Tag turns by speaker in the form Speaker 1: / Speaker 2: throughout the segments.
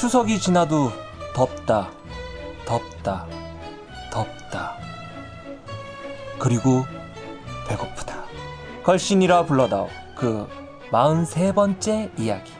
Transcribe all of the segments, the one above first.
Speaker 1: 추석이 지나도 덥다, 덥다, 덥다. 그리고 배고프다. 걸신이라 불러다오. 그 43번째 이야기.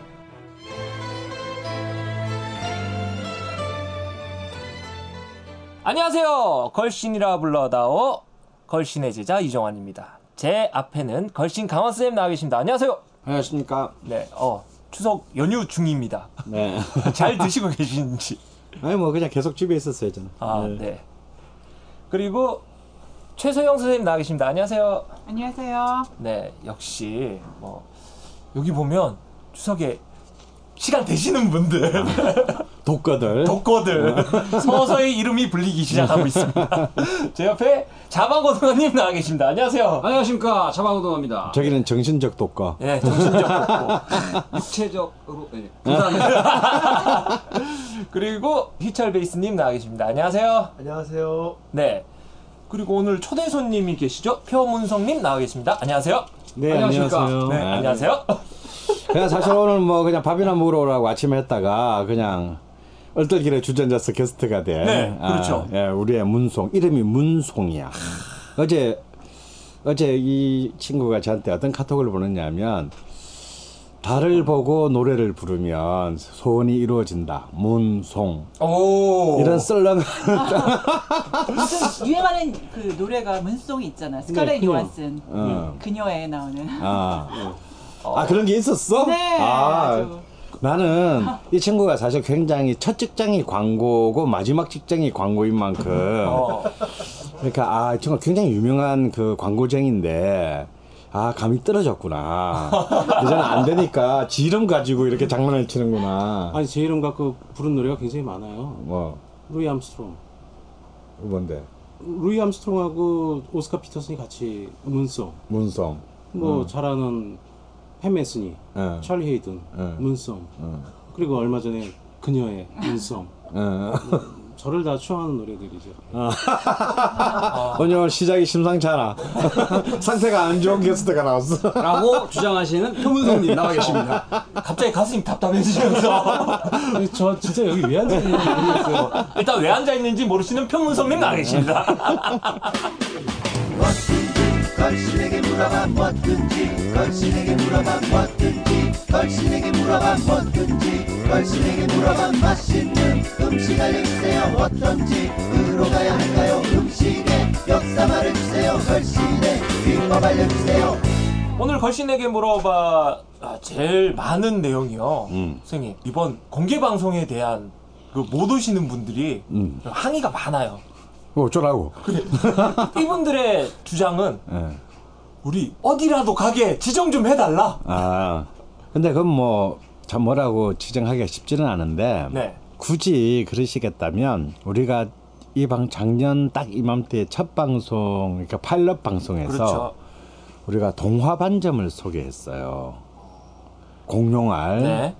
Speaker 1: 안녕하세요. 걸신이라 불러다오. 걸신의 제자 이정환입니다. 제 앞에는 걸신 강원쌤 나와 계십니다. 안녕하세요.
Speaker 2: 안녕하십니까.
Speaker 1: 네, 어, 추석 연휴 중입니다.
Speaker 2: 네.
Speaker 1: 잘 드시고 계신지.
Speaker 2: 아니 뭐 그냥 계속 집에 있었어요 저는.
Speaker 1: 아,
Speaker 2: 네.
Speaker 1: 네. 그리고 최소영 선생님 나와 계십니다. 안녕하세요.
Speaker 3: 안녕하세요.
Speaker 1: 네, 역시 뭐 여기 보면 추석에 시간 되시는 분들,
Speaker 2: 독거들.
Speaker 1: 독거들 서서히 이름이 불리기 시작하고 있습니다. 제 옆에 자방고등어님 나와 계십니다. 안녕하세요.
Speaker 4: 안녕하십니까 자방우동입니다.
Speaker 2: 저기는 정신적 독거.
Speaker 1: 네, 정신적 독고.
Speaker 4: 육체적으로 네, 부담.
Speaker 1: 그리고 희철 베이스님 나와 계십니다. 안녕하세요.
Speaker 5: 안녕하세요.
Speaker 1: 네. 그리고 오늘 초대 손님이 계시죠? 표문성님 나와 계십니다. 안녕하세요.
Speaker 2: 네
Speaker 4: 안녕하십니까.
Speaker 2: 안녕하세요.
Speaker 1: 네, 안녕하세요.
Speaker 2: 그냥 사실 오늘 뭐 그냥 밥이나 먹으러 오라고 아침에 했다가 그냥 얼떨결에 주전자서 게스트가 돼.
Speaker 1: 네, 그렇죠.
Speaker 2: 아, 예, 우리의 문송 이름이 문송이야. 어제 어제 이 친구가 저한테 어떤 카톡을 보냈냐면 달을 보고 노래를 부르면 소원이 이루어진다. 문송
Speaker 1: 오.
Speaker 2: 이런 썰렁한
Speaker 3: 무슨 유행하는 그 노래가 문송이 있잖아. 스칼렛
Speaker 2: 네,
Speaker 3: 요한슨
Speaker 2: 어.
Speaker 3: 그녀에 나오는.
Speaker 2: 아, 아 그런 게 있었어?
Speaker 3: 네,
Speaker 2: 아,
Speaker 3: 아주.
Speaker 2: 나는 이 친구가 사실 굉장히 첫 직장이 광고고 마지막 직장이 광고인 만큼
Speaker 1: 어.
Speaker 2: 그러니까 아, 이 친구가 굉장히 유명한 그 광고쟁인데 아 감이 떨어졌구나. 이제는 안 되니까 지 이름 가지고 이렇게 장난을 치는구나.
Speaker 5: 아니 제 이름 갖고 부른 노래가 굉장히 많아요.
Speaker 2: 뭐
Speaker 5: 루이 암스트롱.
Speaker 2: 뭔데?
Speaker 5: 루이 암스트롱하고 오스카 피터슨이 같이 Moon Song.
Speaker 2: Moon Song.
Speaker 5: 뭐 잘하는 팻 메스니,
Speaker 2: 어.
Speaker 5: 찰리 헤이든,
Speaker 2: 어.
Speaker 5: Moon Song.
Speaker 2: 어.
Speaker 5: 그리고 얼마 전에 그녀의.
Speaker 2: 어.
Speaker 5: 저를 다 추앙하는 노래들이죠.
Speaker 2: 오늘 시작이 심상치 않아. 상태가 안 좋은 게스트가 나왔어.
Speaker 4: 라고 주장하시는 표문성님 나와 계십니다.
Speaker 1: 갑자기 가슴이 답답해지면서
Speaker 5: 아니, 저 진짜 여기 왜 앉아 있는지 모르겠어요.
Speaker 1: 일단 왜 앉아 있는지 모르시는 표문성님 나와 계십니다.
Speaker 6: 걸신에게 물어봐 뭐든지 걸신에게 물어봐 뭐든지 걸신에게 물어봐 뭐든지 걸신에게 물어봐 맛있는 음식 알려주세요 어떤지 으로 가야 할까요 음식의 역사 말해주세요 걸신의 비법 알려주세요
Speaker 1: 오늘 걸신에게 물어봐 아, 제일 많은 내용이요.
Speaker 2: 음.
Speaker 1: 선생님 이번 공개 방송에 대한 그 못 오시는 분들이
Speaker 2: 음.
Speaker 1: 항의가 많아요.
Speaker 2: 뭐 어쩌라고.
Speaker 1: 이분들의 주장은
Speaker 2: 예.
Speaker 1: 우리 어디라도 가게 지정 좀 해달라.
Speaker 2: 아, 근데 그건 뭐, 참 뭐라고 지정하기가 쉽지는 않은데,
Speaker 1: 네.
Speaker 2: 굳이 그러시겠다면, 우리가 이 방, 작년 딱 이맘때 첫 방송, 그러니까 파일럿 방송에서,
Speaker 1: 그렇죠.
Speaker 2: 우리가 동화 반점을 소개했어요. 공룡알.
Speaker 1: 네.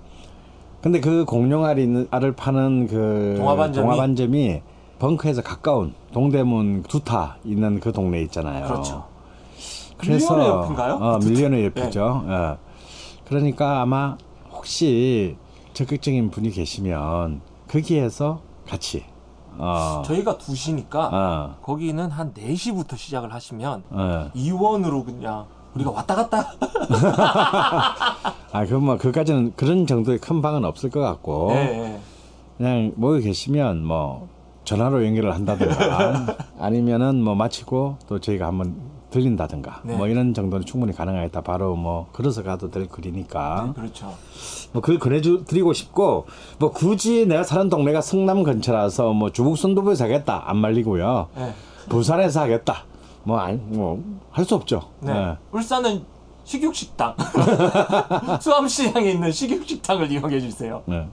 Speaker 2: 근데 그 공룡알이 있는, 알을 파는 그
Speaker 1: 동화 반점이?
Speaker 2: 동화 반점이 벙커에서 가까운 동대문 두타 있는 그 동네 있잖아요.
Speaker 1: 그렇죠.
Speaker 2: 그래서
Speaker 1: 밀리언의 옆인가요?
Speaker 2: 어,
Speaker 1: 두타.
Speaker 2: 밀리언의 옆이죠. 예. 그러니까 아마 혹시 적극적인 분이 계시면 거기에서 같이 어,
Speaker 1: 저희가 2시니까
Speaker 2: 어,
Speaker 1: 거기는 한 4시부터 시작을 하시면
Speaker 2: 어.
Speaker 1: 이원으로 그냥 우리가 왔다 갔다
Speaker 2: 아, 그뭐 그까지는 그런 정도의 큰 방은 없을 것 같고
Speaker 1: 네.
Speaker 2: 그냥 모여 계시면 뭐 전화로 연결을 한다든가 아니면은 뭐 마치고 또 저희가 한번 들린다든가
Speaker 1: 네.
Speaker 2: 뭐 이런 정도는 충분히 가능하겠다. 바로 뭐 걸어서 가도 될 거리니까
Speaker 1: 그렇죠.
Speaker 2: 뭐 그걸 권해주 드리고 싶고 뭐 굳이 내가 사는 동네가 성남 근처라서 뭐 주북 순두부에서 하겠다 안 말리고요.
Speaker 1: 네.
Speaker 2: 부산에서 하겠다. 뭐 아니 뭐할 수 없죠.
Speaker 1: 네.
Speaker 2: 네.
Speaker 1: 울산은 식육식당. 수암시장에 있는 식육식당을 이용해 주세요.
Speaker 2: 네.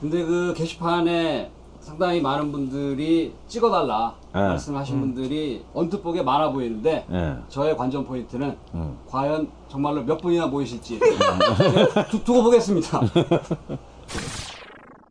Speaker 4: 근데 그 게시판에 상당히 많은 분들이 찍어달라
Speaker 2: 네.
Speaker 4: 말씀하신 분들이 언뜻 보기에 많아 보이는데
Speaker 2: 네.
Speaker 4: 저의 관전 포인트는
Speaker 2: 음.
Speaker 4: 과연 정말로 몇 분이나 모이실지 두, 두고 보겠습니다.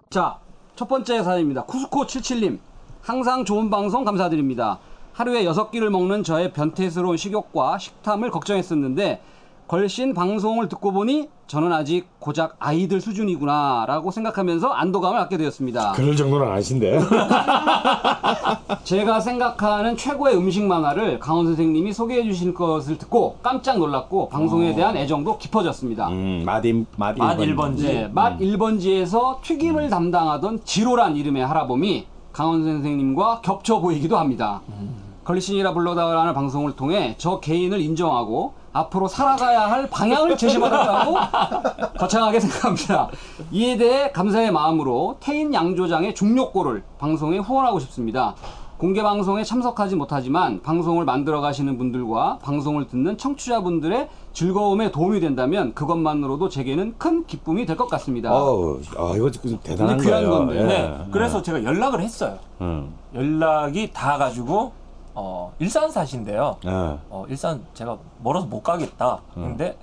Speaker 4: 자, 첫 번째 사연입니다. 쿠스코77님. 항상 좋은 방송 감사드립니다. 하루에 여섯 끼를 먹는 저의 변태스러운 식욕과 식탐을 걱정했었는데 걸신 방송을 듣고 보니 저는 아직 고작 아이들 수준이구나라고 생각하면서 안도감을 갖게 되었습니다.
Speaker 2: 그럴 정도는 아니신데.
Speaker 4: 제가 생각하는 최고의 음식 만화를 강원 선생님이 소개해 주실 것을 듣고 깜짝 놀랐고 방송에 대한 애정도 깊어졌습니다.
Speaker 2: 음, 맛1
Speaker 1: 맛맛
Speaker 2: 1번.
Speaker 1: 1번지.
Speaker 4: 네, 맛 1번지에서 튀김을 담당하던 지로란 이름의 할아범이 강원 선생님과 겹쳐 보이기도 합니다. 걸신이라 불러다라는 방송을 통해 저 개인을 인정하고 앞으로 살아가야 할 방향을 제시받았다고 거창하게 생각합니다. 이에 대해 감사의 마음으로 태인 양조장의 중력고를 방송에 후원하고 싶습니다. 공개 방송에 참석하지 못하지만 방송을 만들어 가시는 분들과 방송을 듣는 청취자분들의 즐거움에 도움이 된다면 그것만으로도 제게는 큰 기쁨이 될 것 같습니다.
Speaker 2: 어우, 아, 이거 좀 대단한
Speaker 4: 근데 귀한
Speaker 2: 거예요.
Speaker 4: 건데.
Speaker 2: 예.
Speaker 1: 네. 그래서 제가 연락을 했어요.
Speaker 2: 음.
Speaker 1: 연락이 다 가지고 어, 일산 사신데요.
Speaker 2: 예.
Speaker 1: 어, 일산 제가 멀어서 못 가겠다. 근데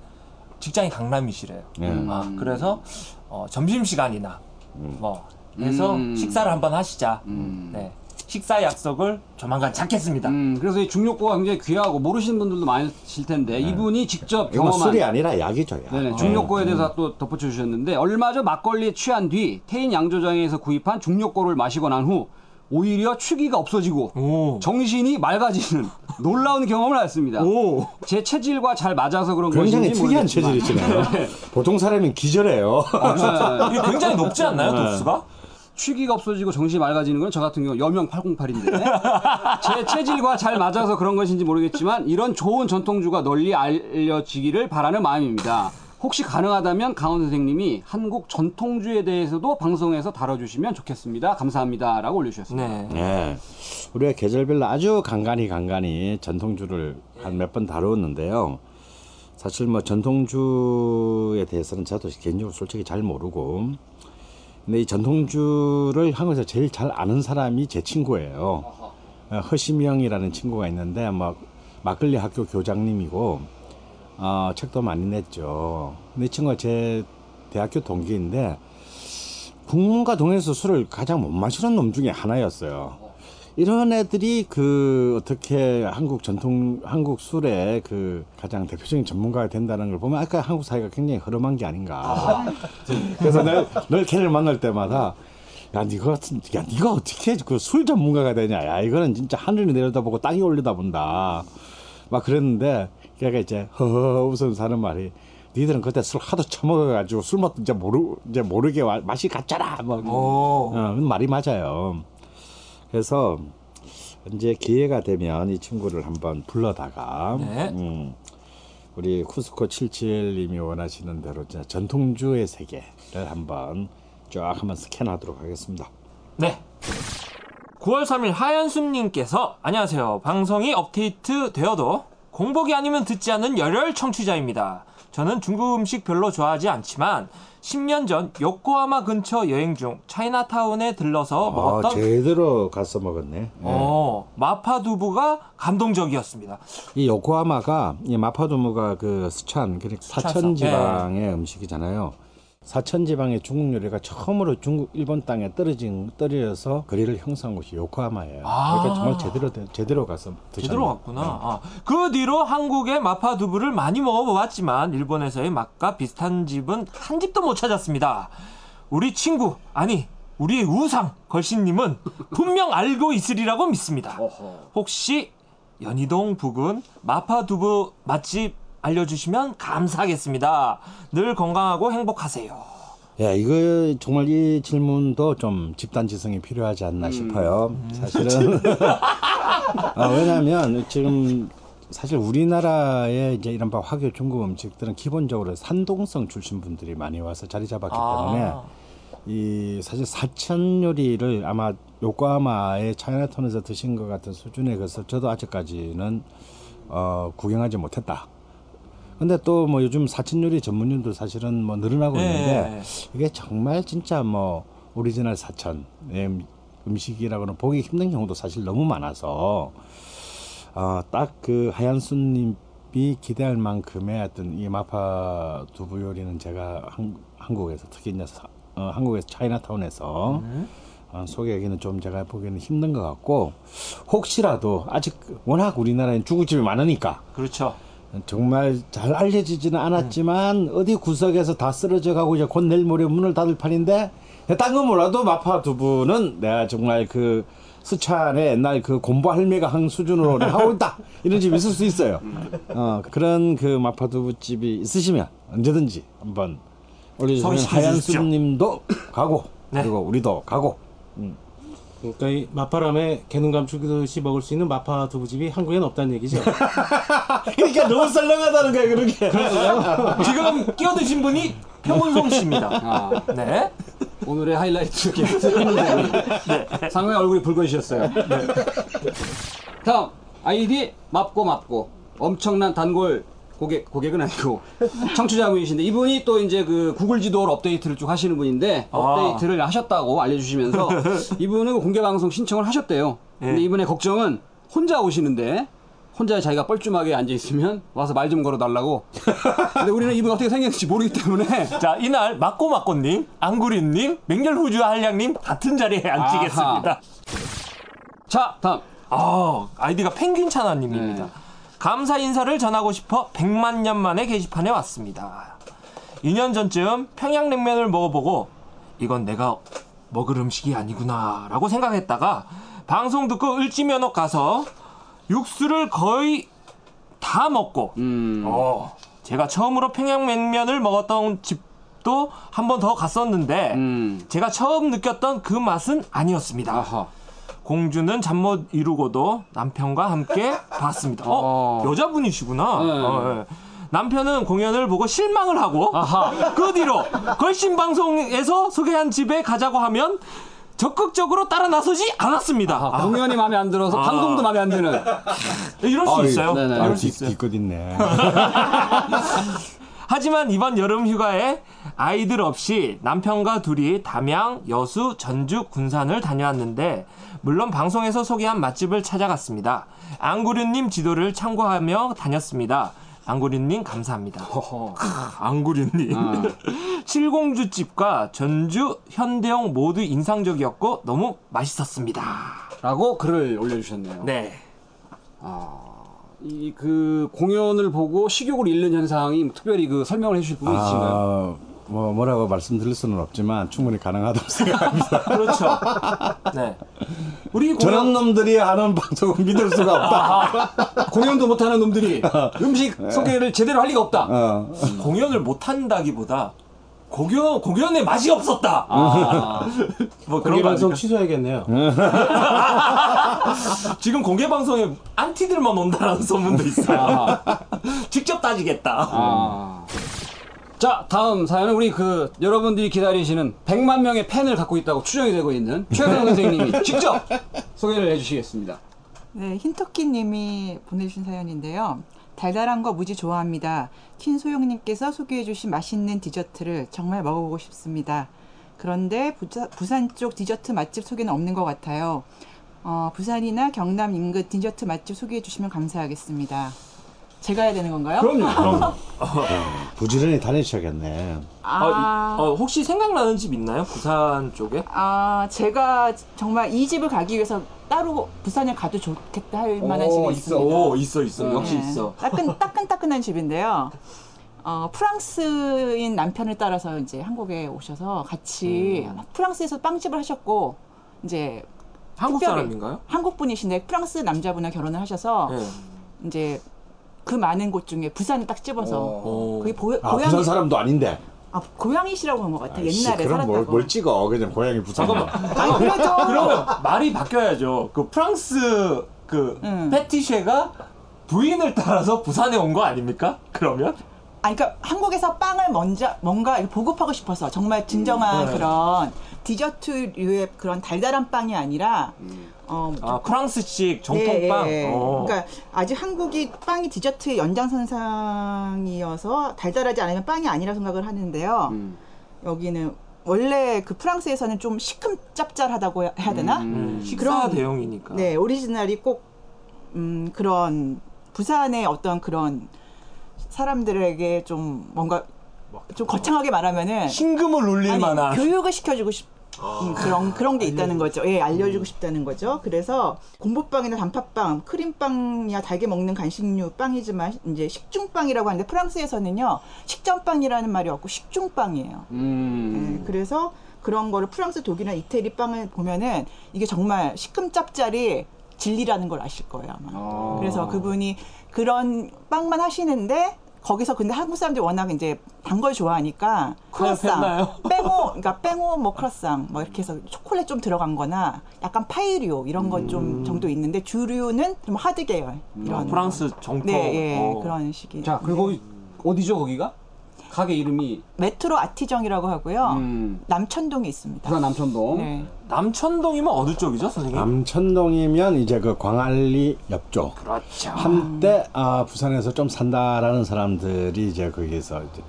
Speaker 1: 직장이 강남이시래요.
Speaker 2: 음.
Speaker 1: 아, 그래서 어, 점심 시간이나 뭐 해서
Speaker 4: 음.
Speaker 1: 식사를 한번 하시자. 네. 식사 약속을 조만간 잡겠습니다.
Speaker 4: 음, 그래서 이 중력고가 굉장히 귀하고 모르시는 분들도 많으실 텐데 이분이 직접 경험한
Speaker 2: 술이 아니라 약이죠. 약.
Speaker 4: 네네, 중력고에 대해서 또 덧붙여 주셨는데 얼마 전 막걸리에 취한 뒤 태인 양조장에서 구입한 중력고를 마시고 난 후 오히려 취기가 없어지고
Speaker 1: 오.
Speaker 4: 정신이 맑아지는 놀라운 경험을 했습니다.
Speaker 1: 오.
Speaker 4: 제 체질과 잘 맞아서 그런
Speaker 2: 굉장히
Speaker 4: 것인지
Speaker 2: 특이한
Speaker 4: 모르겠지만
Speaker 2: 체질이시네요. 보통 사람은 기절해요.
Speaker 4: 네.
Speaker 1: 이게 굉장히 높지 않나요, 도수가?
Speaker 4: 취기가 없어지고 정신이 맑아지는 건 저 같은 경우 여명 808인데 제 체질과 잘 맞아서 그런 것인지 모르겠지만 이런 좋은 전통주가 널리 알려지기를 바라는 마음입니다. 혹시 가능하다면 강원 선생님이 한국 전통주에 대해서도 방송에서 다뤄주시면 좋겠습니다. 감사합니다 라고 올려주셨습니다.
Speaker 1: 네.
Speaker 2: 네. 우리가 계절별로 아주 간간히 간간히 전통주를 한 몇 번 다루었는데요. 사실 뭐 전통주에 대해서는 저도 개인적으로 솔직히 잘 모르고 근데 이 전통주를 한국에서 제일 잘 아는 사람이 제 친구예요. 어, 허심영이라는 친구가 있는데 뭐 막걸리 학교 교장님이고 어, 책도 많이 냈죠. 근데 이 친구가 제 대학교 동기인데 국문과 동에서 술을 가장 못 마시는 놈 중에 하나였어요. 이런 애들이 그 어떻게 한국 전통 한국 술의 그 가장 대표적인 전문가가 된다는 걸 보면 아까 한국 사회가 굉장히 흐름한 게 아닌가. 그래서 늘, 늘 걔를 만날 때마다 야, 니가 같은, 야, 니가 어떻게 그 술 전문가가 되냐. 야, 이거는 진짜 하늘이 내려다보고 땅이 올려다본다. 막 그랬는데, 걔가 이제, 허허 웃으면서 사는 말이, 니들은 그때 술 하도 처먹어가지고 술 맛도 이제 모르, 이제 모르게 와- 맛이 갔잖아. 막.
Speaker 1: 오.
Speaker 2: 어, 말이 맞아요. 그래서, 이제 기회가 되면 이 친구를 한번 불러다가,
Speaker 1: 네.
Speaker 2: 음, 우리 쿠스코 77님이 원하시는 대로 이제 전통주의 세계를 한번 쫙 한번 스캔하도록 하겠습니다.
Speaker 1: 네. 9월 3일 하연숙님께서 안녕하세요. 방송이 업데이트 되어도 공복이 아니면 듣지 않는 열혈 청취자입니다. 저는 중국 음식 별로 좋아하지 않지만 10년 전 요코하마 근처 여행 중 차이나타운에 들러서 먹었던
Speaker 2: 아, 제대로 가서 먹었네. 예.
Speaker 1: 어, 마파두부가 감동적이었습니다.
Speaker 2: 이 요코하마가 이 마파두무가 그 스촨 그러니까 사천 지방의 음식이잖아요. 사천 지방의 중국 요리가 처음으로 중국 일본 땅에 떨어진 떨어져서 거리를 형성한 곳이 요코하마예요.
Speaker 1: 아.
Speaker 2: 그러니까 정말 제대로 돼- 제대로 가서 드셨네.
Speaker 1: 제대로 갔구나. 아, 그 뒤로 한국의 마파 두부를 많이 먹어보았지만 일본에서의 맛과 비슷한 집은 한 집도 못 찾았습니다. 우리 친구 아니 우리의 우상 걸신님은 분명 알고 있으리라고 믿습니다. 혹시 연희동 부근 마파 두부 맛집 알려주시면 감사하겠습니다. 늘 건강하고 행복하세요.
Speaker 2: 야, 이거 정말 이 질문도 좀 집단지성이 필요하지 않나 싶어요. 사실은. 아, 왜냐하면 지금 사실 우리나라의 이제 이런 바 화교 중국 음식들은 기본적으로 산동성 출신 분들이 많이 와서 자리 잡았기 때문에
Speaker 1: 아,
Speaker 2: 이 사실 사천 요리를 아마 요코하마의 차이나타운에서 드신 것 같은 수준에 그래서 저도 아직까지는 어, 구경하지 못했다. 근데 또 뭐 요즘 사천 요리 전문점도 사실은 뭐 늘어나고
Speaker 1: 네.
Speaker 2: 있는데 이게 정말 진짜 뭐 오리지널 사천의 음- 음식이라고는 보기 힘든 경우도 사실 너무 많아서 어, 딱그 하얀순님이 기대할 만큼의 어떤 이 마파 두부 요리는 제가 한, 한국에서 특히 이제 사- 어, 한국에서 차이나타운에서 어, 소개하기는 좀 제가 보기에는 힘든 것 같고 혹시라도 아직 워낙 우리나라엔 중국집이 많으니까
Speaker 1: 그렇죠.
Speaker 2: 정말 잘 알려지지는 않았지만 어디 구석에서 다 쓰러져 가고 이제 곧 내일 모레 문을 닫을 판인데 딴건 몰라도 마파 두부는 내가 정말 그 스촨의 옛날 그 공부 할매가 한 수준으로 하고 있다 이런 집이 있을 수 있어요. 어 그런 그 마파 두부집이 있으시면 언제든지 한번 올려주시면. 하얀수님도 가고
Speaker 1: 네.
Speaker 2: 그리고 우리도 가고
Speaker 5: 그러니까 이 마파람에 개눈 감추듯이 먹을 수 있는 마파 두부집이 한국엔 없다는 얘기죠.
Speaker 2: 그러니까 너무 썰렁하다는 거야 그런 게.
Speaker 1: 지금 끼어드신 분이 표문성 씨입니다.
Speaker 4: 아,
Speaker 1: 네.
Speaker 4: 오늘의 하이라이트 게스트 표문생님. 상당히 얼굴이 붉어지셨어요. 다음 아이디 맙고 맙고 엄청난 단골 고객 고객은 아니고 청취자분이신데 이분이 또 이제 그 구글 지도를 업데이트를 쭉 하시는 분인데
Speaker 1: 아.
Speaker 4: 업데이트를 하셨다고 알려주시면서 이분은 그 공개 방송 신청을 하셨대요. 근데
Speaker 1: 예.
Speaker 4: 이분의 걱정은 혼자 오시는데 혼자 자기가 뻘쭘하게 앉아 있으면 와서 말 좀 걸어 달라고. 근데 우리는 이분 어떻게 생겼는지 모르기 때문에
Speaker 1: 자, 이날 막고막고님, 안구리님, 맹렬후주 한량님 같은 자리에 앉히겠습니다.
Speaker 4: 자 다음
Speaker 1: 아, 아이디가 펭귄 차나님입니다.
Speaker 4: 네.
Speaker 1: 감사 인사를 전하고 싶어 100만 년 만에 게시판에 왔습니다. 2년 전쯤 평양냉면을 먹어보고 이건 내가 먹을 음식이 아니구나 라고 생각했다가 방송 듣고 을지면허 가서 육수를 거의 다 먹고
Speaker 4: 음.
Speaker 1: 어, 제가 처음으로 평양냉면을 먹었던 집도 한 번 더 갔었는데
Speaker 4: 음.
Speaker 1: 제가 처음 느꼈던 그 맛은 아니었습니다.
Speaker 4: 아하.
Speaker 1: 공주는 잠 못 이루고도 남편과 함께 봤습니다. 어,
Speaker 4: 어.
Speaker 1: 여자분이시구나.
Speaker 4: 네.
Speaker 1: 어, 예. 남편은 공연을 보고 실망을 하고
Speaker 4: 아하.
Speaker 1: 그 뒤로 걸신 방송에서 소개한 집에 가자고 하면 적극적으로 따라 나서지 않았습니다.
Speaker 4: 아,
Speaker 1: 아,
Speaker 4: 공연이 마음에 안 들어서 방송도 마음에 안 드는.
Speaker 1: 이럴 수
Speaker 2: 아유,
Speaker 1: 있어요.
Speaker 4: 네네.
Speaker 1: 이럴
Speaker 2: 아,
Speaker 1: 수
Speaker 2: 뒤,
Speaker 1: 있어요.
Speaker 2: 뒤끝 있네.
Speaker 1: 하지만 이번 여름 휴가에 아이들 없이 남편과 둘이 담양, 여수, 전주, 군산을 다녀왔는데 물론 방송에서 소개한 맛집을 찾아갔습니다. 안구류님 지도를 참고하며 다녔습니다. 안구류님 감사합니다.
Speaker 4: 허허.
Speaker 1: 안구류님. 칠공주 집과 전주, 현대형 모두 인상적이었고 너무 맛있었습니다.
Speaker 4: 라고 글을 올려주셨네요.
Speaker 1: 네.
Speaker 4: 이그 공연을 보고 식욕을 잃는 현상이 특별히 그 설명을 해주실 부분이 있으신가요?
Speaker 2: 아, 뭐 뭐라고 말씀드릴 수는 없지만 충분히 가능하다고 생각합니다.
Speaker 1: 그렇죠. 네. 우리 공연-
Speaker 2: 저런 놈들이 하는 방송은 믿을 수가 없다.
Speaker 4: 공연도 못하는 놈들이 음식 소개를 제대로 할 리가 없다.
Speaker 2: 어.
Speaker 1: 공연을 못 한다기보다 공연 공연에 맛이 없었다.
Speaker 4: 아,
Speaker 1: 뭐
Speaker 5: 공개
Speaker 1: 그런 거
Speaker 5: 방송? 취소해야겠네요.
Speaker 1: 지금 공개 방송에 안티들만 온다라는 소문도 있어요. 직접 따지겠다.
Speaker 4: 아. 자, 다음 사연은 우리 그 여러분들이 기다리시는 100만 명의 팬을 갖고 있다고 추정이 되고 있는 최강 선생님이 직접 소개를 해주시겠습니다.
Speaker 3: 네, 흰토끼님이 보내주신 사연인데요. 달달한 거 무지 좋아합니다. 킨소영님께서 소개해주신 맛있는 디저트를 정말 먹어보고 싶습니다. 그런데 부자- 부산 쪽 디저트 맛집 소개는 없는 것 같아요. 어, 부산이나 경남 인근 디저트 맛집 소개해주시면 감사하겠습니다. 제가 해야 되는 건가요?
Speaker 4: 그럼요.
Speaker 2: 부지런히 다니셔야겠네.
Speaker 1: 아, 이- 어, 혹시 생각나는 집 있나요? 부산 쪽에?
Speaker 3: 아, 제가 정말 이 집을 가기 위해서 따로 부산에 가도 좋겠다 할 만한 집이 있습니다.
Speaker 1: 오, 있어, 있어. 역시
Speaker 3: 네.
Speaker 1: 있어.
Speaker 3: 따끈, 따끈따끈한 집인데요. 어, 프랑스인 남편을 따라서 이제 한국에 오셔서 같이
Speaker 1: 음.
Speaker 3: 프랑스에서 빵집을 하셨고, 이제
Speaker 1: 한국
Speaker 3: 특별히
Speaker 1: 사람인가요?
Speaker 3: 한국 분이신데 프랑스 남자분과 결혼을 하셔서
Speaker 1: 네.
Speaker 3: 이제 그 많은 곳 중에 부산을 딱 집어서
Speaker 1: 오.
Speaker 3: 거기 보,
Speaker 2: 아,
Speaker 3: 고향
Speaker 2: 부산 사람도 아닌데.
Speaker 3: 아, 고향이시라고 한 것 같아.
Speaker 2: 아이씨,
Speaker 3: 옛날에
Speaker 2: 그럼
Speaker 3: 살았다고.
Speaker 2: 뭘, 뭘 찍어? 그냥 고향이 부산.
Speaker 3: 아니 그래도
Speaker 1: 그러면 말이 바뀌어야죠. 그 프랑스 그
Speaker 3: 음.
Speaker 1: 패티쉐가 부인을 따라서 부산에 온 거 아닙니까? 그러면?
Speaker 3: 아니, 그러니까 한국에서 빵을 먼저 뭔가 보급하고 싶어서 정말 진정한
Speaker 1: 네.
Speaker 3: 그런 디저트류의 그런 달달한 빵이 아니라 어,
Speaker 1: 아, 프랑스식 정통빵.
Speaker 3: 네, 예.
Speaker 1: 어.
Speaker 3: 그러니까 아직 한국이 빵이 디저트의 연장선상이어서 달달하지 않으면 빵이 아니라 생각을 하는데요.
Speaker 4: 음.
Speaker 3: 여기는 원래 그 프랑스에서는 좀 시큼 짭짤하다고 해야 되나?
Speaker 1: 음, 식사
Speaker 3: 그런-
Speaker 1: 대용이니까.
Speaker 3: 네, 오리지널이 꼭 음, 그런 부산의 어떤 그런 사람들에게 좀 뭔가 좀 거창하게 말하면은
Speaker 1: 신금을 울릴
Speaker 3: 아니,
Speaker 1: 만한.
Speaker 3: 교육을 시켜주고 싶, 음, 그런 그런 게 있다는 거죠. 예, 알려주고 싶다는 거죠. 그래서 공부빵이나 단팥빵, 크림빵이야 달게 먹는 간식류 빵이지만 이제 식중빵이라고 하는데 프랑스에서는요 식전빵이라는 말이 없고 식중빵이에요.
Speaker 4: 음.
Speaker 3: 네, 그래서 그런 거를 프랑스, 독일이나 이태리 빵을 보면은 이게 정말 시큼짭짤이 진리라는 걸 아실 거예요 아마.
Speaker 4: 아.
Speaker 3: 그래서 그분이 그런 빵만 하시는데 거기서 근데 한국 사람들이 워낙 이제 단 걸 좋아하니까? 크로상, 뺑오, 그러니까 뺑오 뭐 크로상 뭐 이렇게 해서 초콜릿 좀 들어간 거나 약간 파이류 이런 것좀 정도 있는데 주류는 좀 하드 계열 이런
Speaker 1: 음. 프랑스 정통.
Speaker 3: 네, 예,
Speaker 1: 어.
Speaker 3: 그런 식이.
Speaker 4: 자, 그리고 어디죠, 거기가? 가게 이름이
Speaker 3: 메트로 아티정이라고 하고요.
Speaker 4: 음.
Speaker 3: 남천동에 있습니다.
Speaker 4: 부산 남천동.
Speaker 3: 네.
Speaker 1: 남천동이면 어느 쪽이죠, 선생님?
Speaker 2: 남천동이면 이제 그 광안리 옆쪽.
Speaker 1: 그렇죠.
Speaker 2: 한때 아, 부산에서 좀 산다라는 사람들이 이제 거기서 이제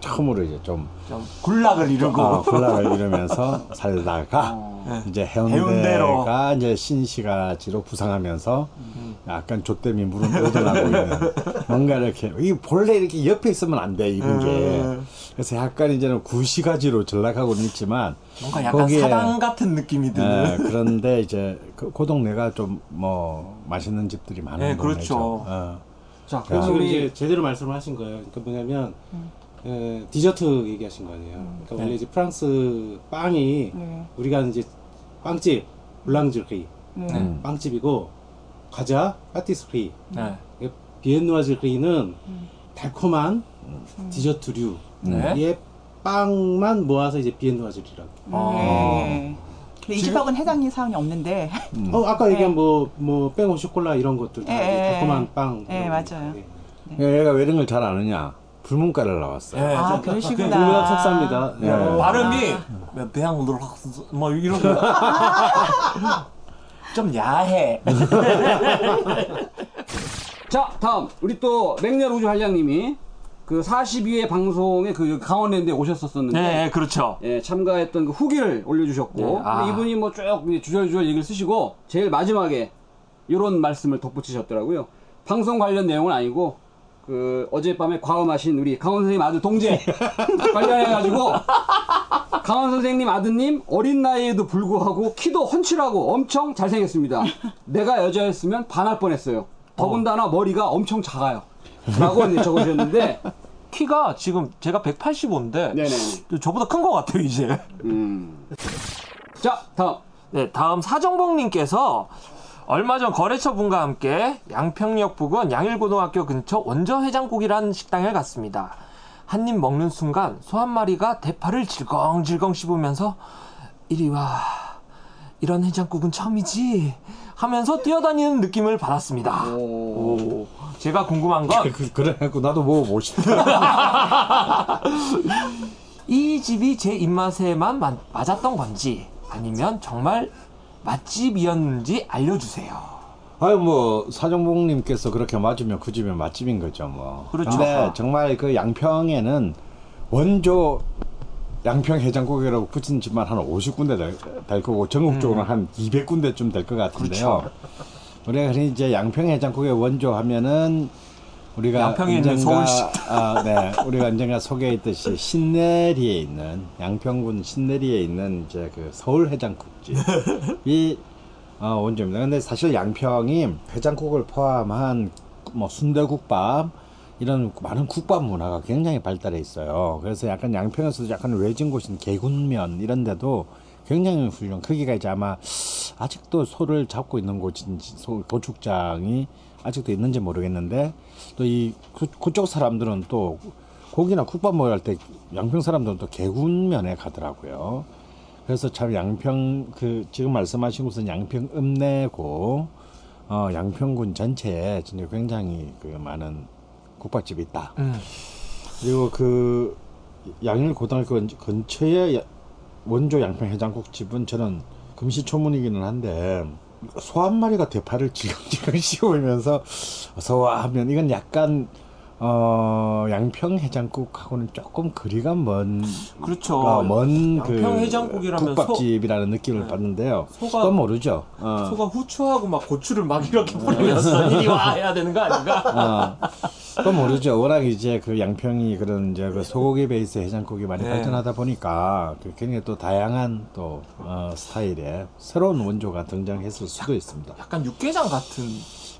Speaker 2: 처음으로 이제 좀
Speaker 1: 좀 군락을 이루고.
Speaker 2: 어, 군락을 이루면서 살다가
Speaker 1: 네.
Speaker 2: 이제
Speaker 1: 해운대로.
Speaker 2: 해운대가 이제 신시가지로 부상하면서 약간 좆댐이 물은 떠돌아고 있는 뭔가 이렇게 이 본래 이렇게 옆에 있으면 안 돼 이런 게
Speaker 1: 음.
Speaker 2: 그래서 약간 이제는 구시가지로 전락하고는 있지만
Speaker 1: 뭔가 약간
Speaker 2: 거기에-
Speaker 1: 사당 같은 느낌이 드는.
Speaker 2: 예, 그런데 이제 그, 그 동네가 좀 뭐 맛있는 집들이 많은
Speaker 1: 네. 그렇죠.
Speaker 2: 어.
Speaker 4: 자,
Speaker 5: 지금
Speaker 4: 우리
Speaker 5: 이제 제대로 말씀을 하신 거예요. 그러니까 뭐냐면 에, 디저트 얘기하신 거 아니에요. 그러니까 원래 이제 프랑스 빵이
Speaker 3: 네.
Speaker 5: 우리가 이제 빵집 블랑즈리
Speaker 3: 네.
Speaker 2: 음.
Speaker 5: 빵집이고 과자 파티스리
Speaker 1: 네.
Speaker 5: 비엔누아즈리는 달콤한 디저트류
Speaker 1: 네.
Speaker 5: 의 빵만 모아서 이제 비엔누아즈리라고.
Speaker 1: 어.
Speaker 3: 네. 근데 이 집하고는 해당이 사항이 없는데.
Speaker 5: 어 아까
Speaker 3: 네.
Speaker 5: 얘기한 뭐뭐 뺑오 쇼콜라 이런 것들 다
Speaker 3: 예, 예,
Speaker 5: 달콤한
Speaker 3: 예.
Speaker 5: 빵.
Speaker 3: 예,
Speaker 5: 거.
Speaker 3: 맞아요.
Speaker 5: 예.
Speaker 2: 얘가 왜 이런 걸 잘 아느냐? 불문과를 나왔어요.
Speaker 1: 네,
Speaker 3: 아,
Speaker 1: 좀-
Speaker 3: 그러시구나.
Speaker 5: 우리가 속사입니다.
Speaker 2: 네.
Speaker 1: 어, 발음이 배양 뭐 이런 거. 좀 야해.
Speaker 4: 자, 다음 우리 또 맹렬 우주 한량님이 그 42회 방송에 그 강원랜드에 오셨었었는데
Speaker 1: 네, 그렇죠.
Speaker 4: 예, 참가했던 그 후기를 올려주셨고
Speaker 1: 네, 아.
Speaker 4: 이분이 뭐 쭉 주절주절 얘기를 쓰시고 제일 마지막에 이런 말씀을 덧붙이셨더라고요. 방송 관련 내용은 아니고 그 어젯밤에 과음하신 우리 강원 선생님 아들 동재 관련해가지고 강원 선생님 아드님 어린 나이에도 불구하고 키도 훤칠하고 엄청 잘생겼습니다. 내가 여자였으면 반할 뻔했어요. 더군다나 머리가 엄청 작아요. 라고 이제 적으셨는데
Speaker 1: 키가 지금 제가 185인데
Speaker 4: 네네.
Speaker 1: 저보다 큰 것 같아요, 이제.
Speaker 4: 음. 자 다음
Speaker 1: 네, 다음 사정복님께서 얼마 전 거래처 분과 함께 양평역 부근 양일고등학교 근처 원저 해장국이라는 식당에 갔습니다. 한 입 먹는 순간 소 한 마리가 대파를 질겅질겅 씹으면서 이리 와 이런 해장국은 처음이지 하면서 뛰어다니는 느낌을 받았습니다. 오, 제가 궁금한 건
Speaker 2: 그, 그래갖고 나도 먹어보고 싶다.
Speaker 1: 이 집이 제 입맛에만 마- 맞았던 건지 아니면 정말 맛집이었는지 알려주세요.
Speaker 2: 아유 뭐 사정복님께서 그렇게 맞으면 그 집이 맛집인 거죠 뭐.
Speaker 1: 그렇죠.
Speaker 2: 근데 정말 그 양평에는 원조 양평 해장국이라고 붙인 집만 한 50군데 될, 될 거고 전국적으로 한 200군데쯤 될 것 같은데요. 우리가 흔히 이제 양평 해장국의 원조 하면은 우리가
Speaker 1: 양평에 있는
Speaker 2: 언젠가,
Speaker 1: 서울시.
Speaker 2: 아, 네, 우리가 언젠가 소개했듯이 신내리에 있는 양평군 신내리에 있는 이제 그 서울 해장국집이 어, 원조입니다. 근데 사실 양평이 해장국을 포함한 뭐 순대국밥 이런 많은 국밥 문화가 굉장히 발달해 있어요. 그래서 약간 양평에서도 약간 외진 곳인 개군면 이런 데도 굉장히 훌륭. 크기가 이제 아마 아직도 소를 잡고 있는 곳인지 소 도축장이 아직도 있는지 모르겠는데 또 이 그쪽 사람들은 또 고기나 국밥 먹을 때 양평 사람들은 또 개군면에 가더라고요. 그래서 참 양평 그 지금 말씀하신 곳은 양평 읍내고 어 양평군 전체에 진짜 굉장히 그 많은 국밥집이 있다.
Speaker 1: 음.
Speaker 2: 그리고 그 양일 고등학교 근- 근처에 야- 원조 양평 해장국집은 저는 금시초문이기는 한데 소 한 마리가 대파를 질겅질겅 씹으면서 어서 와 하면 이건 약간 어, 양평 해장국하고는 조금 거리가 먼
Speaker 1: 그렇죠.
Speaker 2: 어, 먼그
Speaker 1: 양평 해장국이라면
Speaker 2: 국밥집이라는 느낌을 받는데요.
Speaker 1: 소가-
Speaker 2: 그건 모르죠. 어.
Speaker 1: 소가 후추하고 막 고추를 막 이렇게 뿌리면서 이리 와 해야 되는 거 아닌가?
Speaker 2: 어, 그건 모르죠. 워낙 이제 그 양평이 그런 이제 그 소고기 베이스 해장국이 많이
Speaker 1: 네.
Speaker 2: 발전하다 보니까 그 굉장히 또 다양한 또 어, 스타일의 새로운 원조가 등장했을 수도 있습니다.
Speaker 1: 약간 육개장 같은.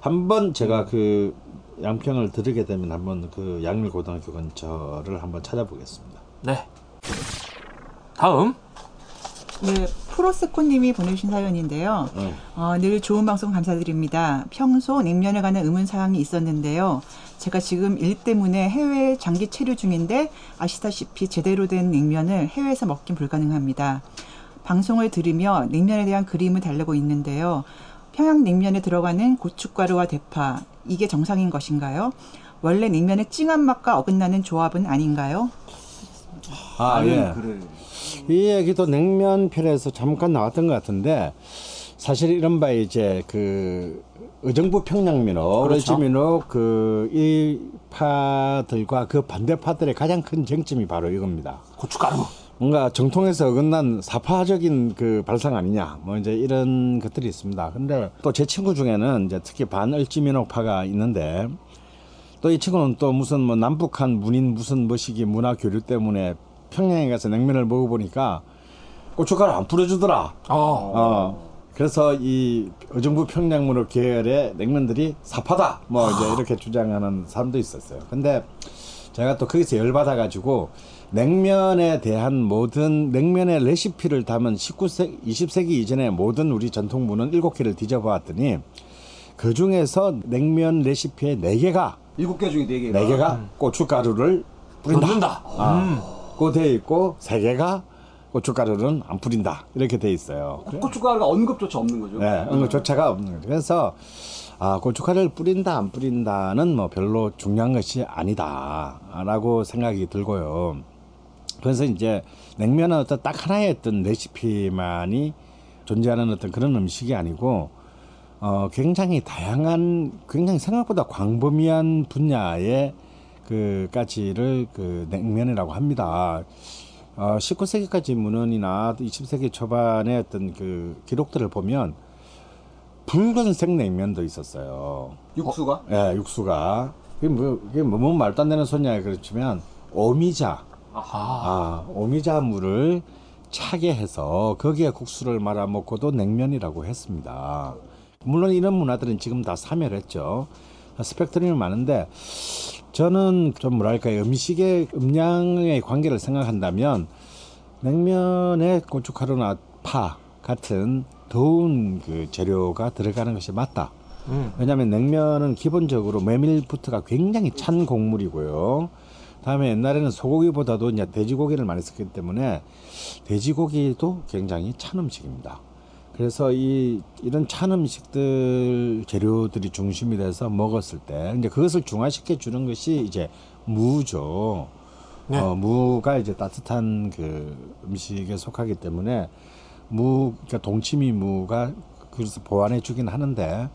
Speaker 2: 한번 제가 그 양평을 들으게 되면 한번 그 양일고등학교 근처를 한번 찾아보겠습니다.
Speaker 1: 네. 다음.
Speaker 3: 네, 프로스코님이 보내주신 사연인데요.
Speaker 2: 네.
Speaker 3: 어, 늘 좋은 방송 감사드립니다. 평소 냉면에 관한 의문 사항이 있었는데요. 제가 지금 일 때문에 해외 장기 체류 중인데 아시다시피 제대로 된 냉면을 해외에서 먹긴 불가능합니다. 방송을 들으며 냉면에 대한 그림을 달래고 있는데요. 평양 냉면에 들어가는 고춧가루와 대파 이게 정상인 것인가요? 원래 냉면의 찡한 맛과 어긋나는 조합은 아닌가요?
Speaker 2: 아, 예.
Speaker 4: 글을
Speaker 2: 이 얘기도 냉면 편에서 잠깐 나왔던 것 같은데 사실 이른바 이제 그 의정부 평양민호,
Speaker 1: 그렇죠.
Speaker 2: 을지민호 그이 파들과 그 반대파들의 가장 큰 쟁점이 바로 이겁니다.
Speaker 1: 고춧가루.
Speaker 2: 뭔가 정통에서 어긋난 사파적인 그 발상 아니냐 뭐 이제 이런 것들이 있습니다. 근데 또 제 친구 중에는 이제 특히 반을지민옥파가 있는데 또 이 친구는 또 무슨 뭐 남북한 문인 무슨 뭐시기 문화 교류 때문에 평양에 가서 냉면을 먹어보니까 고춧가루 안 뿌려주더라.
Speaker 1: 어.
Speaker 2: 어. 그래서 이 의정부 평양문호 계열의 냉면들이 사파다. 뭐 이제 이렇게 주장하는 사람도 있었어요. 근데 제가 또 거기서 열받아 가지고 냉면에 대한 모든 냉면의 레시피를 담은 19세기, 20세기 이전의 모든 우리 전통문은 7개를 뒤져보았더니 그 중에서 냉면 레시피의 4개가
Speaker 4: 일곱 개 중에 네 개가
Speaker 2: 네 개가 고춧가루를 뿌린다.
Speaker 1: 넣는다.
Speaker 2: 아, 그거 돼 있고 세 개가 고춧가루는 안 뿌린다. 이렇게 돼 있어요.
Speaker 4: 고춧가루가 언급조차 없는 거죠.
Speaker 2: 네, 언급조차가 없는 거죠. 그래서 아, 고춧가루를 뿌린다 안 뿌린다는 뭐 별로 중요한 것이 아니다라고 생각이 들고요. 그래서 이제 냉면은 어떤 딱 하나의 어떤 레시피만이 존재하는 어떤 그런 음식이 아니고 어, 굉장히 다양한, 굉장히 생각보다 광범위한 분야의 그 가치를 그 냉면이라고 합니다. 어, 19세기까지 문헌이나 20세기 초반의 어떤 그 기록들을 보면 붉은색 냉면도 있었어요.
Speaker 4: 육수가
Speaker 2: 예, 육수가. 그게 뭐, 그게 뭐, 뭐 말도 안 되는 소냐, 그렇지만, 오미자. 아, 오미자물을 차게 해서 거기에 국수를 말아 먹고도 냉면이라고 했습니다. 물론 이런 문화들은 지금 다 사멸했죠. 스펙트럼이 많은데 저는 좀 뭐랄까요 음식의 음량의 관계를 생각한다면 냉면에 고춧가루나 파 같은 더운 그 재료가 들어가는 것이 맞다.
Speaker 1: 음.
Speaker 2: 왜냐하면 냉면은 기본적으로 메밀부터가 굉장히 찬 곡물이고요. 다음에 옛날에는 소고기보다도 이제 돼지고기를 많이 썼기 때문에 돼지고기도 굉장히 찬 음식입니다. 그래서 이 이런 찬 음식들 재료들이 중심이 돼서 먹었을 때 이제 그것을 중화시켜 주는 것이 이제 무죠.
Speaker 1: 네.
Speaker 2: 어, 무가 이제 따뜻한 그 음식에 속하기 때문에 무, 그러니까 동치미 무가 그래서 보완해 주긴 하는데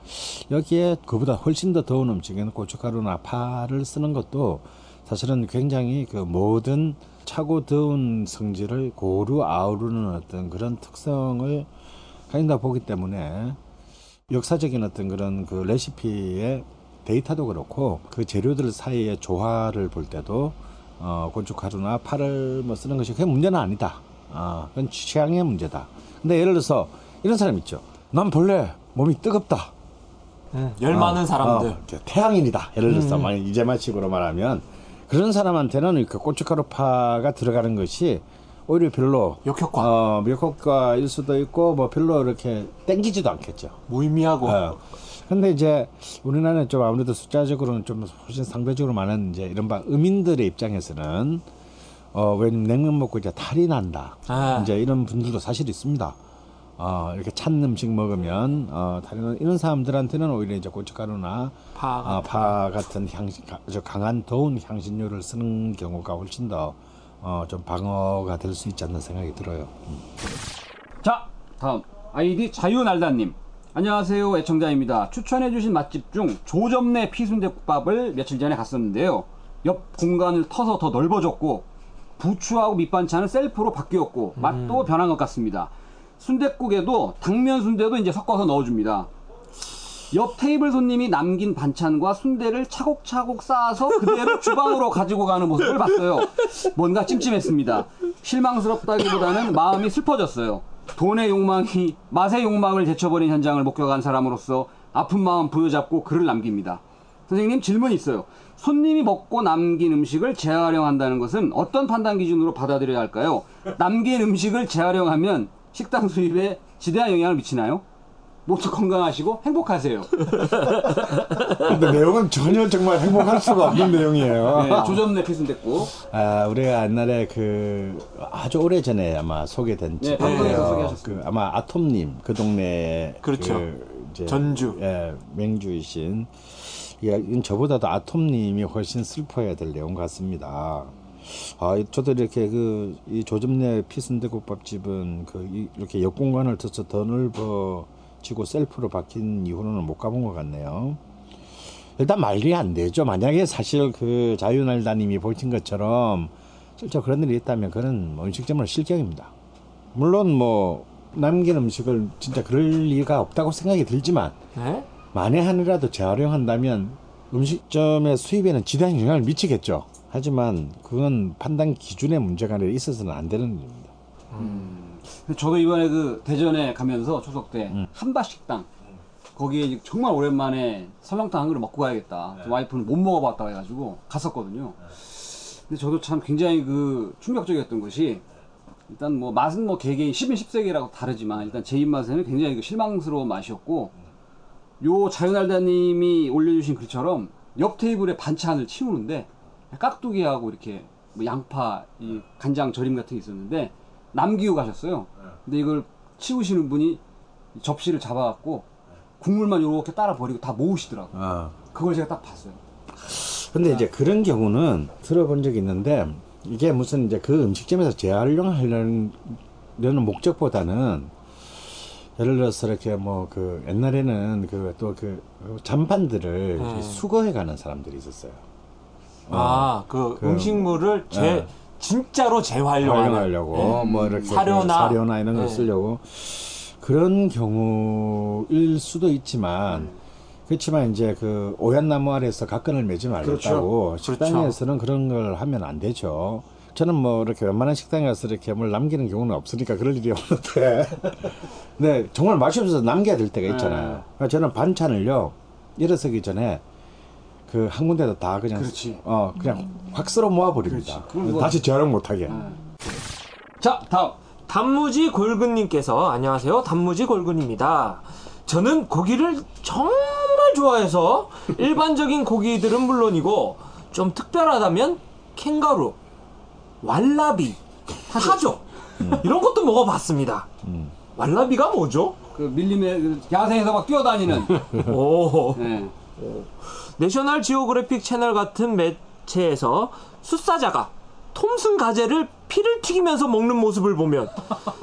Speaker 2: 여기에 그보다 훨씬 더 더운 음식에는 고춧가루나 파를 쓰는 것도 사실은 굉장히 그 모든 차고 더운 성질을 고루 아우르는 어떤 그런 특성을 가진다 보기 때문에 역사적인 어떤 그런 그 레시피의 데이터도 그렇고 그 재료들 사이의 조화를 볼 때도 어, 고춧가루나 파를 뭐 쓰는 것이 그게 문제는 아니다. 아, 그건 취향의 문제다. 근데 예를 들어서 이런 사람 있죠. 난 본래 몸이 뜨겁다.
Speaker 1: 음, 열 많은 사람들.
Speaker 2: 어, 태양인이다. 예를 들어서 만약 이제말식으로 말하면 그런 사람한테는 그 고춧가루 파가 들어가는 것이 오히려 별로
Speaker 1: 역효과.
Speaker 2: 어, 역효과일 수도 있고 뭐 별로 이렇게 땡기지도 않겠죠.
Speaker 1: 무의미하고.
Speaker 2: 어. 근데 이제 우리나라는 좀 아무래도 숫자적으로는 좀 훨씬 상대적으로 많은 이제 이른바 음인들의 입장에서는 어, 왜냐면 냉면 먹고 이제 탈이 난다.
Speaker 1: 아.
Speaker 2: 이제 이런 분들도 사실 있습니다. 어, 이렇게 찬 음식 먹으면 어, 나는 이런 사람들한테는 오히려 이제 고춧가루나
Speaker 1: 파.
Speaker 2: 아, 파 같은 향신, 강한 더운 향신료를 쓰는 경우가 훨씬 더 어, 좀 방어가 될 수 있지 않나 생각이 들어요.
Speaker 4: 자, 다음 아이디 자유날다님. 안녕하세요, 애청자입니다. 추천해주신 맛집 중 조점내 피순대국밥을 며칠 전에 갔었는데요. 옆 공간을 터서 더 넓어졌고 부추하고 밑반찬은 셀프로 바뀌었고 맛도 변한 것 같습니다. 순댓국에도 당면 순대도 이제 섞어서 넣어줍니다. 옆 테이블 손님이 남긴 반찬과 순대를 차곡차곡 쌓아서 그대로 주방으로 가지고 가는 모습을 봤어요. 뭔가 찜찜했습니다. 실망스럽다기보다는 마음이 슬퍼졌어요. 돈의 욕망이 맛의 욕망을 제쳐버린 현장을 목격한 사람으로서 아픈 마음 부여잡고 글을 남깁니다. 선생님 질문 있어요. 손님이 먹고 남긴 음식을 재활용한다는 것은 어떤 판단 기준으로 받아들여야 할까요? 남긴 음식을 재활용하면 식당 수입에 지대한 영향을 미치나요? 모두 건강하시고 행복하세요.
Speaker 2: 근데 내용은 전혀 정말 행복할 수가 없는 내용이에요.
Speaker 4: 네, 조점내 필순됐고
Speaker 2: 아, 우리가 옛날에 그 아주 오래 전에 아마 소개된
Speaker 4: 네,
Speaker 2: 집인데요.
Speaker 4: 방송에서 소개하셨습니다.
Speaker 2: 그 아마 아톰님 그 동네
Speaker 1: 그렇죠.
Speaker 2: 그 이제
Speaker 1: 전주.
Speaker 2: 예, 맹주이신 예, 저보다도 아톰님이 훨씬 슬퍼해야 될 내용 같습니다. 아, 이- 저도 이렇게 그 이 조점내 피순대국밥집은 그 이- 이렇게 옆공간을 터서 더 넓어지고 셀프로 바뀐 이후로는 못 가본 것 같네요. 일단 말이 안 되죠. 만약에 사실 그 자유날다님이 보신 것처럼 실제 그런 일이 있다면 그는 뭐 음식점은 실격입니다. 물론 뭐 남긴 음식을 진짜 그럴 리가 없다고 생각이 들지만
Speaker 1: 네?
Speaker 2: 만에 하나라도 재활용한다면 음식점의 수입에는 지대한 영향을 미치겠죠. 하지만 그건 판단 기준의 문제가 아니라 있어서는 안 되는 일입니다.
Speaker 4: 저도 이번에 그 대전에 가면서 추석 때 한밭식당 거기에 이제 정말 오랜만에 설렁탕 한 그릇 먹고 가야겠다. 와이프는 못 먹어봤다고 해가지고 갔었거든요. 근데 저도 참 굉장히 그 충격적이었던 것이 일단 뭐 맛은 뭐 개개인 10인 10세계라고 다르지만 일단 제 입맛에는 굉장히 그 실망스러운 맛이었고 요 자유날다님이 올려주신 글처럼 옆 테이블에 반찬을 치우는데 깍두기하고 이렇게 뭐 양파, 이 간장 절임 같은 게 있었는데 남기고 가셨어요. 근데 이걸 치우시는 분이 접시를 잡아갖고 국물만 이렇게 따라 버리고 다 모으시더라고요.
Speaker 2: 아.
Speaker 4: 그걸 제가 딱 봤어요.
Speaker 2: 근데 이제 그런 경우는 들어본 적이 있는데 이게 무슨 이제 그 음식점에서 재활용하려는 목적보다는 예를 들어서 이렇게 뭐 그 옛날에는 그 또그 잔판들을
Speaker 1: 음.
Speaker 2: 수거해 가는 사람들이 있었어요.
Speaker 1: 아, 그,
Speaker 2: 그-
Speaker 1: 음식물을 재,
Speaker 2: 네.
Speaker 1: 진짜로 재활용하는.
Speaker 2: 활용하려고
Speaker 1: 네.
Speaker 2: 뭐 이렇게
Speaker 1: 사료나.
Speaker 2: 그 사료나 이런 걸
Speaker 1: 네.
Speaker 2: 쓰려고 그런 경우일 수도 있지만 그렇지만 이제 그 오얏 나무 아래서 각근을 매지 말랬다고 식당에서는 그런걸 하면 안 되죠. 저는 뭐 이렇게 웬만한 식당에 가서 이렇게 뭘 남기는 경우는 없으니까 그럴 일이 없는데 네 정말 맛이 없어서 남겨야 될 때가 있잖아요. 그러니까 저는 반찬을요 일어서기 전에 그 한 군데다 다 그냥
Speaker 4: 그렇지.
Speaker 2: 어 그냥 확 쓸어 모아 버립니다.
Speaker 4: 그렇지. 그럼 뭐-
Speaker 2: 다시 재활용 못하게.
Speaker 4: 자, 다음.
Speaker 1: 단무지 골근님께서 안녕하세요. 단무지 골근입니다. 저는 고기를 정말 좋아해서 일반적인 고기들은 물론이고 좀 특별하다면 캥거루, 왈라비, 타조 이런 것도 먹어봤습니다. 왈라비가 뭐죠?
Speaker 4: 그 밀림의 그 야생에서 막 뛰어다니는.
Speaker 1: 오.
Speaker 4: 네.
Speaker 1: 내셔널 지오그래픽 채널 같은 매체에서 숫사자가 톰슨 가재를 피를 튀기면서 먹는 모습을 보면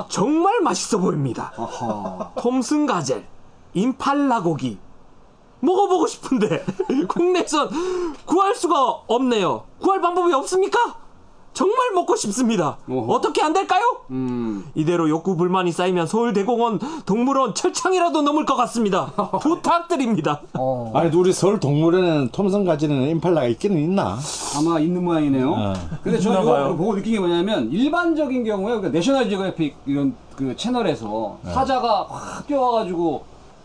Speaker 1: 정말 맛있어 보입니다.
Speaker 4: 어허.
Speaker 1: 톰슨 가젤, 임팔라 고기 먹어보고 싶은데 국내선 구할 수가 없네요. 구할 방법이 없습니까? 정말 먹고 싶습니다.
Speaker 4: 어허.
Speaker 1: 어떻게 안 될까요?
Speaker 4: 음.
Speaker 1: 이대로 욕구 불만이 쌓이면 서울대공원 동물원 철창이라도 넘을 것 같습니다. 부탁드립니다.
Speaker 4: 어.
Speaker 2: 아니 우리 서울 동물원에는 톰슨 가지는 임팔라가 있기는 있나?
Speaker 4: 아마 있는 모양이네요.
Speaker 2: 어.
Speaker 4: 근데 저
Speaker 1: 있나 봐요.
Speaker 4: 이거 보고 느낀 게 뭐냐면 일반적인 경우에 그러니까 내셔널 지오그래픽 이런 그 채널에서 사자가 확 뛰어와가지고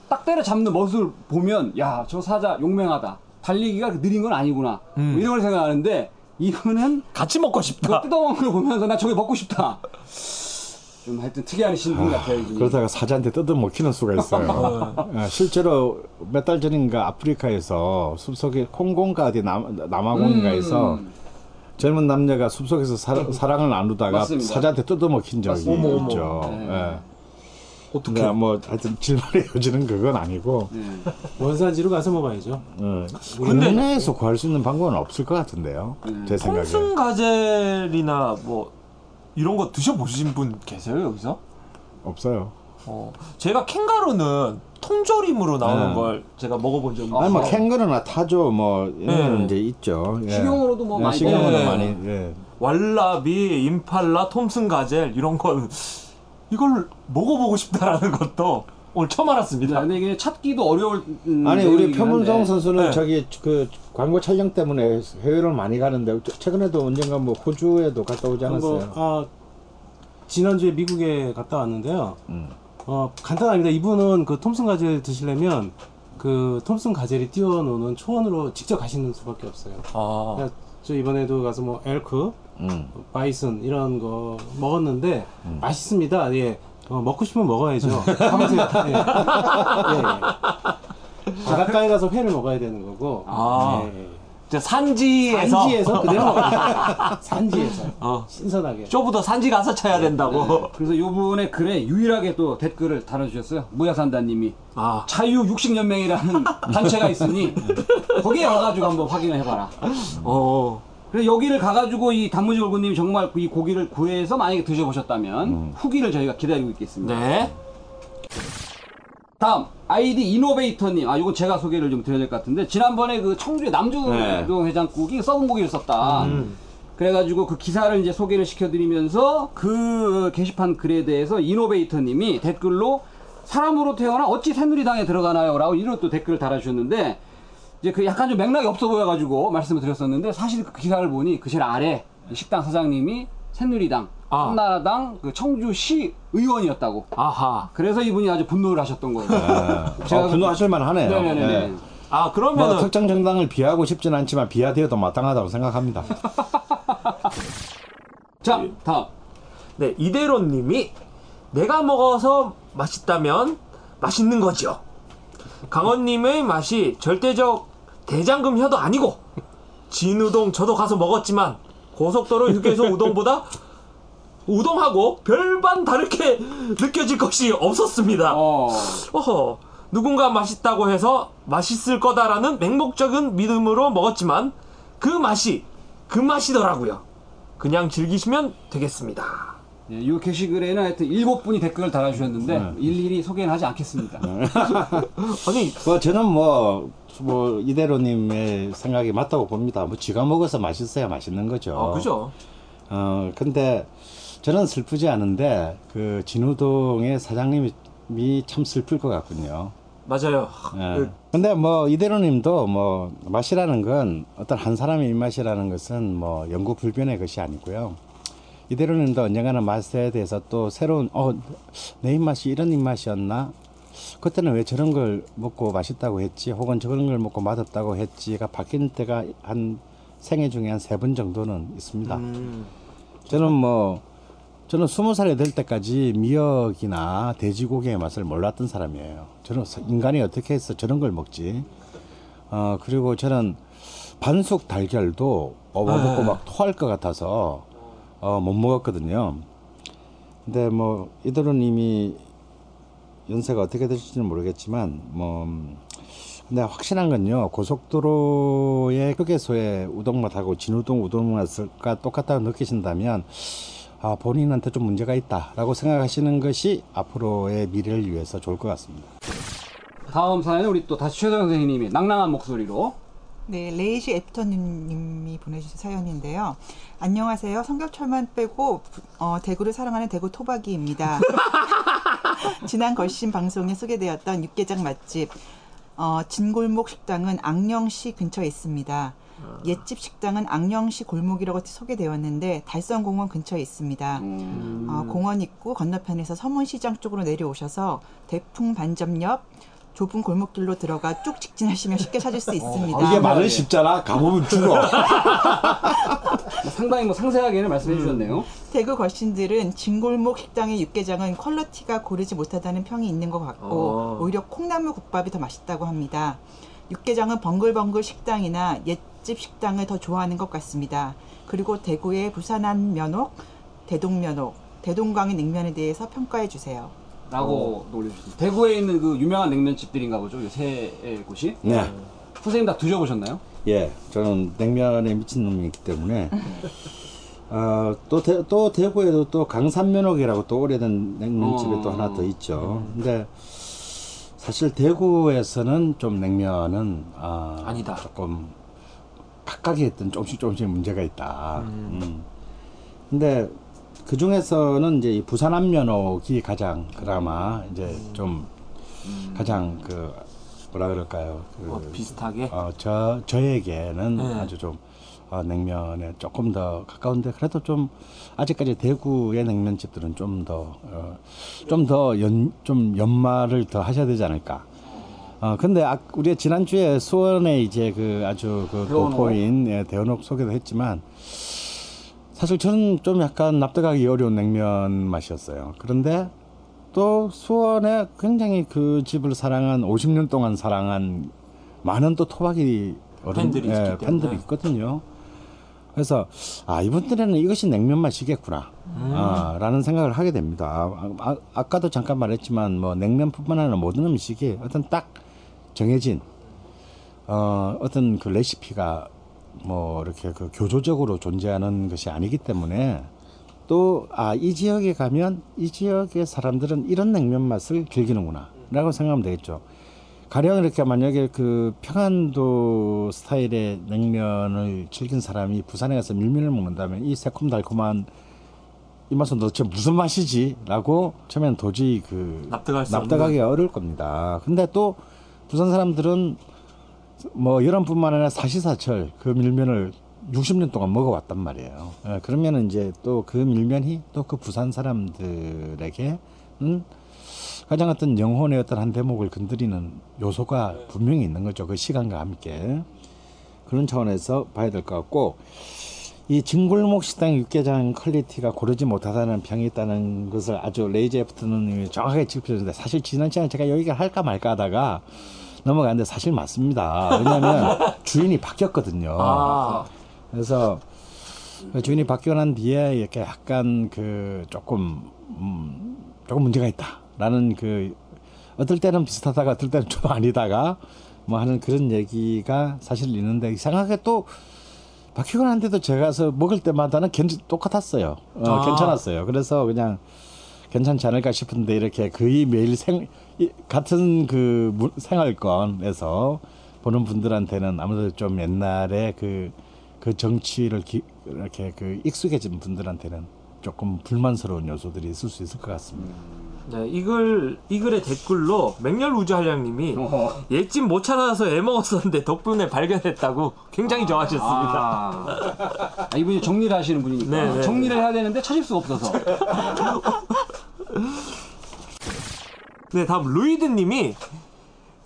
Speaker 4: 딱 때려 잡는 모습을 보면 야 저 사자 용맹하다. 달리기가 느린 건 아니구나. 뭐 이런 걸 생각하는데 이분은
Speaker 1: 같이 먹고 싶다.
Speaker 4: 뜯어먹는 걸 보면서 나 저게 먹고 싶다. 좀 하여튼 특이한 신분 같아요. 이분이.
Speaker 2: 그러다가 사자한테 뜯어먹히는 수가 있어요. 아, 실제로 몇 달 전인가 아프리카에서 숲속에 콩공가 어디 남, 남아공인가에서
Speaker 4: 음.
Speaker 2: 젊은 남녀가 숲속에서 사, 랑을 나누다가
Speaker 4: 맞습니다.
Speaker 2: 사자한테 뜯어먹힌 적이
Speaker 4: 맞습니다.
Speaker 2: 있죠.
Speaker 4: 네.
Speaker 2: 예.
Speaker 1: 어떻게?
Speaker 2: 뭐 하여튼 질문의 요지는 그건 아니고
Speaker 4: 네.
Speaker 5: 원산지로 가서 먹어야죠.
Speaker 2: 어,
Speaker 1: 근데-
Speaker 2: 국내에서 구할 수 있는 방법은 없을 것 같은데요. 제 생각에.
Speaker 1: 톰슨 가젤이나 뭐 이런 거 드셔보신 분 계세요 여기서?
Speaker 2: 없어요.
Speaker 1: 어, 제가 캥가루는 통조림으로 나오는
Speaker 2: 네.
Speaker 1: 걸 제가 먹어본 적이 있어요.
Speaker 2: 아니 뭐 캥거루나 타조 뭐 이런
Speaker 1: 네.
Speaker 2: 이제 있죠. 예.
Speaker 4: 식용으로도 뭐
Speaker 2: 네,
Speaker 4: 많이
Speaker 2: 식용으로
Speaker 1: 네.
Speaker 2: 많이. 예.
Speaker 1: 왈라비, 임팔라, 톰슨 가젤 이런 걸 이걸 먹어보고 싶다라는 것도 오늘 처음 알았습니다.
Speaker 4: 근데 이게 찾기도 어려울 음,
Speaker 2: 아니 우리 표문성. 선수는
Speaker 1: 네.
Speaker 2: 저기 그 광고 촬영 때문에 해외를 많이 가는데 최근에도 언젠가 뭐 호주에도 갔다 오지 않았어요?
Speaker 5: 뭐, 아, 지난주에 미국에 갔다 왔는데요.
Speaker 2: 음.
Speaker 5: 어, 간단합니다. 이분은 그 톰슨 가젤 드시려면 그 톰슨 가젤이 띄워놓는 초원으로 직접 가시는 수밖에 없어요.
Speaker 1: 아,
Speaker 5: 저 이번에도 가서 뭐 엘크,
Speaker 2: 음.
Speaker 5: 바이슨 이런 거 먹었는데 맛있습니다. 예. 어, 먹고 싶으면 먹어야죠. 가보세요. 예. 예, 예. 바닷가에 가서 회를 먹어야 되는 거고.
Speaker 1: 아.
Speaker 5: 예, 예.
Speaker 1: 저 산지에서
Speaker 5: 산지에서 그대로. 산지에서
Speaker 1: 어.
Speaker 5: 신선하게.
Speaker 1: 쇼부터 산지 가서 쳐야 된다고.
Speaker 4: 그래서 요분의 글에 유일하게 또 댓글을 달아주셨어요. 무야산다님이
Speaker 1: 아,
Speaker 4: 자유 육식연맹이라는 단체가 있으니 거기에 와가지고 한번 확인을 해봐라.
Speaker 1: 어,
Speaker 4: 그래서 여기를 가가지고 이 단무지 얼굴님이 정말 이 고기를 구해서 만약에 드셔보셨다면 후기를 저희가 기다리고 있겠습니다.
Speaker 1: 네.
Speaker 4: 다음 아이디 이노베이터님 아 이거 제가 소개를 좀 드려야 될 것 같은데 지난번에 그 청주의 남주동
Speaker 2: 네.
Speaker 4: 해장국이 썩은 고기를 썼다 그래가지고 그 기사를 이제 소개를 시켜드리면서 그 게시판 글에 대해서 이노베이터님이 댓글로 사람으로 태어나 어찌 새누리당에 들어가나요? 라고 이런 또 댓글을 달아주셨는데 이제 그 약간 좀 맥락이 없어 보여가지고 말씀을 드렸었는데 사실 그 기사를 보니 그 제일 아래 식당 사장님이 새누리당,
Speaker 1: 아.
Speaker 4: 한나라당 그 청주시 의원이었다고
Speaker 1: 아하.
Speaker 4: 그래서 이분이 아주 분노를 하셨던 거예요.
Speaker 2: 제가 어, 분노하실 만하네요.
Speaker 4: 네네네.
Speaker 2: 네.
Speaker 1: 아,
Speaker 2: 뭐
Speaker 1: 그러면은
Speaker 2: 특정 정당을 비하하고 싶진 않지만 비하되어도 마땅하다고 생각합니다.
Speaker 4: 자, 다음.
Speaker 1: 네, 이대로님이 내가 먹어서 맛있다면 맛있는 거죠. 강원님의 맛이 절대적 대장금 혀도 아니고 진우동 저도 가서 먹었지만 고속도로 휴게소 우동보다 우동하고 별반 다르게 느껴질 것이 없었습니다.
Speaker 4: 어,
Speaker 1: 어허, 누군가 맛있다고 해서 맛있을 거다라는 맹목적인 믿음으로 먹었지만 그 맛이 그 맛이더라고요. 그냥 즐기시면 되겠습니다.
Speaker 4: 예, 이 게시글에는 하여튼 일곱 분이 댓글을 달아주셨는데 일일이 소개는 하지 않겠습니다.
Speaker 1: 아니,
Speaker 2: 뭐 저는 뭐, 뭐 이대로님의 생각이 맞다고 봅니다. 뭐 쥐가 먹어서 맛있어야 맛있는 거죠.
Speaker 1: 아, 그죠?
Speaker 2: 어, 근데 저는 슬프지 않은데 그 진우동의 사장님이 참 슬플 것 같군요.
Speaker 1: 맞아요.
Speaker 2: 예.
Speaker 1: 그,
Speaker 2: 근데 뭐 이대로님도 뭐 맛이라는 건 어떤 한 사람의 입맛이라는 것은 뭐 영구 불변의 것이 아니고요. 이대로님도 언젠가는 맛에 대해서 또 새로운 어내 입맛이 이런 입맛이었나? 그때는 왜 저런 걸 먹고 맛있다고 했지? 혹은 저런 걸 먹고 맛없다고 했지가 바뀐 때가 한 생애 중에 한 세 번 정도는 있습니다.
Speaker 1: 음,
Speaker 2: 저는 뭐 저는 스무 살이 될 때까지 미역이나 돼지고기의 맛을 몰랐던 사람이에요. 저는 서- 인간이 어떻게 해서 저런 걸 먹지? 어 그리고 저는 반숙 달걀도 어, 먹고 막 토할 것 같아서 어, 못 먹었거든요. 근데 뭐 이도로님이 연세가 어떻게 되실지는 모르겠지만 뭐 음, 근데 확실한 건요 고속도로의 휴게소의 우동맛하고 진우동 우동맛과 똑같다고 느끼신다면 아 본인한테 좀 문제가 있다라고 생각하시는 것이 앞으로의 미래를 위해서 좋을 것 같습니다.
Speaker 4: 다음 사연은 우리 또 다시 최성 선생님이 낭낭한 목소리로
Speaker 3: 네, 레이지 애프터님이 보내주신 사연인데요. 안녕하세요. 성격철만 빼고 어, 대구를 사랑하는 대구 토박이입니다. 지난 걸신 방송에 소개되었던 육개장 맛집 어, 진골목 식당은 악령시 근처에 있습니다. 옛집 식당은 악령시 골목이라고 소개되었는데 달성공원 근처에 있습니다. 어, 공원 입구 건너편에서 서문시장 쪽으로 내려오셔서 대풍 반점 옆 좁은 골목길로 들어가 쭉 직진하시면 쉽게 찾을 수 있습니다.
Speaker 2: 이게 말은 쉽잖아. 가보면 죽어.
Speaker 4: 상당히 뭐 상세하게는 말씀해
Speaker 1: 음.
Speaker 4: 주셨네요.
Speaker 3: 대구 걸신들은 진골목 식당의 육개장은 퀄리티가 고르지 못하다는 평이 있는 것 같고
Speaker 1: 어.
Speaker 3: 오히려 콩나물 국밥이 더 맛있다고 합니다. 육개장은 벙글벙글 식당이나 옛집 식당을 더 좋아하는 것 같습니다. 그리고 대구의 부산안면옥, 대동면옥, 대동강의 냉면에 대해서 평가해 주세요.
Speaker 4: 라고 올려주셨습니다. 대구에 있는 그 유명한 냉면집들인가 보죠. 요세 곳이.
Speaker 2: 네.
Speaker 4: 선생님 다 드셔보셨나요?
Speaker 2: 예, 저는 냉면에 미친 놈이기 때문에 어, 또, 대, 또 대구에도 또 강산면옥이라고 또 오래된 냉면집이
Speaker 4: 어.
Speaker 2: 또 하나 더 있죠. 근데 사실 대구에서는 좀 냉면은 아,
Speaker 1: 아니다.
Speaker 2: 조금 각각에 했던 조금씩 조금씩 문제가 있다. 음. 근데 그 중에서는 이제 이 부산 안면옥이 가장 그나마 이제 좀 가장 그 뭐라 그럴까요? 그
Speaker 1: 어, 비슷하게.
Speaker 2: 어, 저 저에게는
Speaker 1: 네.
Speaker 2: 아주 좀 어, 냉면에 조금 더 가까운데 그래도 좀 아직까지 대구의 냉면집들은 좀더 어, 좀더연좀 연말을 더 하셔야 되지 않을까. 어 근데 아, 우리 지난 주에 수원에 이제 그 아주 그. 도포인 예, 대원옥 소개도 했지만 사실 저는 좀 약간 납득하기 어려운 냉면 맛이었어요. 그런데 또 수원에 굉장히 그 집을 사랑한 50년 동안 사랑한 많은 또 토박이 어른-
Speaker 1: 팬들이 때문에.
Speaker 2: 팬들이 있거든요. 그래서 아 이분들에는 이것이 냉면 맛이겠구나
Speaker 1: 음.
Speaker 2: 아, 라는 생각을 하게 됩니다. 아, 아, 까도 잠깐 말했지만 뭐 냉면뿐만 아니라 모든 음식이 어떤 딱 정해진 어, 어떤 그 레시피가 뭐 이렇게 그 교조적으로 존재하는 것이 아니기 때문에 또 아 이 지역에 가면 이 지역의 사람들은 이런 냉면 맛을 즐기는구나 라고 생각하면 되겠죠. 가령 이렇게 만약에 그 평안도 스타일의 냉면을 즐긴 사람이 부산에 가서 밀면을 먹는다면 이 새콤달콤한 이 맛은 도대체 무슨 맛이지?라고 처음에는 도저히 그
Speaker 1: 납득할 수
Speaker 2: 납득하기 어려울 겁니다. 근데 또 부산 사람들은 뭐 여름뿐만 아니라 사시사철 그 밀면을 60년 동안 먹어왔단 말이에요. 예, 그러면은 이제 또 그 밀면이 또 그 부산 사람들에게는 가장 어떤 영혼의 어떤 한 대목을 건드리는 요소가 분명히 있는 거죠. 그 시간과 함께 그런 차원에서 봐야 될 것 같고 이 진골목 식당 육개장 퀄리티가 고르지 못하다는 평이 있다는 것을 아주 레이저 애프터는 정확하게 짚어줬는데 사실 지난 시간에 제가 얘기할까 말까 하다가 넘어갔는데 사실 맞습니다. 왜냐하면 주인이 바뀌었거든요.
Speaker 1: 아,
Speaker 2: 그래서 그 주인이 바뀌고 난 뒤에 이렇게 약간 그 조금 음, 조금 문제가 있다라는 그 어떨 때는 비슷하다가 어떨 때는 좀 아니다가 뭐 하는 그런 얘기가 사실 있는데 이상하게 또 바뀌고 난 뒤도 제가 가서 먹을 때마다는 괜 똑같았어요. 어,
Speaker 1: 아.
Speaker 2: 괜찮았어요. 그래서 그냥 괜찮지 않을까 싶은데 이렇게 거의 매일 생 이- 같은 그 무- 생활권에서 보는 분들한테는 아무래도 좀 옛날에 그, 그 정치를 기, 이렇게 그 익숙해진 분들한테는 조금 불만스러운 요소들이 있을 수 있을 것 같습니다.
Speaker 1: 네, 이글 이 글의 댓글로 맹렬 우주한량님이
Speaker 4: 어.
Speaker 1: 옛집 못 찾아서 애 먹었었는데 덕분에 발견했다고 굉장히 좋아하셨습니다.
Speaker 4: 아, 아, 이분이 정리를 하시는 분이니까
Speaker 1: 네, 네,
Speaker 4: 정리를 해야 되는데 찾을 수가 없어서
Speaker 1: 네, 다음 루이드님이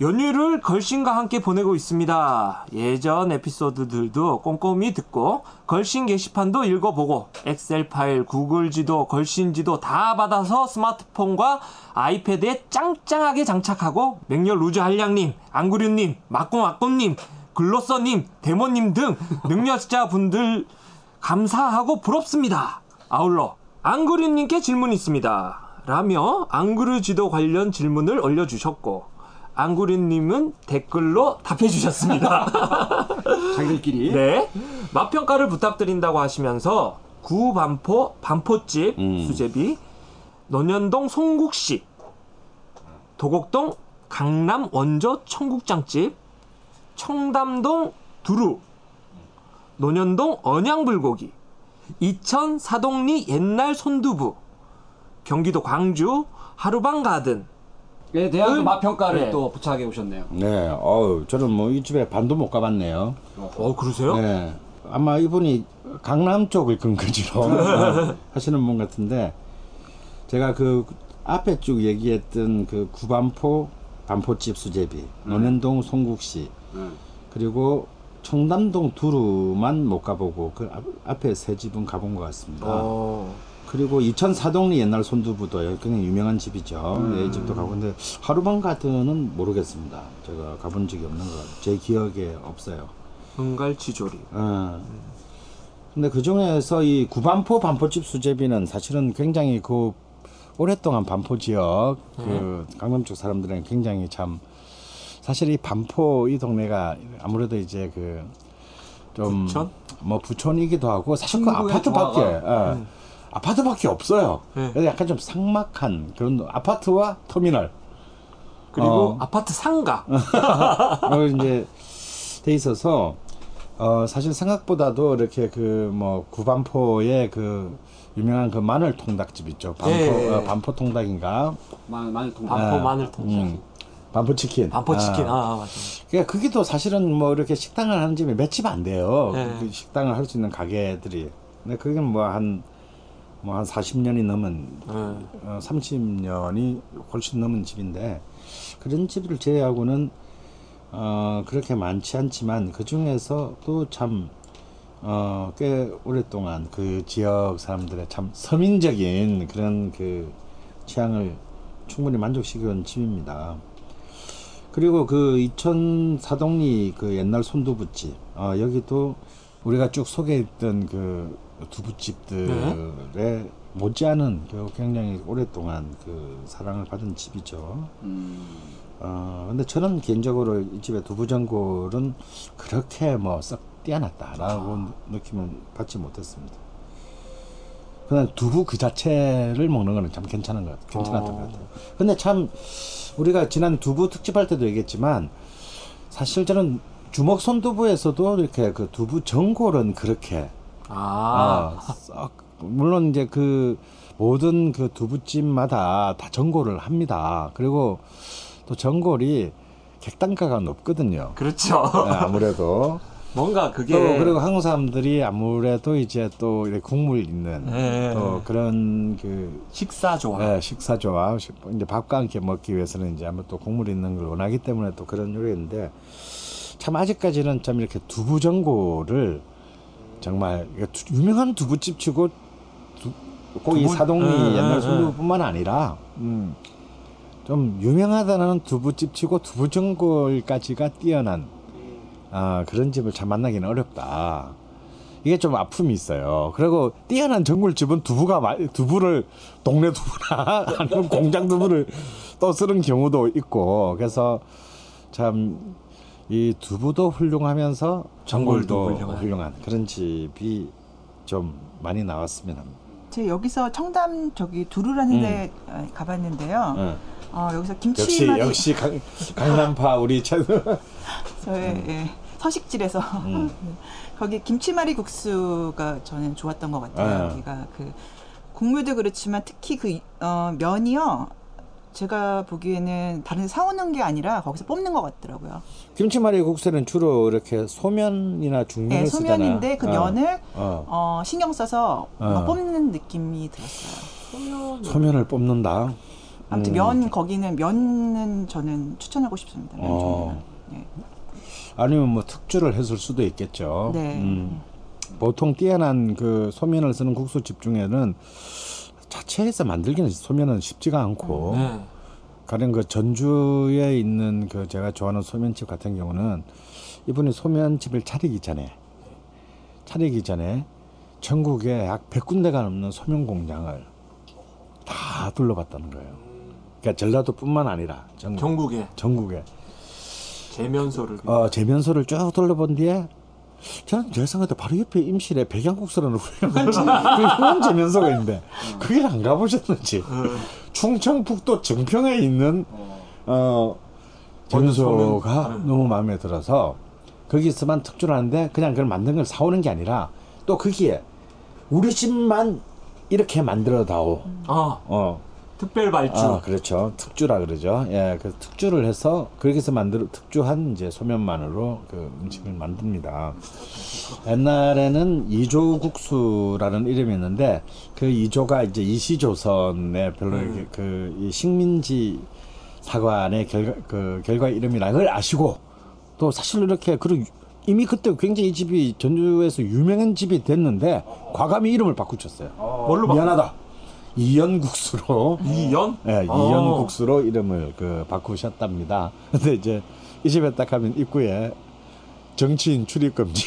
Speaker 1: 연휴를 걸신과 함께 보내고 있습니다. 예전 에피소드들도 꼼꼼히 듣고 걸신 게시판도 읽어보고 엑셀 파일, 구글 지도, 걸신 지도 다 받아서 스마트폰과 아이패드에 짱짱하게 장착하고 맹렬 루즈 한량님, 안구류님, 막공아꼼님, 글로서님, 데모님 등 능력자분들 감사하고 부럽습니다. 아울러 앙그류님께 질문이 있습니다. 라며 앙그류 지도 관련 질문을 올려주셨고 앙그류님은 댓글로 답해주셨습니다.
Speaker 4: 자기들끼리
Speaker 1: 네. 맛평가를 부탁드린다고 하시면서 구반포 반포집
Speaker 2: 음.
Speaker 1: 수제비 논현동 송국식 도곡동 강남 원조 청국장집 청담동 두루 논현동 언양불고기 이천 사동리 옛날 손두부 경기도 광주 하루방 가든
Speaker 4: 에 대한 그
Speaker 1: 음.
Speaker 4: 맛평가를
Speaker 1: 네.
Speaker 4: 또 부착해 오셨네요.
Speaker 2: 네, 어우, 저는 뭐 이 집에 반도 못 가봤네요.
Speaker 1: 어 그러세요?
Speaker 2: 네. 아마 이분이 강남 쪽을 근거지로 어, 하시는 분 같은데 제가 그 앞에 쭉 얘기했던 그 구반포 반포집 수제비, 논현동 송국시
Speaker 4: 음.
Speaker 2: 그리고 청담동 두루만 못 가보고 그 앞, 앞에 세 집은 가본 것 같습니다.
Speaker 1: 어.
Speaker 2: 그리고 이천 사동리 옛날 손두부도 굉장히 유명한 집이죠. 예, 이 집도 가고 근데 하루방 가든은 모르겠습니다. 제가 가본 적이 없는 것 같아요. 제 기억에 없어요.
Speaker 1: 은갈치조리
Speaker 2: 어. 근데 그 중에서 이 구반포 반포집 수제비는 사실은 굉장히 그 오랫동안 반포 지역 그 강남 쪽 사람들은 굉장히 참 사실 이 반포 이 동네가 아무래도 이제 그좀
Speaker 1: 부천?
Speaker 2: 뭐 부촌이기도 하고 사실 그 아파트 밖에
Speaker 4: 조화가?
Speaker 2: 예. 아파트밖에 없어요.
Speaker 1: 네.
Speaker 2: 그래서 약간 좀 삭막한 그런 아파트와 터미널
Speaker 1: 그리고
Speaker 2: 어.
Speaker 1: 아파트 상가.
Speaker 2: 어, 이제 돼 있어서 어, 사실 생각보다도 이렇게 그 뭐 구반포의 그 유명한 그 마늘 통닭집 있죠. 반포
Speaker 1: 예.
Speaker 2: 어, 반포 통닭인가?
Speaker 4: 마늘, 마늘 통.
Speaker 1: 반포
Speaker 2: 아,
Speaker 1: 마늘 통닭.
Speaker 2: 음, 반포 치킨.
Speaker 1: 반포 치킨.
Speaker 2: 아.
Speaker 1: 아, 맞아요.
Speaker 2: 그러니까 그게도 사실은 뭐 이렇게 식당을 하는 집이 몇 집 안 돼요.
Speaker 1: 네.
Speaker 2: 그 식당을 할 수 있는 가게들이. 근데 그게 뭐 한 뭐 한 40년이 넘은
Speaker 1: 네.
Speaker 2: 어, 30년이 훨씬 넘은 집인데 그런 집을 제외하고는 어, 그렇게 많지 않지만 그 중에서 또참 어, 꽤 오랫동안 그 지역 사람들의 참 서민적인 그런 그 취향을 충분히 만족시켜온 집입니다. 그리고 그 이천 사동리 그 옛날 손두부집 어, 여기도 우리가 쭉 소개했던 그 두부집들의 못지않은 그 굉장히 오랫동안 그 사랑을 받은 집이죠.
Speaker 4: 음.
Speaker 2: 어, 근데 저는 개인적으로 이 집의 두부전골은 그렇게 뭐 썩 뛰어났다라고 느낌은 받지 못했습니다. 그냥 두부 그 자체를 먹는 거는 참 괜찮은 것 같아요. 괜찮았던
Speaker 1: 어.
Speaker 2: 것 같아요. 근데 참 우리가 지난 두부 특집할 때도 얘기했지만 사실 저는 주먹 손두부에서도 이렇게 그 두부 전골은 그렇게
Speaker 1: 아.
Speaker 2: 어, 썩 물론 이제 그 모든 그 두부집마다 다 전골을 합니다. 그리고 또 전골이 객단가가 높거든요.
Speaker 1: 그렇죠.
Speaker 2: 네, 아무래도
Speaker 1: 뭔가 그게
Speaker 2: 또 그리고 한국 사람들이 아무래도 이제 또 국물 있는
Speaker 1: 네.
Speaker 2: 또 그런 그
Speaker 1: 식사 좋아.
Speaker 2: 네, 식사 좋아 이제 밥과 함께 먹기 위해서는 이제 또 국물 있는 걸 원하기 때문에 또 그런 요리인데 참 아직까지는 좀 이렇게 두부 전골을 정말 유명한 두부집 치고 두,
Speaker 1: 두부-
Speaker 2: 사동리
Speaker 1: 예,
Speaker 2: 옛날
Speaker 1: 예,
Speaker 2: 손두부뿐만 아니라 음, 좀 유명하다는 두부집 치고 두부 전골까지가 뛰어난 아, 그런 집을 참 만나기는 어렵다. 이게 좀 아픔이 있어요. 그리고 뛰어난 전골집은 두부가 마- 두부를 동네 두부나 아니면 공장 두부를 또 쓰는 경우도 있고 그래서 참 이 두부도 훌륭하면서 전골도
Speaker 1: 훌륭한.
Speaker 2: 훌륭한 그런 집이 좀 많이 나왔으면 합니다.
Speaker 3: 제가 여기서 청담 저기 두루라는 데 어, 가봤는데요.
Speaker 2: 예.
Speaker 3: 어, 여기서
Speaker 2: 역시
Speaker 3: 김치말이
Speaker 2: 역시 강, 강남파 우리 최
Speaker 3: 저의 예, 서식지에서
Speaker 2: 음.
Speaker 3: 거기 김치말이 국수가 저는 좋았던 것 같아요.
Speaker 2: 네.
Speaker 3: 여기가 그 국물도 그렇지만 특히 그 어, 면이요. 제가 보기에는 다른 데 사오는 게 아니라 거기서 뽑는 것 같더라고요.
Speaker 2: 김치말이 국수는 주로 이렇게 소면이나 중면을
Speaker 3: 네,
Speaker 2: 쓰잖아요.
Speaker 3: 소면인데 그
Speaker 2: 어,
Speaker 3: 면을
Speaker 2: 어.
Speaker 3: 어, 신경 써서
Speaker 2: 어.
Speaker 3: 뽑는 느낌이 들었어요.
Speaker 2: 소면 을 뽑는다.
Speaker 3: 아무튼
Speaker 2: 음.
Speaker 3: 면 거기는 면은 저는 추천하고 싶습니다. 면
Speaker 2: 어.
Speaker 3: 네.
Speaker 2: 아니면 뭐 특주를 했을 수도 있겠죠.
Speaker 3: 네.
Speaker 2: 음. 보통 뛰어난 그 소면을 쓰는 국수집 중에는 자체에서 만들기는 소면은 쉽지가 않고
Speaker 1: 네.
Speaker 2: 가령 그 전주에 있는 그 제가 좋아하는 소면집 같은 경우는 이분이 소면집을 차리기 전에 차리기 전에 전국에 약 100군데가 넘는 소면 공장을 다 둘러봤다는 거예요. 그러니까 전라도뿐만 아니라 전국,
Speaker 1: 전국에
Speaker 2: 전국에
Speaker 1: 재면소를
Speaker 2: 어, 재면소를 쭉 둘러본 뒤에 저는 예상할 때 바로 옆에 임실에 백양국수라는 훌륭한, 재- 재면소가 있는데 그길 안 가보셨는지. 충청북도 정평에 있는 어, 재면소가
Speaker 1: 소면.
Speaker 2: 너무 마음에 들어서 거기서만 특주를 하는데 그냥 그걸 만든 걸 사오는 게 아니라 또 거기에 우리 집만 이렇게 만들어 다오.
Speaker 1: 아.
Speaker 2: 어,
Speaker 1: 특별 발주
Speaker 2: 아, 그렇죠. 특주라 그러죠. 예, 그 특주를 해서 거기서 만들 특주한 이제 소면만으로 그 음식을 만듭니다. 옛날에는 이조국수라는 이름이었는데 그 이조가 이제 이시조선의 별로 이렇게 그이 식민지 사관의 결과 그 결과 이름이라는 걸 아시고 또 사실 이렇게 그리고 이미 그때 굉장히 이 집이 전주에서 유명한 집이 됐는데 과감히 이름을 바꾸셨어요.
Speaker 1: 뭘로 바
Speaker 2: 미안하다. 이연국수로
Speaker 1: 이연
Speaker 2: 예,
Speaker 1: 어.
Speaker 2: 이연국수로 이름을 그 바꾸셨답니다. 근데 이제 이 집에 딱 가면 입구에 정치인 출입 금지.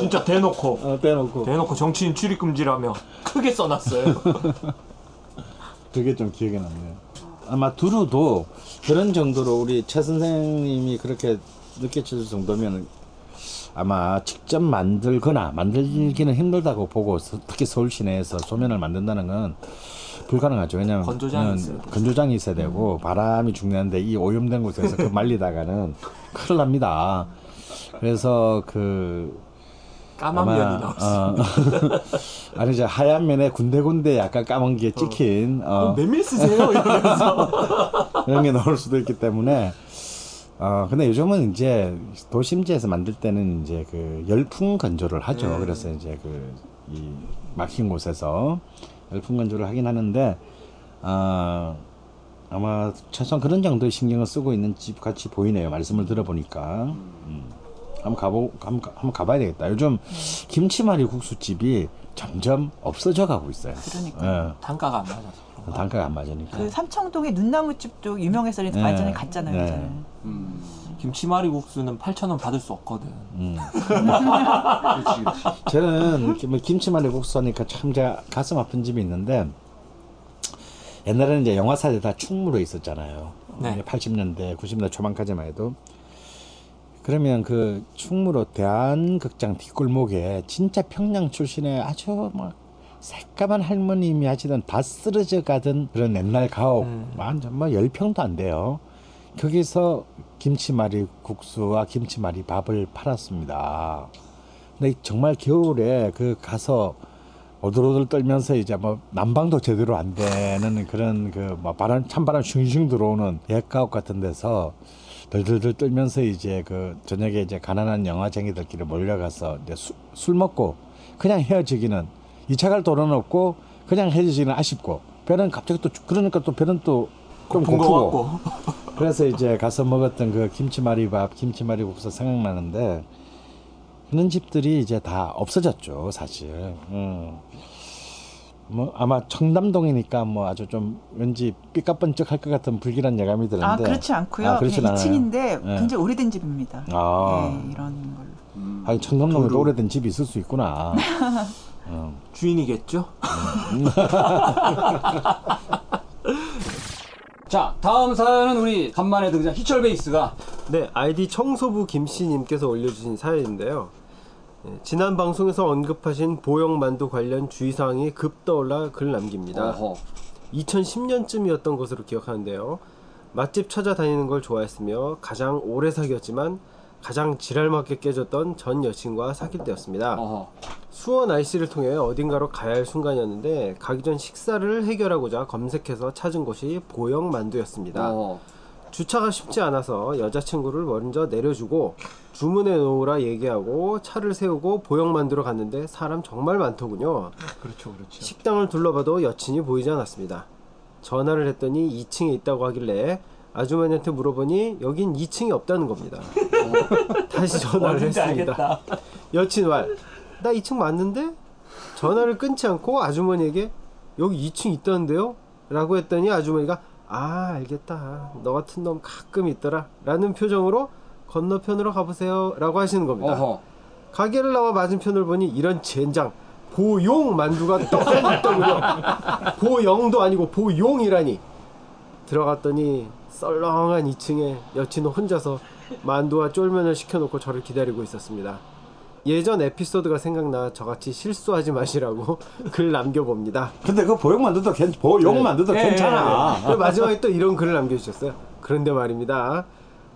Speaker 1: 진짜 대놓고
Speaker 2: 어, 떼놓고
Speaker 1: 대놓고 정치인 출입 금지라며 크게 써놨어요.
Speaker 2: 그게 좀 기억에 남네요. 아마 두루도 그런 정도로 우리 최 선생님이 그렇게 느껴질 정도면 아마 직접 만들거나 만들기는 힘들다고 보고 서- 특히 서울 시내에서 소면을 만든다는 건 불가능하죠. 왜냐하면
Speaker 1: 건조장이
Speaker 2: 음,
Speaker 1: 있어야 돼.
Speaker 2: 건조장이 있어야 되고 바람이 중요한데 이 오염된 곳에서 그 말리다가는 큰일 납니다. 그래서 그
Speaker 1: 까만 면이 나왔어.
Speaker 2: 어, 아니 이제 하얀 면에 군데군데 약간 까만 게 찍힌 어,
Speaker 1: 메밀 쓰세요 이러면서.
Speaker 2: 그런 게 나올 수도 있기 때문에 어 근데 요즘은 이제 도심지에서 만들 때는 이제 그 열풍 건조를 하죠.
Speaker 1: 네.
Speaker 2: 그래서 이제 그 이 막힌 곳에서 열풍 건조를 하긴 하는데 어 아마 최소한 그런 정도의 신경을 쓰고 있는 집 같이 보이네요. 말씀을 들어보니까 음. 한번 가보 한번, 가- 한번 가봐야 되겠다. 요즘 김치말이 국수집이 점점 없어져 가고 있어요.
Speaker 3: 그러니까요.
Speaker 2: 예,
Speaker 1: 단가가 안 맞아서. 그런가?
Speaker 2: 단가가 안 맞으니까.
Speaker 3: 그 삼청동의 눈나무집도 유명해서
Speaker 2: 네.
Speaker 3: 완전히 갔잖아요.
Speaker 2: 네.
Speaker 4: 음.
Speaker 1: 김치말이 국수는 8,000원 받을 수 없거든.
Speaker 2: 음.
Speaker 4: 그렇지, 그렇지.
Speaker 2: 저는 김- 김치말이 국수 하니까 참 제가 가슴 아픈 집이 있는데 옛날에는 이제 영화사에 다 충무로 있었잖아요.
Speaker 1: 네.
Speaker 2: 80년대, 90년대 초반까지만 해도 그러면 그 충무로 대한극장 뒷골목에 진짜 평양 출신의 아주 막 새까만 할머님이 하시던 다 쓰러져 가던 그런 옛날 가옥
Speaker 1: 음.
Speaker 2: 완전 뭐 열평도 안 돼요. 거기서 김치말이 국수와 김치말이 밥을 팔았습니다. 근데 정말 겨울에 그 가서 오들오들 떨면서 이제 뭐 난방도 제대로 안 되는 그런 그 뭐 바람 찬바람 슝슝 들어오는 옛가옥 같은 데서 덜덜덜 떨면서 이제 그 저녁에 이제 가난한 영화쟁이들끼리 몰려가서 이제 수- 술 먹고 그냥 헤어지기는 이차갈 돈은 없고 그냥 헤어지기는 아쉽고 배는 갑자기 또 그러니까 또 배는 또좀
Speaker 1: 고픈 거
Speaker 2: 고프고. 그래서 이제 가서 먹었던 그 김치말이밥, 김치말이국수 생각나는데 그런 집들이 이제 다 없어졌죠, 사실. 음. 뭐 아마 청담동이니까 뭐 아주 좀 왠지 삐까번쩍할 것 같은 불길한 예감이 드는데.
Speaker 3: 아 그렇지 않고요.
Speaker 2: 아, 그렇진
Speaker 3: 그냥
Speaker 2: 않아요.
Speaker 3: 2층인데
Speaker 2: 네.
Speaker 3: 굉장히 오래된 집입니다.
Speaker 2: 아.
Speaker 3: 네, 이런 걸로.
Speaker 4: 음.
Speaker 2: 하긴 청담동에도 오래된 집이 있을 수 있구나. 음.
Speaker 1: 주인이겠죠?
Speaker 4: 자, 다음 사연은 우리 간만에 등장 희철 베이스가
Speaker 7: 네, 아이디 청소부 김씨님께서 올려주신 사연인데요. 네, 지난 방송에서 언급하신 보형만두 관련 주의사항이 급 떠올라 글 남깁니다.
Speaker 4: 어허.
Speaker 7: 2010년쯤이었던 것으로 기억하는데요. 맛집 찾아다니는 걸 좋아했으며 가장 오래 사귀었지만 가장 지랄맞게 깨졌던 전 여친과 사귈 때였습니다.
Speaker 4: 어허.
Speaker 7: 수원 IC를 통해 어딘가로 가야 할 순간이었는데 가기 전 식사를 해결하고자 검색해서 찾은 곳이 보형만두였습니다.
Speaker 4: 어허.
Speaker 7: 주차가 쉽지 않아서 여자친구를 먼저 내려주고 주문해 놓으라 얘기하고 차를 세우고 보형만두러 갔는데 사람 정말 많더군요.
Speaker 1: 그렇죠, 그렇죠.
Speaker 7: 식당을 둘러봐도 여친이 보이지 않았습니다. 전화를 했더니 2층에 있다고 하길래 아주머니한테 물어보니 여긴 2층이 없다는 겁니다. 어, 다시 전화를 했습니다.
Speaker 1: 알겠다.
Speaker 7: 여친 말, 나 2층 맞는데? 전화를 끊지 않고 아주머니에게 여기 2층 있다는데요? 라고 했더니 아주머니가 아 알겠다 너 같은 놈 가끔 있더라 라는 표정으로 건너편으로 가보세요 라고 하시는 겁니다
Speaker 4: 어허.
Speaker 7: 가게를 나와 맞은편을 보니 이런 젠장 보용 만두가 떡하니 있더군요 보영도 아니고 보용이라니 들어갔더니 썰렁한 2층에 여친은 혼자서 만두와 쫄면을 시켜놓고 저를 기다리고 있었습니다 예전 에피소드가 생각나 저같이 실수하지 마시라고 글 남겨봅니다
Speaker 2: 근데 그 보육 만두도 괜, 보육 만두도
Speaker 1: 예,
Speaker 2: 괜찮아.
Speaker 7: 그리고 마지막에 또 이런 글을 남겨주셨어요. 그런데 말입니다.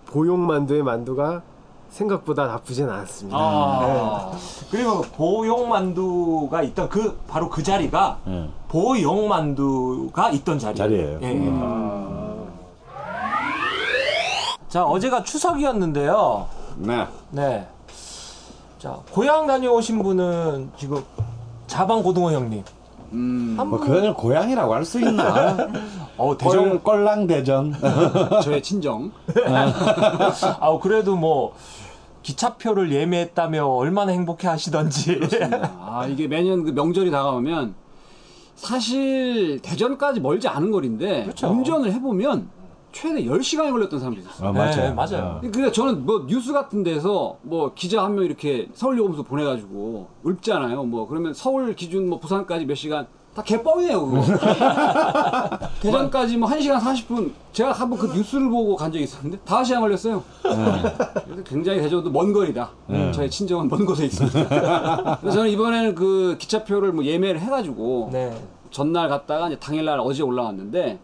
Speaker 7: 보용만두의 만두가 생각보다 나쁘진 않았습니다.
Speaker 1: 아. 그리고 보용만두가 있던 그 바로 그 자리가
Speaker 2: 예.
Speaker 1: 보용만두가 있던 자리예요.
Speaker 2: 자리예요.
Speaker 1: 예, 예. 자, 어제가 추석이었는데요.
Speaker 2: 네.
Speaker 1: 네. 자, 고향 다녀오신 분은 지금 자방 고등어 형님.
Speaker 4: 음.
Speaker 1: 한
Speaker 2: 뭐
Speaker 1: 분.
Speaker 2: 그걸 고향이라고 할 수 있나?
Speaker 1: 어, 대전.
Speaker 2: 꼴, 꼴랑 대전.
Speaker 4: 저의 친정.
Speaker 1: 아, 그래도 뭐 기차표를 예매했다며 얼마나 행복해 하시던지.
Speaker 4: 아, 이게 매년 그 명절이 다가오면 사실 대전까지 멀지 않은 거리인데
Speaker 1: 그렇죠.
Speaker 4: 운전을 해보면 최대 10시간이 걸렸던 사람도 있었어요.
Speaker 2: 아,
Speaker 1: 네,
Speaker 2: 맞아요.
Speaker 1: 맞아요.
Speaker 4: 근데 저는 뭐 뉴스 같은 데서 뭐 기자 한 명 이렇게 서울 요금소 보내가지고 읊잖아요. 뭐 그러면 서울 기준 뭐 부산까지 몇 시간 다 개뻥이에요. 그거. 대전까지 뭐 1시간 40분 제가 한번 그 뉴스를 보고 간 적이 있었는데 5시간 걸렸어요. 그래서 굉장히 대전도 먼 거리다.
Speaker 2: 네.
Speaker 4: 저의 친정은 먼 곳에 있습니다. 그래서 저는 이번에는 그 기차표를 뭐 예매를 해가지고
Speaker 1: 네.
Speaker 4: 전날 갔다가 이제 당일날 어제 올라왔는데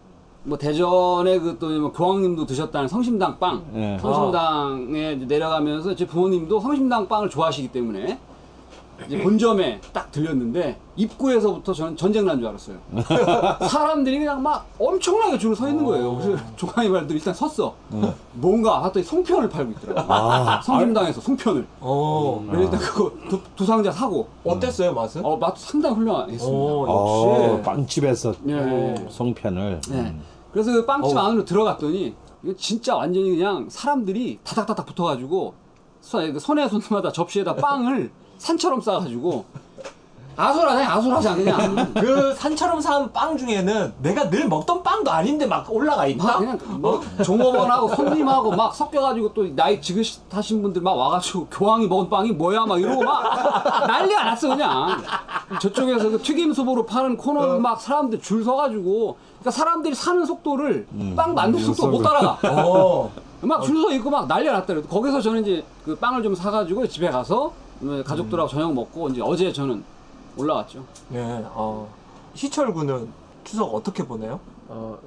Speaker 4: 뭐 대전에 그또 교황님도 드셨다는 성심당 빵
Speaker 2: 예.
Speaker 4: 성심당에 이제 내려가면서 제 부모님도 성심당 빵을 좋아하시기 때문에 이제 본점에 딱 들렸는데 입구에서부터 저는 전쟁 난 줄 알았어요. 사람들이 그냥 막 엄청나게 줄을 서 있는 거예요. 그래서 조카님 말대로 일단 섰어. 뭔가 하더니 송편을 팔고 있더라고. 성심당에서 송편을.
Speaker 1: 어.
Speaker 4: 그래서 일단 그거 두, 두 상자 사고.
Speaker 1: 어땠어요, 맛은?
Speaker 4: 어, 맛도 상당히 훌륭했습니다.
Speaker 1: 오,
Speaker 2: 어,
Speaker 1: 역시.
Speaker 2: 빵집에서
Speaker 4: 예, 예, 예.
Speaker 2: 송편을.
Speaker 4: 네. 그래서 그 빵집 안으로 들어갔더니 이거 진짜 완전히 그냥 사람들이 다닥다닥 붙어가지고 손- 손에 손마다 접시에다 빵을 산처럼 쌓아가지고 아솔하네 아솔하지 그냥.
Speaker 1: 그 산처럼 쌓은 빵 중에는 내가 늘 먹던 빵도 아닌데 막 올라가
Speaker 4: 막
Speaker 1: 있다?
Speaker 4: 그냥 뭐 종업원하고 손님하고 막 섞여가지고 또 나이 지긋하신 분들 막 와가지고 교황이 먹은 빵이 뭐야? 막 이러고 막 난리가 났어 그냥. 저쪽에서 그 튀김 수보로 파는 코너 막 사람들 줄 서가지고 그러니까 사람들이 사는 속도를 빵 만드는 속도 못 따라가.
Speaker 1: 어.
Speaker 4: 막줄 서 있고 막 난리가 났다 그래도 거기서 저는 이제 그 빵을 좀 사가지고 집에 가서 음, 가족들하고 저녁 먹고 이제 어제 저는 올라왔죠.
Speaker 1: 네, 어. 희철군은 추석 어떻게 보내요?
Speaker 7: 어,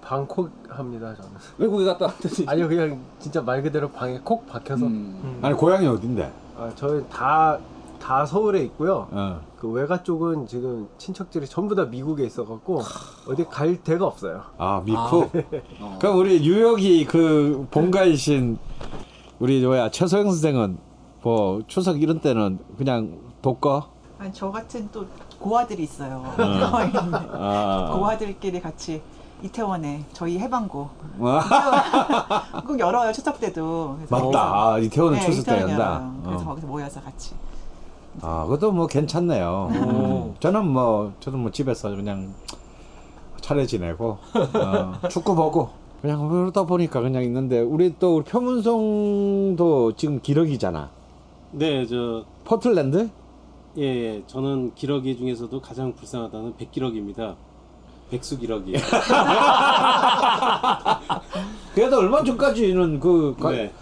Speaker 7: 방콕 합니다 저는.
Speaker 4: 외국에 갔다 왔더니
Speaker 7: 아니요 그냥 진짜 말 그대로 방에 콕 박혀서.
Speaker 4: 음.
Speaker 2: 아니 고향이 어딘데?
Speaker 7: 아, 저희 다, 다 서울에 있고요.
Speaker 2: 어.
Speaker 7: 그 외가 쪽은 지금 친척들이 전부 다 미국에 있어갖고 어디 갈 데가 없어요.
Speaker 2: 아 미국.
Speaker 4: 어.
Speaker 2: 그럼 우리 뉴욕이 그 본가이신 우리 뭐야 최소영 선생은 뭐 추석 이런 때는 그냥 독거.
Speaker 3: 아니, 저 같은 또 고아들이 있어요.
Speaker 2: 아.
Speaker 3: 고아들끼리 같이 이태원에 저희 해방고
Speaker 2: 아,
Speaker 3: 꼭 열어요 추석 때도. 그래서
Speaker 2: 맞다.
Speaker 3: 거기서-
Speaker 2: 아, 이태원은
Speaker 3: 네,
Speaker 2: 추석 때
Speaker 3: 이태원. 열어요. 그래서
Speaker 2: 어.
Speaker 3: 거기서 모여서 같이.
Speaker 2: 아, 그것도 뭐 괜찮네요. 음. 저는 뭐 저는 뭐 집에서 그냥 차례 지내고 어, 축구 보고 그냥 그러다 보니까 그냥 있는데 우리 또 우리 표문송도 지금 기러기잖아.
Speaker 5: 네, 저
Speaker 2: 포틀랜드?
Speaker 5: 예, 예, 저는 기러기 중에서도 가장 불쌍하다는 백기러기입니다. 백수 기러기.
Speaker 2: 그래도 얼마 전까지는 그 가-
Speaker 5: 네.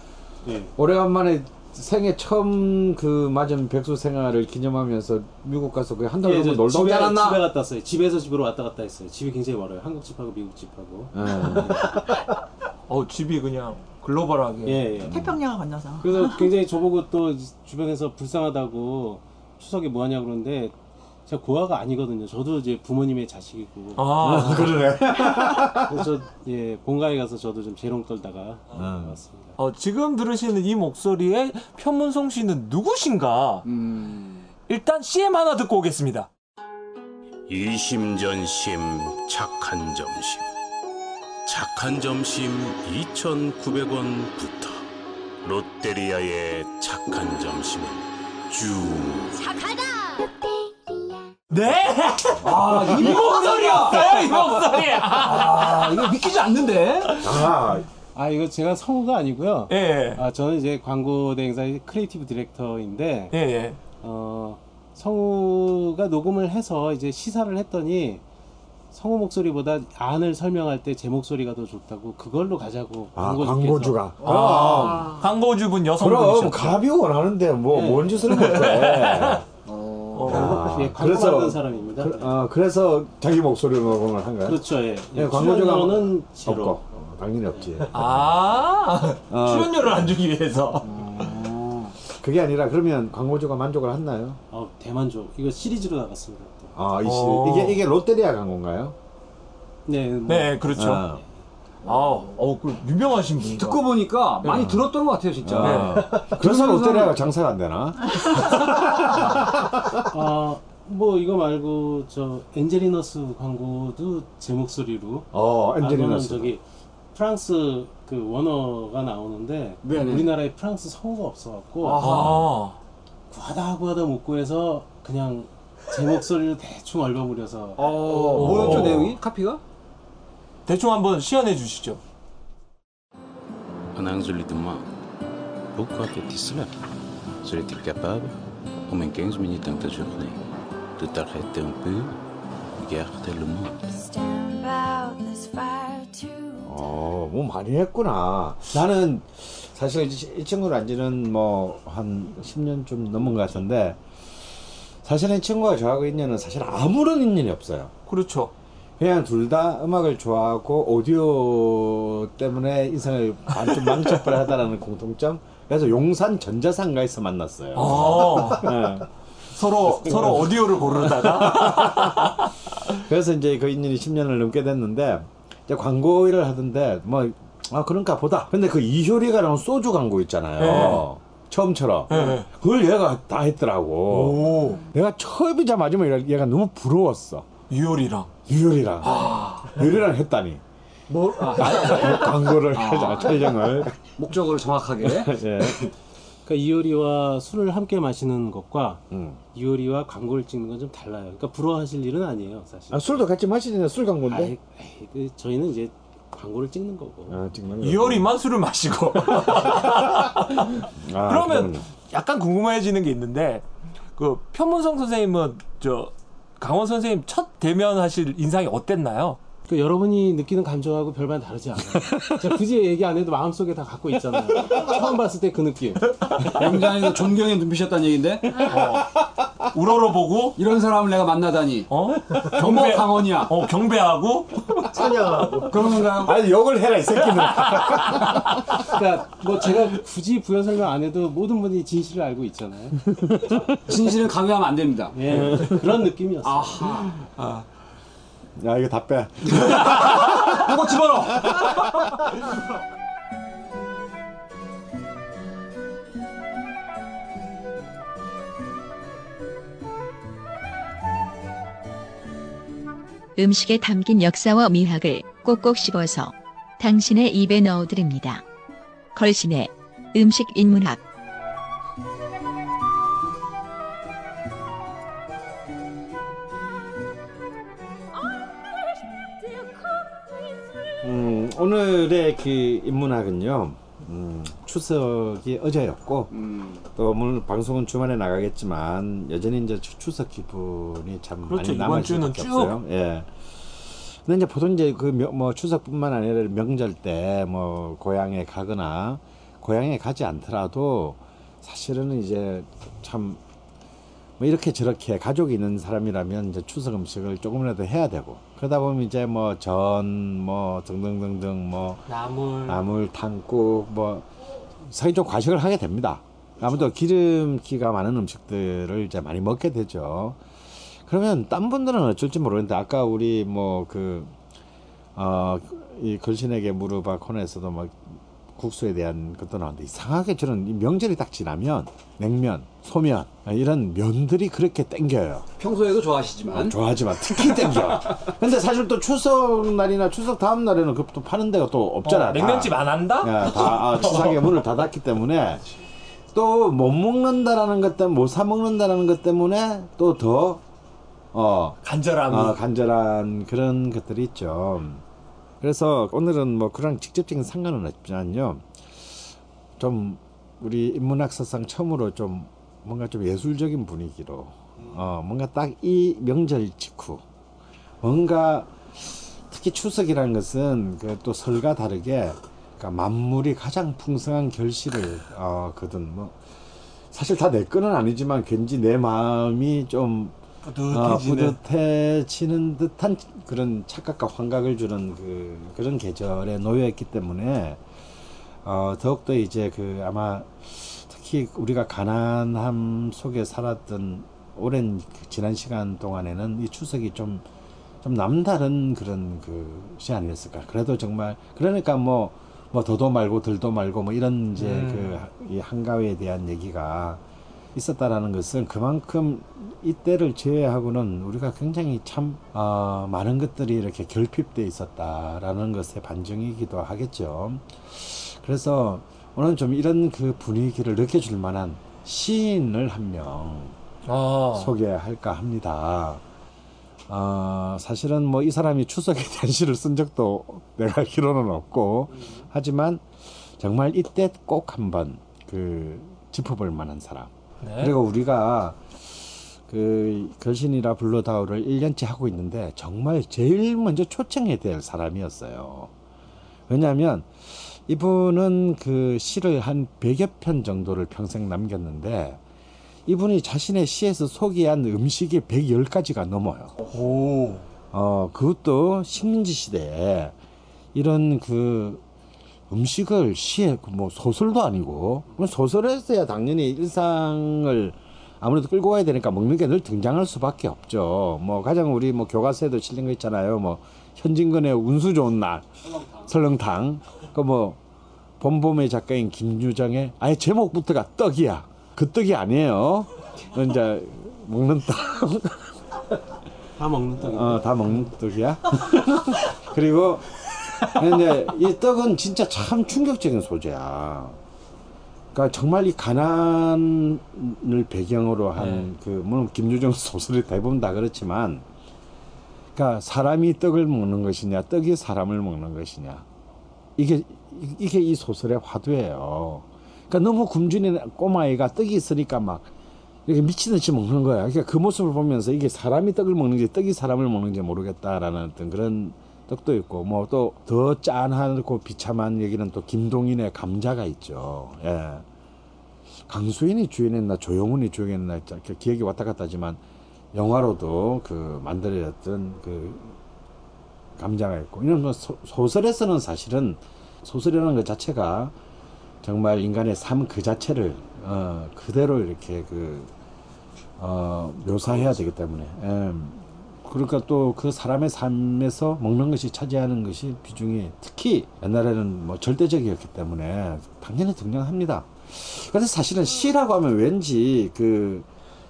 Speaker 5: 예.
Speaker 2: 오래간만에 생애 처음 그 맞은 백수 생활을 기념하면서 미국 가서 그 한 달
Speaker 5: 예,
Speaker 2: 정도
Speaker 5: 저
Speaker 2: 놀다 오지
Speaker 5: 집에,
Speaker 2: 않았나?
Speaker 5: 집에 갔다 왔어요. 집에서 집으로 왔다 갔다 했어요. 집이 굉장히 멀어요. 한국 집하고 미국 집하고.
Speaker 2: 예.
Speaker 1: 어, 집이 그냥 글로벌하게.
Speaker 5: 예, 예.
Speaker 3: 태평양을 건너서.
Speaker 5: 그래서 굉장히 저보고 또 주변에서 불쌍하다고 추석에 뭐 하냐 그러는데 제가 고아가 아니거든요. 저도 이제 부모님의 자식이고.
Speaker 1: 아,
Speaker 2: 그러네.
Speaker 5: 그래서 저, 예, 본가에 가서 저도 좀 재롱 떨다가
Speaker 2: 음.
Speaker 5: 왔습니다.
Speaker 1: 어, 지금 들으시는 이 목소리의 표문송 씨는 누구신가?
Speaker 4: 음.
Speaker 1: 일단 CM 하나 듣고 오겠습니다.
Speaker 8: 이심전심 착한 점심 착한 점심 2,900원부터 롯데리아의 착한 점심은 쭉
Speaker 1: 네!
Speaker 4: 아, 이
Speaker 1: 목소리였어요, 이 목소리! 아,
Speaker 4: 아, 이거 믿기지 않는데?
Speaker 2: 아,
Speaker 5: 아, 이거 제가 성우가 아니고요.
Speaker 1: 예,
Speaker 5: 아, 저는 이제 광고 대행사의 creative director인데,
Speaker 1: 예, 예.
Speaker 5: 어, 성우가 녹음을 해서 이제 시사를 했더니, 성우 목소리보다 안을 설명할 때 제 목소리가 더 좋다고 그걸로 가자고
Speaker 2: 아
Speaker 5: 광고주께서.
Speaker 2: 광고주가.
Speaker 1: 아, 광고주분 여성분이셨죠.
Speaker 2: 그럼 갑이 원하는데 뭐
Speaker 5: 네.
Speaker 2: 뭔 짓을 못해.
Speaker 1: 어,
Speaker 2: 아,
Speaker 5: 예, 광고
Speaker 2: 그래서-
Speaker 5: 사람입니다.
Speaker 2: 그, 어, 그래서 자기 목소리로 녹음을 한 거야.
Speaker 5: 그렇죠, 예.
Speaker 2: 예,
Speaker 5: 예,
Speaker 2: 광고주가
Speaker 5: 출연료는
Speaker 2: 없고
Speaker 5: 제로.
Speaker 2: 어, 당연히 없지.
Speaker 1: 아,
Speaker 2: 어.
Speaker 1: 출연료를 안 주기 위해서.
Speaker 2: 그게 아니라 그러면 광고주가 만족을 했나요?
Speaker 5: 어, 대만족. 이거 시리즈로 나갔습니다. 또.
Speaker 2: 아, 이 시,
Speaker 1: 어.
Speaker 2: 이게 이게 롯데리아 광고인가요?
Speaker 5: 네, 뭐,
Speaker 1: 네, 그렇죠.
Speaker 2: 아,
Speaker 1: 아, 어, 그 유명하신 분이
Speaker 4: 듣고 보니까 많이 들었던 것 같아요, 진짜.
Speaker 2: 아. 그래서 롯데리아가 장사가 안 되나?
Speaker 5: 아, 뭐 이거 말고 저 엔젤리너스 광고도 제 목소리로
Speaker 2: 어, 엔젤리나스.
Speaker 5: 저기 프랑스 그 원어가 나오는데
Speaker 4: 네 네.
Speaker 5: 우리나라에 프랑스 성우가 없어갖고
Speaker 1: 아,
Speaker 5: 구하다 구하다 못 구해서 그냥 제 목소리를 대충 얼버무려서
Speaker 4: 어, 뭐였죠,
Speaker 1: 어.
Speaker 4: 내용이? 카피가?
Speaker 1: 대충 한번 시연해 주시죠.
Speaker 8: Un angle de moi. Pourquoi fais-tu cela Serais-il capable, au moins 15 minutes dans ta journée, de t'arrêter un peu, regarder le monde.
Speaker 2: 어, 뭐 많이 했구나. 나는 사실 이 친구를 안 지는 뭐 한 10년 좀 넘은 것 같은데 사실은 이 친구가 저하고 인연은 사실 아무런 인연이 없어요.
Speaker 1: 그렇죠.
Speaker 2: 그냥 둘 다 음악을 좋아하고 오디오 때문에 인생을 반쯤 망쳐버려하다라는 공통점. 그래서 용산 전자상가에서 만났어요.
Speaker 1: 어,
Speaker 2: 예.
Speaker 1: 서로 서로 오디오를 고르다가
Speaker 2: 그래서 이제 그 인연이 10년을 넘게 됐는데 이제 광고 일을 하던데 뭐 아 그런가 보다. 근데 그 이효리가 나온 소주 광고 있잖아요.
Speaker 1: 네.
Speaker 2: 처음처럼
Speaker 1: 네.
Speaker 2: 그걸 얘가 다 했더라고.
Speaker 1: 오
Speaker 2: 내가 처음이자 마지막에 얘가 너무 부러웠어.
Speaker 1: 유열이랑
Speaker 2: 이효리랑 이효리랑 했다니.
Speaker 4: 뭐 아,
Speaker 2: 광고를 하자 촬영을.
Speaker 4: 목적을 정확하게
Speaker 2: 예.
Speaker 5: 그러니까 이효리와 술을 함께 마시는 것과
Speaker 2: 음.
Speaker 5: 이효리와 광고를 찍는 건 좀 달라요. 그러니까 부러워하실 일은 아니에요, 사실.
Speaker 2: 아, 술도 같이 마시는데 술 광고인데.
Speaker 5: 아이, 아이, 그 저희는 이제 광고를 찍는 거고.
Speaker 2: 아, 찍는 거.
Speaker 1: 유열이만 술을 마시고
Speaker 2: 아,
Speaker 1: 그러면
Speaker 2: 그러면
Speaker 1: 약간 궁금해지는 게 있는데 그 편문성 선생님은 저 강원 선생님 첫 대면하실 인상이 어땠나요?
Speaker 5: 그 여러분이 느끼는 감정하고 별반 다르지 않아요. 제가 굳이 얘기 안 해도 마음속에 다 갖고 있잖아요. 처음 봤을 때 그 느낌.
Speaker 4: 굉장히 존경의 눈빛이었다는 얘긴데
Speaker 1: 우러러 보고
Speaker 4: 이런 사람을 내가 만나다니
Speaker 1: 어
Speaker 4: 경보 강원이야
Speaker 1: 어 경배하고
Speaker 7: 찬양하고
Speaker 4: 그런 건가요?
Speaker 2: 아니 욕을 해라 이 새끼는.
Speaker 5: 그러니까 뭐 제가 굳이 부연 설명 안 해도 모든 분이 진실을 알고 있잖아요.
Speaker 4: 진실은 강요하면 안 됩니다.
Speaker 5: 예, 그런 느낌이었어요.
Speaker 4: 아하
Speaker 2: 야 이거 다 빼.
Speaker 4: 그거 집어넣어
Speaker 9: 음식에 담긴 역사와 미학을 꼭꼭 씹어서 당신의 입에 넣어드립니다. 걸신의 음식 인문학
Speaker 2: 음, 오늘의 그 인문학은요. 음, 추석이 어제였고
Speaker 4: 음,
Speaker 2: 또 오늘 방송은 주말에 나가겠지만 여전히 이제 추- 추석 기분이 참
Speaker 1: 그렇죠.
Speaker 2: 많이 남아 수밖에 없어요. 예. 근데 이제 보통 이제 그 뭐 추석뿐만 아니라 명절 때 뭐 고향에 가거나 고향에 가지 않더라도 사실은 이제 참 뭐 이렇게 저렇게 가족이 있는 사람이라면 이제 추석 음식을 조금이라도 해야 되고 그러다 보면 이제 뭐 전 뭐 등등등등 뭐
Speaker 1: 나물
Speaker 2: 나물, 탕국, 뭐 사회적 과식을 하게 됩니다. 아무래도 기름기가 많은 음식들을 이제 많이 먹게 되죠. 그러면 딴 분들은 어쩔지 모르겠는데 아까 우리 뭐그어이 걸신에게 물어봐 코너에서도 막 국수에 대한 것도 나오는데 이상하게 저는 이 명절이 딱 지나면 냉면, 소면 이런 면들이 그렇게 땡겨요.
Speaker 4: 평소에도 좋아하시지만
Speaker 2: 좋아하지만 특히 땡겨. 근데 사실 또 추석 날이나 추석 다음 날에는 그또 파는 데가 또 없잖아.
Speaker 1: 어,
Speaker 2: 다.
Speaker 1: 냉면집 안 한다?
Speaker 2: 야, 다 아, 추석에 문을 닫았기 때문에 또 못 먹는다라는 것 때문에 못 사 먹는다라는 것 때문에 또더 어,
Speaker 1: 간절함이
Speaker 2: 어, 간절한 그런 것들이 있죠. 그래서 오늘은 뭐 그랑 직접적인 상관은 없지만요. 좀 우리 인문학 사상 처음으로 좀 뭔가 좀 예술적인 분위기로 어, 뭔가 딱 이 명절 직후 뭔가 특히 추석이라는 것은 그 또 설과 다르게 그러니까 만물이 가장 풍성한 결실을 어, 거둔 뭐 사실 다 내 거는 아니지만 괜히 내 마음이 좀 어,
Speaker 1: 뿌듯해지는
Speaker 2: 듯한 그런 착각과 환각을 주는 그 그런 계절에 놓여있기 때문에 어, 더욱더 이제 그 아마 특히 우리가 가난함 속에 살았던 오랜 그 지난 시간 동안에는 이 추석이 좀, 좀 남다른 그런 그시 아니었을까. 그래도 정말, 그러니까 뭐, 뭐 더도 말고 덜도 말고 뭐 이런 이제 그이 한가위에 대한 얘기가 있었다라는 것은 그만큼 이때를 제외하고는 우리가 굉장히 참 어, 많은 것들이 이렇게 결핍돼 있었다라는 것의 반증이기도 하겠죠. 그래서 오늘 좀 이런 그 분위기를 느껴줄 만한 시인을 한명
Speaker 1: 아,
Speaker 2: 소개할까 합니다. 어, 사실은 뭐 이 사람이 추석에 대한 시를 쓴 적도 내가 알기로는 없고 하지만 정말 이때 꼭 한번 그 짚어볼 만한 사람.
Speaker 1: 네.
Speaker 2: 그리고 우리가 그 걸신이라 불러다오를 1년째 하고 있는데 정말 제일 먼저 초청해야 될 사람이었어요. 왜냐하면 이분은 그 시를 한 100여 편 정도를 평생 남겼는데 이분이 자신의 시에서 소개한 음식이 110가지가 넘어요.
Speaker 1: 오.
Speaker 2: 어, 그것도 식민지 시대에 이런 그 음식을 시에 그뭐 소설도 아니고 소설에서야 당연히 일상을 아무래도 끌고 가야 되니까 먹는 게 늘 등장할 수밖에 없죠. 뭐 가장 우리 뭐 교과서에도 실린 거 있잖아요. 뭐 현진건의 운수 좋은 날 설렁탕. 그뭐 봄봄의 작가인 김유정의 아예 제목부터가 떡이야. 그 떡이 아니에요. 이제 먹는 떡.
Speaker 5: 다 먹는 떡이.
Speaker 2: 어, 다 먹는 떡이야. 그리고 근데 이 떡은 진짜 참 충격적인 소재야. 그러니까 정말 이 가난을 배경으로 한그 물론 김유정 소설이 대부분 다 그렇지만, 그러니까 사람이 떡을 먹는 것이냐, 떡이 사람을 먹는 것이냐, 이게 이- 이게 이 소설의 화두예요. 그러니까 너무 굶주린 꼬마아이가 떡이 있으니까 막 이렇게 미친 듯이 먹는 거야. 그러니까 그 모습을 보면서 이게 사람이 떡을 먹는지 떡이 사람을 먹는지 모르겠다라는 어떤 그런 떡도 있고 뭐 또 더 짠하고 비참한 얘기는 또 김동인의 감자가 있죠. 예. 강수인이 주연했나 조영훈이 주연했나 기억이 왔다 갔다 하지만 영화로도 그 만들어졌던 그 감자가 있고 이런 뭐 소- 소설에서는 사실은 소설이라는 것 자체가 정말 인간의 삶 그 자체를 어, 그대로 이렇게 그 어, 묘사해야 되기 때문에 예. 그러니까 또 그 사람의 삶에서 먹는 것이 차지하는 것이 비중이 특히 옛날에는 뭐 절대적이었기 때문에 당연히 등장합니다. 근데 사실은 시라고 하면 왠지 그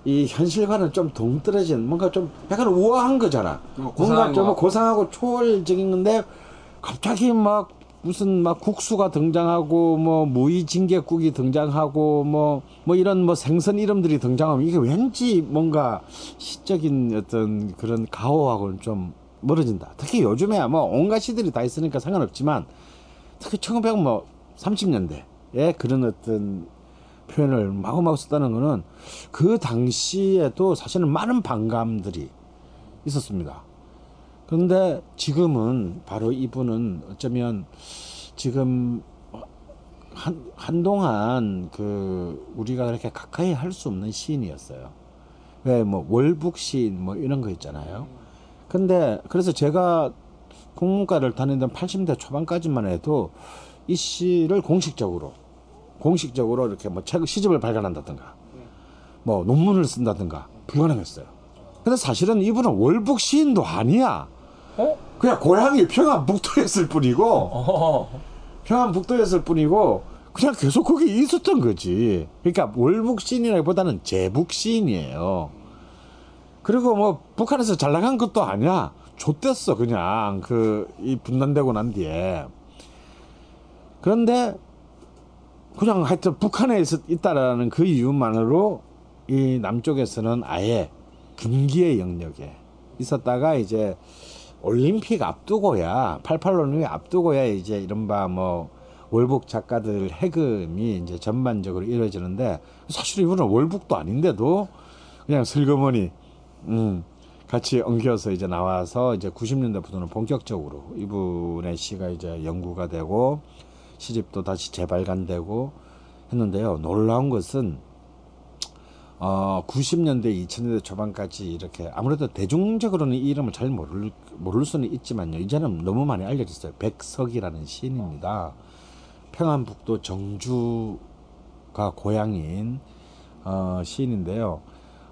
Speaker 2: 이 현실과는 좀 동떨어진 뭔가 좀 약간 우아한 거잖아.
Speaker 4: 뭐
Speaker 2: 뭔가 좀
Speaker 4: 거.
Speaker 2: 고상하고 초월적인 건데 갑자기 막 무슨 막 국수가 등장하고 뭐 무의징계국이 등장하고 뭐뭐 이런 뭐 생선 이름들이 등장하면 이게 왠지 뭔가 시적인 어떤 그런 가오하고는 좀 멀어진다. 특히 요즘에야 뭐 온갖 시들이 다 있으니까 상관없지만 특히 1930년대에 그런 어떤 표현을 마구마구 썼다는 거는 그 당시에도 사실은 많은 반감들이 있었습니다. 그런데 지금은 바로 이분은 어쩌면 지금 한, 한동안 그 우리가 그렇게 가까이 할 수 없는 시인이었어요. 왜 뭐 월북 시인 뭐 이런 거 있잖아요. 근데 그래서 제가 국문과를 다니던 80대 초반까지만 해도 이 시를 공식적으로 공식적으로 이렇게 뭐 책 시집을 발간한다든가 뭐 논문을 쓴다든가 불가능했어요. 근데 사실은 이분은 월북 시인도 아니야.
Speaker 1: 어?
Speaker 2: 그냥 고향이 평안북도였을 뿐이고
Speaker 1: 어.
Speaker 2: 평안북도였을 뿐이고 그냥 계속 거기 있었던 거지. 그러니까 월북 시인이라기보다는 제북 시인이에요. 그리고 뭐 북한에서 잘 나간 것도 아니야. 좆됐어 그냥 그 이 분단되고 난 뒤에. 그런데 그냥 하여튼 북한에 있, 있다라는 그 이유만으로 이 남쪽에서는 아예 금기의 영역에 있었다가 이제 올림픽 앞두고야 88 올림픽 앞두고야 이제 이른바 뭐 월북 작가들 해금이 이제 전반적으로 이루어지는데 사실 이분은 월북도 아닌데도 그냥 슬그머니 음 같이 엉겨서 이제 나와서 이제 90년대부터는 본격적으로 이분의 시가 이제 연구가 되고 시집도 다시 재발간되고 했는데요. 놀라운 것은 어 90년대 2000년대 초반까지 이렇게 아무래도 대중적으로는 이 이름을 잘 모를 모를 수는 있지만요. 이제는 너무 많이 알려졌어요. 백석이라는 시인입니다. 평안북도 정주가 고향인 어, 시인인데요.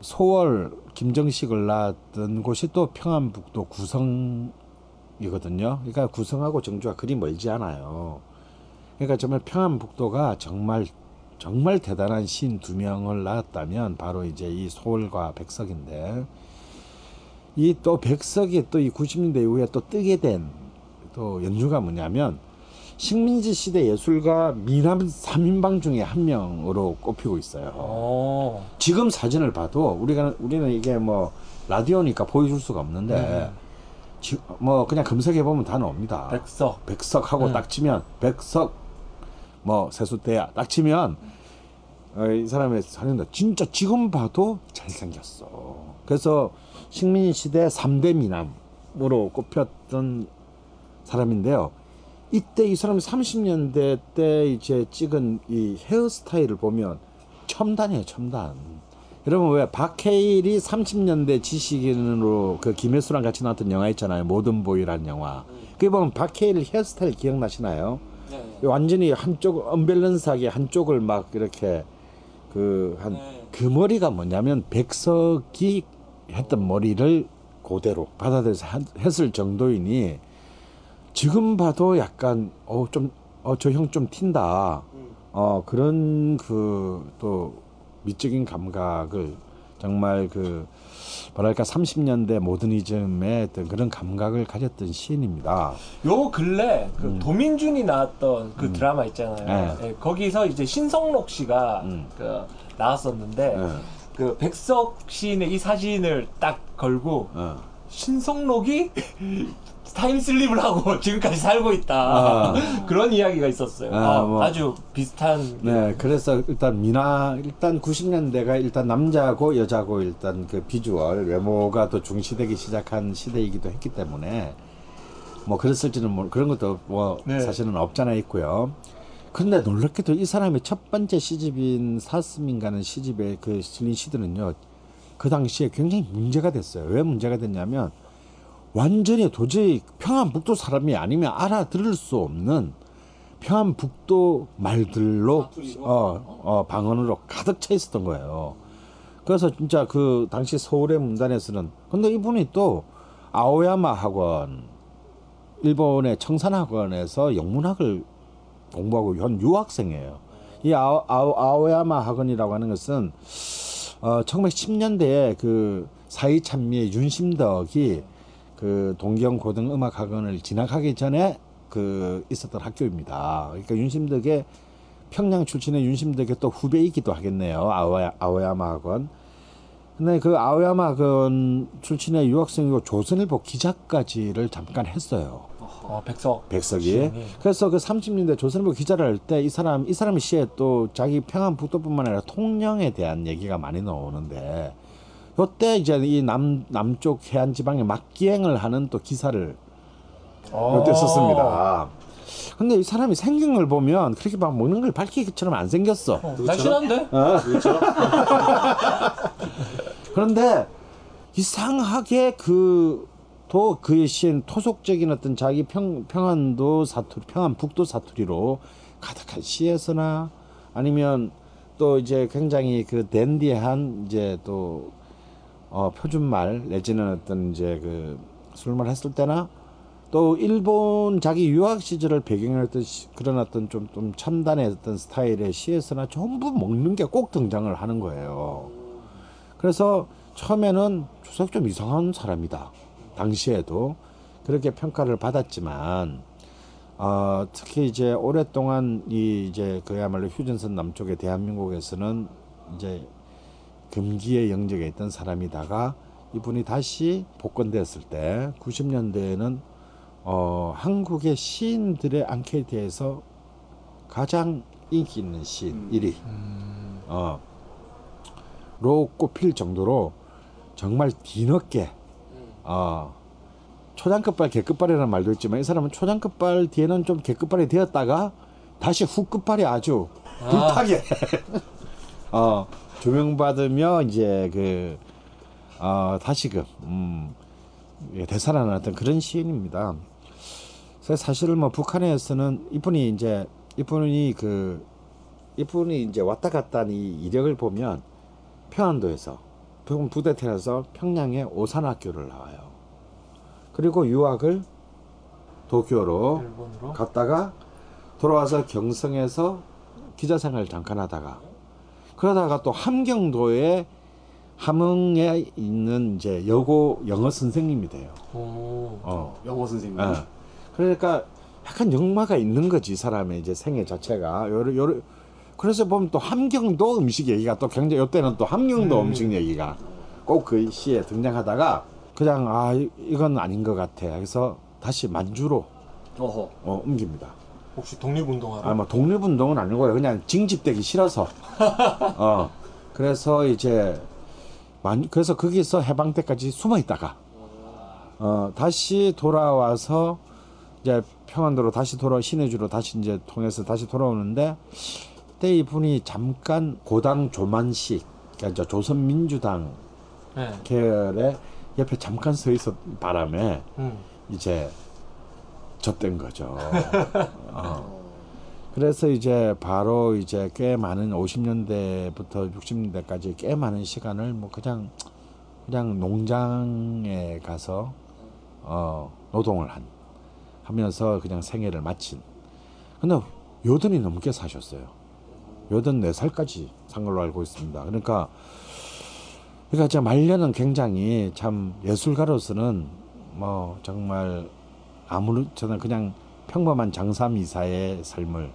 Speaker 2: 소월 김정식을 낳았던 곳이 또 평안북도 구성이거든요. 그러니까 구성하고 정주가 그리 멀지 않아요. 그러니까 정말 평안북도가 정말 정말 대단한 시인 두 명을 낳았다면 바로 이제 이 소월과 백석인데 이 또 백석이 또 이 90년대 이후에 또 뜨게 된 또 연주가 뭐냐면 식민지 시대 예술가 미남 3인방 중에 한 명으로 꼽히고 있어요.
Speaker 1: 어.
Speaker 2: 지금 사진을 봐도 우리가 우리는 이게 뭐 라디오니까 보여줄 수가 없는데
Speaker 1: 네.
Speaker 2: 지- 뭐 그냥 검색해 보면 다 나옵니다.
Speaker 1: 백석.
Speaker 2: 백석하고
Speaker 1: 네.
Speaker 2: 딱 치면 백석 뭐 세수대야 딱 치면 어, 이 사람의 사진다 진짜 지금 봐도 잘생겼어. 그래서 식민 시대 3대 미남으로 꼽혔던 사람인데요. 이때 이 사람이 30년대 때 이제 찍은 이 헤어스타일을 보면 첨단이에요, 첨단. 여러분 왜 박해일이 30년대 지식인으로 그 김혜수랑 같이 나왔던 영화 있잖아요. 모든 보이라는 영화. 그게 보면 박해일 헤어스타일 기억나시나요? 완전히 한쪽 언밸런스하게 한쪽을 막 이렇게 그 한그 머리가 뭐냐면 백석이 했던 머리를 그대로 받아들여서 한- 했을 정도이니 지금 봐도 약간 어 좀 어 저 형 좀 튄다. 어 그런 그 또 미적인 감각을 정말 그 뭐랄까 30년대 모더니즘의 어떤 그런 감각을 가졌던 시인입니다.
Speaker 1: 요 근래 그 도민준이 나왔던 그 드라마 있잖아요.
Speaker 2: 네.
Speaker 1: 예, 거기서 이제 신성록 씨가
Speaker 2: 음.
Speaker 1: 그 나왔었는데
Speaker 2: 예.
Speaker 1: 그 백석 시인의 이 사진을 딱 걸고
Speaker 2: 어.
Speaker 1: 신성록이 타임슬립을 하고 지금까지 살고 있다
Speaker 2: 아.
Speaker 1: 그런 이야기가 있었어요.
Speaker 2: 아,
Speaker 1: 아,
Speaker 2: 뭐.
Speaker 1: 아주 비슷한
Speaker 2: 네, 그래서 일단 미나 일단 90년대가 일단 남자고 여자고 일단 그 비주얼 외모가 더 중시되기 시작한 시대이기도 했기 때문에 뭐 그랬을지는 뭐 그런 것도 뭐
Speaker 1: 네.
Speaker 2: 사실은 없잖아 있고요. 근데 놀랍게도 이 사람의 첫 번째 시집인 사스민가는 시집의 그 실린 시들은요 그 당시에 굉장히 문제가 됐어요. 왜 문제가 됐냐면 완전히 도저히 평안북도 사람이 아니면 알아들을 수 없는 평안북도 말들로 어, 어, 방언으로 가득 차 있었던 거예요. 그래서 진짜 그 당시 서울의 문단에서는 근데 이분이 또 아오야마 학원 일본의 청산 학원에서 영문학을 공부하고 현 유학생이에요. 이 아오, 아오, 아오야마 학원이라고 하는 것은 어, 1910년대에 그 사이 찬미의 윤심덕이 그 동경 고등 음악 학원을 진학하기 전에 그 있었던 학교입니다. 그러니까 윤심덕의 평양 출신의 윤심덕의 또 후배이기도 하겠네요. 아오야, 아오야마 학원. 근데 그 아오야마 학원 출신의 유학생이고 조선일보 기자까지를 잠깐 했어요.
Speaker 1: 어, 백석
Speaker 2: 백석이.
Speaker 1: 시인이.
Speaker 2: 그래서 그 30년대 조선일보 기자를 할 때 이 사람 이 사람의 시에 또 자기 평안북도뿐만 아니라 통영에 대한 얘기가 많이 나오는데 요때 이제 이 남 남쪽 해안 지방에 막기행을 하는 또 기사를
Speaker 1: 어.
Speaker 2: 요때 썼습니다. 근데 이 사람이 생긴 걸 보면 그렇게 막 먹는 걸 밝히기처럼 안 생겼어.
Speaker 1: 어, 날씬한데?
Speaker 2: 그런데 이상하게 그 또 그의 시엔 토속적인 어떤 자기 평, 평안도 사투리, 평안북도 사투리로 가득한 시에서나 아니면 또 이제 굉장히 그 댄디한 이제 또 어, 표준말 내지는 어떤 이제 그 술말 했을 때나 또 일본 자기 유학 시절을 배경으로 했던 시- 그런 어떤 좀, 좀 첨단의 어떤 스타일의 시에서나 전부 먹는 게 꼭 등장을 하는 거예요. 그래서 처음에는 주석 좀 이상한 사람이다. 당시에도 그렇게 평가를 받았지만 어, 특히 이제 오랫동안 이 이제 그야말로 휴전선 남쪽의 대한민국에서는 이제 금기의 영역에 있던 사람이다가 이분이 다시 복권됐을 때 90년대에는 어, 한국의 시인들의 앙케이트에서 가장 인기 있는 시인 1위. 어, 로 꼽힐 정도로 정말 뒤늦게 어, 초장급발 개급발이라는 말도 있지만 이 사람은 초장급발 뒤에는 좀 개급발이 되었다가 다시 후급발이 아주 불타게 어, 조명받으며 이제 그 어, 다시금 음, 예, 되살아났던 그런 시인입니다. 그래서 사실은 뭐 북한에서는 이분이 이제 이분이 그 이분이 이제 왔다 갔다 한이 이력을 보면 평안도에서 북한 부대 태어나서 평양의 오산학교를 나와요. 그리고 유학을 도쿄로
Speaker 1: 일본으로
Speaker 2: 갔다가 돌아와서 경성에서 기자 생활을 잠깐 하다가 그러다가 또 함경도에 함흥에 있는 이제 여고 영어 선생님이 돼요.
Speaker 1: 오.
Speaker 2: 어.
Speaker 4: 영어 선생님.
Speaker 2: 예. 그러니까 약간 역마가 있는 거지 이 사람의 이제 생애 자체가 요러 요러 그래서 보면 또 함경도 음식 얘기가 또 굉장히 요때는 또 함경도 음. 식 얘기가 꼭 그 시에 등장하다가 그냥 아 이- 이건 아닌 것 같아 그래서 다시 만주로
Speaker 4: 어허.
Speaker 2: 어, 옮깁니다.
Speaker 1: 혹시 독립운동하러?
Speaker 2: 아, 뭐 독립운동은 아니고요. 그냥 징집되기 싫어서. 어. 그래서 이제 만 그래서 거기서 해방 때까지 숨어 있다가 어, 다시 돌아와서 이제 평안도로 다시 돌아 신해주로 다시 이제 통해서 다시 돌아오는데 그때 이분이 잠깐 고당 조만식 그러니까 이제 조선민주당
Speaker 1: 네.
Speaker 2: 계열의 옆에 잠깐 서 있었 바람에
Speaker 1: 음.
Speaker 2: 이제 젖된 거죠. 어. 그래서 이제 바로 이제 꽤 많은 50년대부터 60년대까지 꽤 많은 시간을 뭐 그냥 그냥 농장에 가서 어 노동을 한 하면서 그냥 생애를 마친. 근데 여든이 넘게 사셨어요. 여든 네 살까지 산 걸로 알고 있습니다. 그러니까 그러니까 제 말년은 굉장히 참 예술가로서는 뭐 정말 아무런 저는 그냥 평범한 장사미사의 삶을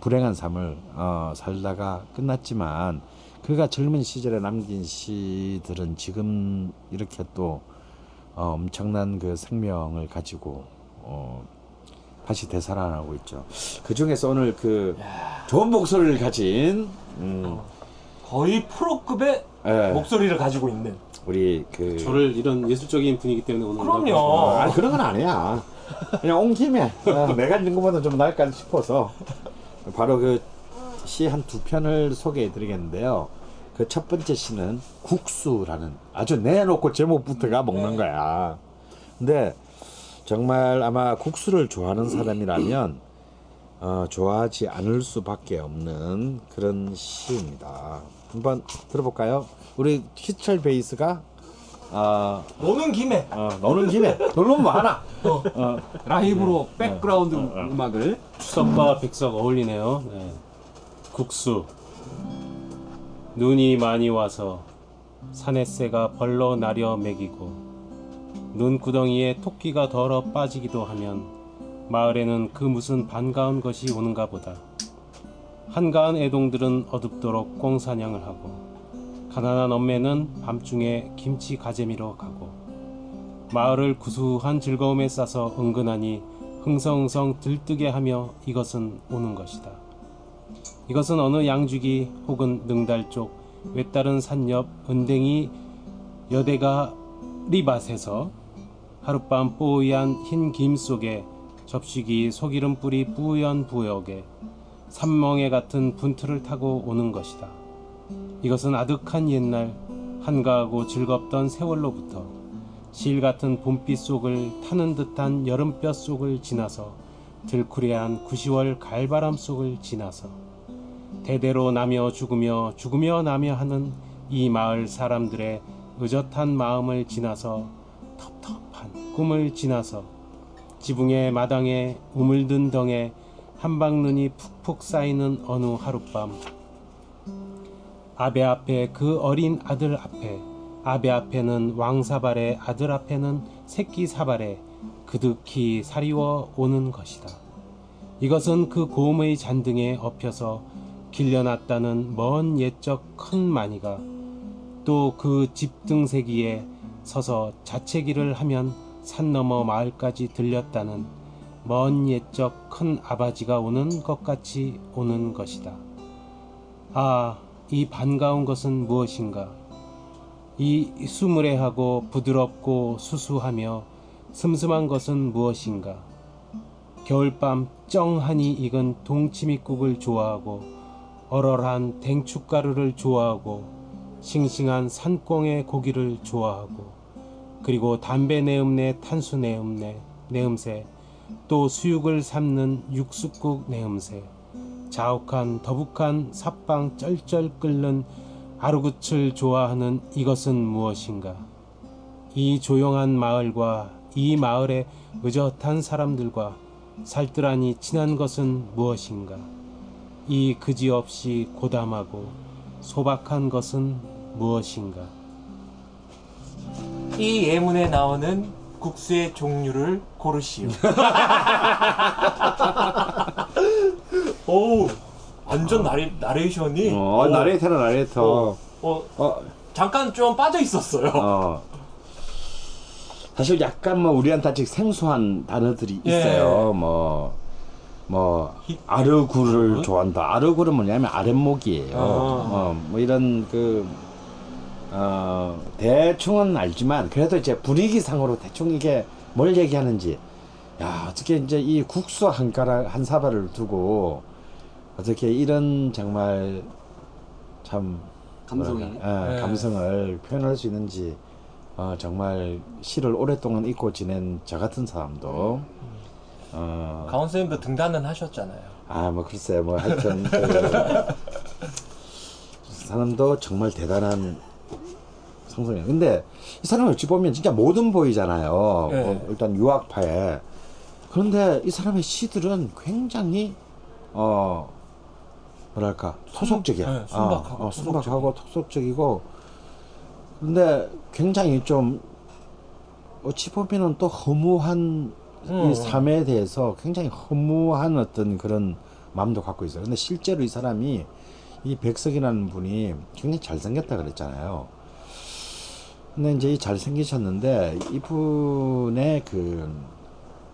Speaker 2: 불행한 삶을 어, 살다가 끝났지만 그가 젊은 시절에 남긴 시들은 지금 이렇게 또 어, 엄청난 그 생명을 가지고 어, 다시 되살아나고 있죠. 그 중에서 오늘 그 좋은 목소리를 가진 음,
Speaker 1: 거의 프로급의
Speaker 2: 예,
Speaker 1: 목소리를 가지고 있는.
Speaker 2: 우리 그
Speaker 5: 저를 이런 예술적인 분위기 때문에 오는
Speaker 1: 그럼요.
Speaker 2: 어, 아니 그런 건 아니야. 그냥 온 김에 어, 내가 있는 것보다 좀 나을까 싶어서 바로 그 시 한 두 편을 소개해 드리겠는데요. 그 첫 번째 시는 국수라는 아주 내놓고 제목부터가 먹는 거야. 근데 정말 아마 국수를 좋아하는 사람이라면 어, 좋아하지 않을 수밖에 없는 그런 시입니다. 한번 들어볼까요? 우리 희철 베이스가 어,
Speaker 1: 노는 김에
Speaker 2: 어, 노는 김에 놀러 뭐 하나. 어,
Speaker 4: 라이브로 백그라운드 음악을
Speaker 5: 추석과 백석 어울리네요. 네. 국수. 눈이 많이 와서 산엣새가 벌로 나려 먹이고 눈구덩이에 토끼가 더러 빠지기도 하면 마을에는 그 무슨 반가운 것이 오는가 보다. 한가한 애동들은 어둡도록 꿩사냥을 하고 가난한 엄매는 밤중에 김치가재미로 가고 마을을 구수한 즐거움에 싸서 은근하니 흥성흥성 들뜨게 하며 이것은 오는 것이다. 이것은 어느 양주기 혹은 능달 쪽 외다른 산 옆 은댕이 여대가 리밭에서 하룻밤 뽀얀 흰 김 속에 접시기 소기름 뿌리 뿌연 부역에 산멍에 같은 분틀을 타고 오는 것이다. 이것은 아득한 옛날 한가하고 즐겁던 세월로부터 실 같은 봄빛 속을 타는 듯한 여름볕 속을 지나서 들쿠레한 구시월 갈바람 속을 지나서 대대로 나며 죽으며 죽으며 나며 하는 이 마을 사람들의 의젓한 마음을 지나서 텁텁한 꿈을 지나서 지붕의 마당에 우물든 덩에 한방눈이 푹푹 쌓이는 어느 하룻밤 아베 앞에 그 어린 아들 앞에 아베 앞에는 왕사발에 아들 앞에는 새끼 사발에 그득히 사리워 오는 것이다. 이것은 그 고음의 잔등에 엎여서 길려놨다는 먼 옛적 큰 마니가 또 그 집등세기에 서서 자체기를 하면 산 너머 마을까지 들렸다는 먼 옛적 큰 아바지가 오는 것 같이 오는 것이다. 아, 이 반가운 것은 무엇인가? 이 수무레하고 부드럽고 수수하며 슴슴한 것은 무엇인가? 겨울밤 쩡하니 익은 동치미국을 좋아하고 얼얼한 댕축가루를 좋아하고 싱싱한 산꽁의 고기를 좋아하고 그리고 담배 내음내 탄수 내음내 내음새 또 수육을 삶는 육수국 내음새 자욱한 더북한 삿방 쩔쩔 끓는 아루굿을 좋아하는 이것은 무엇인가? 이 조용한 마을과 이 마을의 의젓한 사람들과 살뜰하니 친한 것은 무엇인가? 이 그지없이 고담하고 소박한 것은 무엇인가?
Speaker 1: 이 예문에 나오는 국수의 종류를 고르시오. 오, 완전 나레, 나레이션이.
Speaker 2: 어, 나레이터는 나레이터.
Speaker 1: 어, 어,
Speaker 2: 어,
Speaker 1: 잠깐 좀 빠져 있었어요.
Speaker 2: 어. 사실 약간 뭐 우리한테 아직 생소한 단어들이
Speaker 1: 예.
Speaker 2: 있어요. 뭐, 뭐, 아르구를 좋아한다. 아르구는 뭐냐면 아랫목이에요. 어, 뭐 이런 그, 어, 대충은 알지만 그래도 이제 분위기상으로 대충 이게 뭘 얘기하는지. 야, 어떻게 이제 이 국수 한 가락, 한 사발을 두고 어떻게 이런 정말 참
Speaker 4: 감성이.
Speaker 2: 뭐랄까, 예,
Speaker 1: 네.
Speaker 2: 감성을 표현할 수 있는지 어, 정말 시를 오랫동안 잊고 지낸 저 같은 사람도 어,
Speaker 1: 강원 선생님도 등단은 하셨잖아요.
Speaker 2: 아, 뭐 글쎄, 뭐 하여튼 그 사람도 정말 대단한 성성이에요. 근데 이 사람을 어찌 보면 진짜 모든 보이잖아요.
Speaker 1: 네.
Speaker 2: 뭐 일단 유학파에. 그런데 이 사람의 시들은 굉장히 어 뭐랄까 토속적이야.
Speaker 1: 네, 순박하고
Speaker 2: 어, 어, 순박하고 토속적이고. 근데 굉장히 좀 어찌 보면은 또 허무한
Speaker 1: 음.
Speaker 2: 이 삶에 대해서 굉장히 허무한 어떤 그런 마음도 갖고 있어요. 근데 실제로 이 사람이 이 백석이라는 분이 굉장히 잘생겼다 그랬잖아요. 근데 이제 이 잘생기셨는데 이분의 그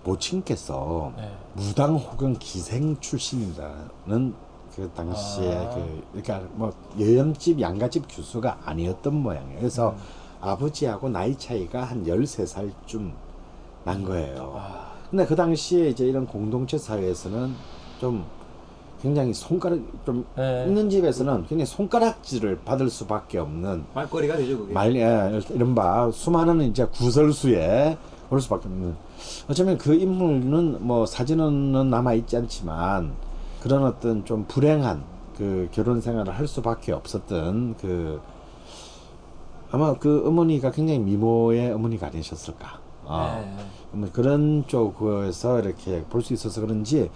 Speaker 2: 모친께서
Speaker 1: 네.
Speaker 2: 무당 혹은 기생 출신이라는 그 당시에
Speaker 1: 아.
Speaker 2: 그 그러니까 뭐 여염집 양가집 교수가 아니었던 모양이에요. 그래서
Speaker 1: 음.
Speaker 2: 아버지하고 나이 차이가 한 13살쯤 난 거예요.
Speaker 1: 아,
Speaker 2: 근데 그 당시에 이제 이런 공동체 사회에서는 좀 굉장히 손가락 좀
Speaker 1: 네.
Speaker 2: 있는 집에서는 굉장히 손가락질을 받을 수밖에 없는
Speaker 4: 말거리가 되죠 그게.
Speaker 2: 말 예, 이른바 수많은 이제 구설수에 올 수밖에 없는 어쩌면 그 인물은 뭐 사진은 남아 있지 않지만 그런 어떤 좀 불행한 그 결혼 생활을 할 수밖에 없었던 그 아마 그 어머니가 굉장히 미모의 어머니가 아니셨을까. 어.
Speaker 1: 네.
Speaker 2: 뭐 그런 쪽에서 이렇게 볼 수 있어서 그런지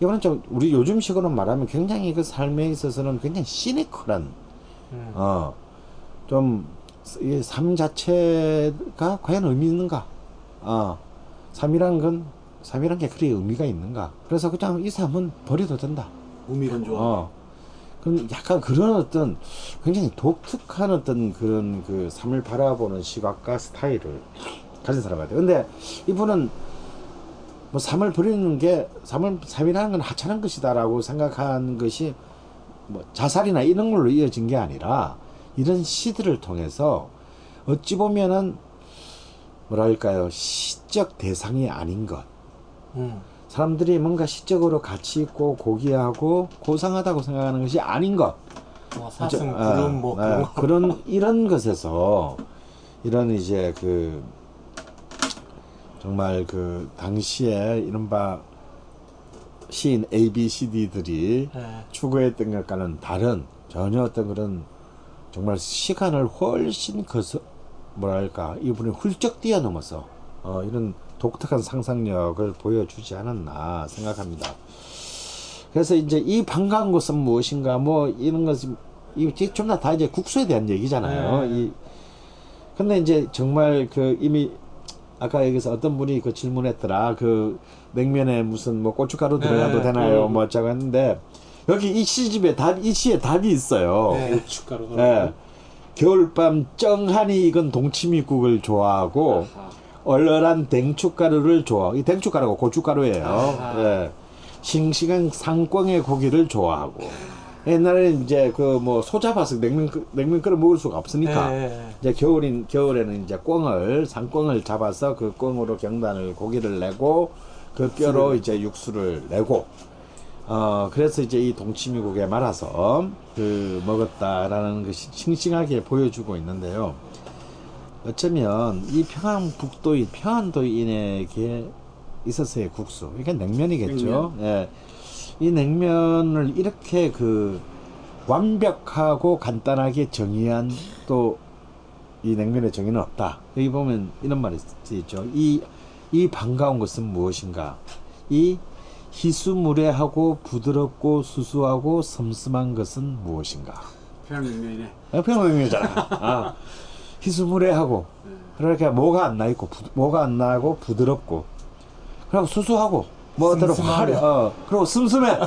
Speaker 2: 이거는 좀 우리 요즘식으로 말하면 굉장히 그 삶에 있어서는 굉장히 시니컬한
Speaker 1: 음.
Speaker 2: 어, 어좀이삶 자체가 과연 의미 있는가 어 삶이란 건 삶이란 게 그리 의미가 있는가 그래서 그냥 이 삶은 버려도 된다
Speaker 4: 우미건 좋아.
Speaker 2: 어. 그럼 약간 그런 어떤 굉장히 독특한 어떤 그런 그 삶을 바라보는 시각과 스타일을 가진 사람 같아요. 근데 이분은 뭐 삶을 버리는 게 삶을 삶이라는 건 하찮은 것이다라고 생각한 것이 뭐 자살이나 이런 걸로 이어진 게 아니라 이런 시들을 통해서 어찌 보면은 뭐랄까요 시적 대상이 아닌 것
Speaker 1: 음.
Speaker 2: 사람들이 뭔가 시적으로 가치 있고 고귀하고 고상하다고 생각하는 것이 아닌 것.
Speaker 1: 뭐 사슴,
Speaker 2: 이제,
Speaker 1: 구름,
Speaker 2: 어,
Speaker 1: 뭐
Speaker 2: 어,
Speaker 1: 그런 거.
Speaker 2: 그런 이런 것에서 이런 이제 그 정말 그 당시에 이른바 시인 A, B, C, D들이
Speaker 1: 네.
Speaker 2: 추구했던 것과는 다른 전혀 어떤 그런 정말 시간을 훨씬 거서 뭐랄까 이분이 훌쩍 뛰어넘어서 어, 이런 독특한 상상력을 보여주지 않았나 생각합니다. 그래서 이제 이 반가운 것은 무엇인가 뭐 이런 것이 이좀다 다 이제 국수에 대한 얘기잖아요.
Speaker 1: 네.
Speaker 2: 이 근데 이제 정말 그 이미 아까 여기서 어떤 분이 그 질문했더라. 그 냉면에 무슨 뭐 고춧가루 들어가도
Speaker 1: 네.
Speaker 2: 되나요?
Speaker 1: 음.
Speaker 2: 뭐 어쩌고 했는데 여기 이 시집에 답, 이 시에 답이 있어요.
Speaker 1: 네.
Speaker 5: 고춧가루.
Speaker 2: 예. 겨울밤 쩡하니 익은 동치미국을 좋아하고 얼얼한 댕춧가루를 좋아. 이 댕춧가루가 고춧가루예요.
Speaker 1: 아.
Speaker 2: 예. 싱싱한 상꽝의 고기를 좋아하고. 옛날에 이제 그 뭐 소 잡아서 냉면 끓- 냉면 끓여 먹을 수가 없으니까
Speaker 1: 네.
Speaker 2: 이제 겨울인 겨울에는 이제 꿩을 상꿩을 잡아서 그 꿩으로 경단을 고기를 내고 그 뼈로 이제 육수를 내고 어 그래서 이제 이 동치미국에 말아서 그 먹었다라는 것이 싱싱하게 보여주고 있는데요. 어쩌면 이 평안북도인 평안도인에게 있어서의 국수 이게 냉면이겠죠. 예. 이 냉면을 이렇게 그 완벽하고 간단하게 정의한 또 이 냉면의 정의는 없다. 여기 보면 이런 말이 있죠. 이, 이 반가운 것은 무엇인가? 이 희수무례하고 부드럽고 수수하고 섬섬한 것은 무엇인가?
Speaker 4: 평양냉면이네.
Speaker 2: 평냉면이잖아. 아, 희수무례하고 그러니까 뭐가 안 나 있고 부- 뭐가 안 나고 부드럽고 그리고 수수하고 뭐대로 화려. 어 그리고 슴슴해.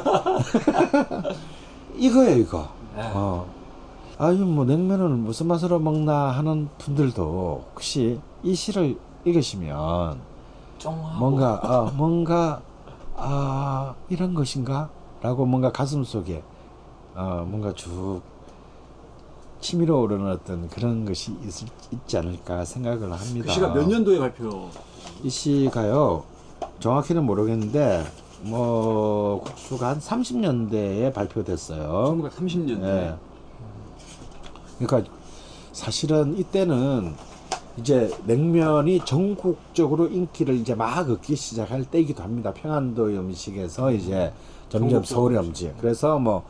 Speaker 2: 이거예요 이거.
Speaker 1: 네.
Speaker 2: 어. 아유 뭐 냉면을 무슨 맛으로 먹나 하는 분들도 혹시 이 시를 읽으시면 뭔가 아 뭔가 아 이런 것인가? 라고 뭔가 가슴 속에 어 뭔가 쭉 치밀어 오르는 어떤 그런 것이 있, 있지 않을까 생각을 합니다.
Speaker 4: 그 시가 몇 년도에 발표?
Speaker 2: 이 시가요 정확히는 모르겠는데 뭐 국수가 한 30년대에 발표됐어요.
Speaker 4: 1930년대.
Speaker 2: 예. 그러니까 사실은 이때는 이제 냉면이 전국적으로 인기를 이제 막 얻기 시작할 때이기도 합니다. 평안도 음식에서 이제 점점 서울의 음식. 그래서 뭐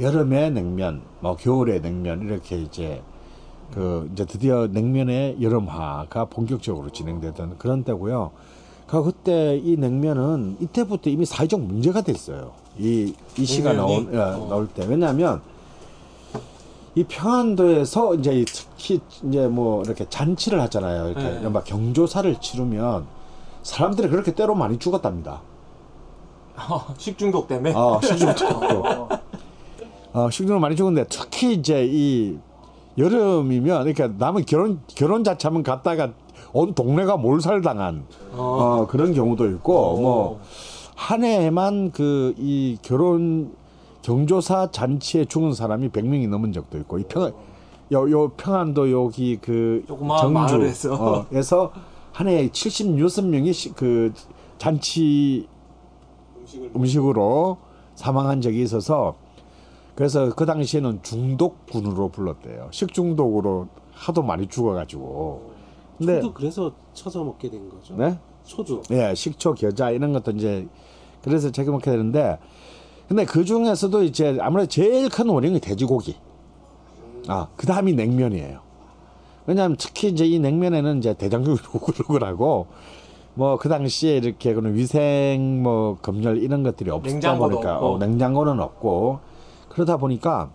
Speaker 2: 여름에 냉면, 뭐 겨울에 냉면 이렇게 이제 그 이제 드디어 냉면의 여름화가 본격적으로 진행되던 그런 때고요. 그 그때 이 냉면은 이때부터 이미 사회적 문제가 됐어요. 이, 이 시가 나올,
Speaker 1: 냉면이?
Speaker 2: 예, 나올 때. 왜냐하면 이 평안도에서 이제 이 특히 이제 뭐 이렇게 잔치를 하잖아요. 이렇게
Speaker 1: 네.
Speaker 2: 막 경조사를 치르면 사람들이 그렇게 때로 많이 죽었답니다.
Speaker 1: 식중독 때문에.
Speaker 2: 어, 식중독. 어, 식중독 많이 죽었는데 특히 이제 이 여름이면 그러니까 남은 결혼 결혼 자체하면 갔다가 온 동네가 몰살당한 어, 그런 경우도 있고 뭐한 해에만 그 이 결혼 경조사 잔치에 죽은 사람이 100명이 넘은 적도 있고 이 평, 요, 요 평안도 여기 그
Speaker 1: 조그마한
Speaker 2: 정주
Speaker 1: 마을에서.
Speaker 2: 어, 한 해에 76명이 그 잔치 음식으로 사망한 적이 있어서 그래서 그 당시에는 중독군으로 불렀대요. 식중독으로 하도 많이 죽어가지고. 근데
Speaker 5: 초도 그래서 쳐서 먹게 된 거죠.
Speaker 2: 네,
Speaker 5: 초도.
Speaker 2: 예, 식초, 겨자 이런 것도 이제 그래서 제가 먹게 되는데, 근데 그 중에서도 이제 아무래도 제일 큰 원인이 돼지고기. 아, 그 다음이 냉면이에요. 왜냐하면 특히 이제 이 냉면에는 이제 대장균이 오글오글하고 뭐 그 당시에 이렇게 그런 위생 뭐 검열 이런 것들이 없다
Speaker 1: 냉장고도
Speaker 2: 보니까
Speaker 1: 없고.
Speaker 2: 어, 냉장고는 없고 그러다 보니까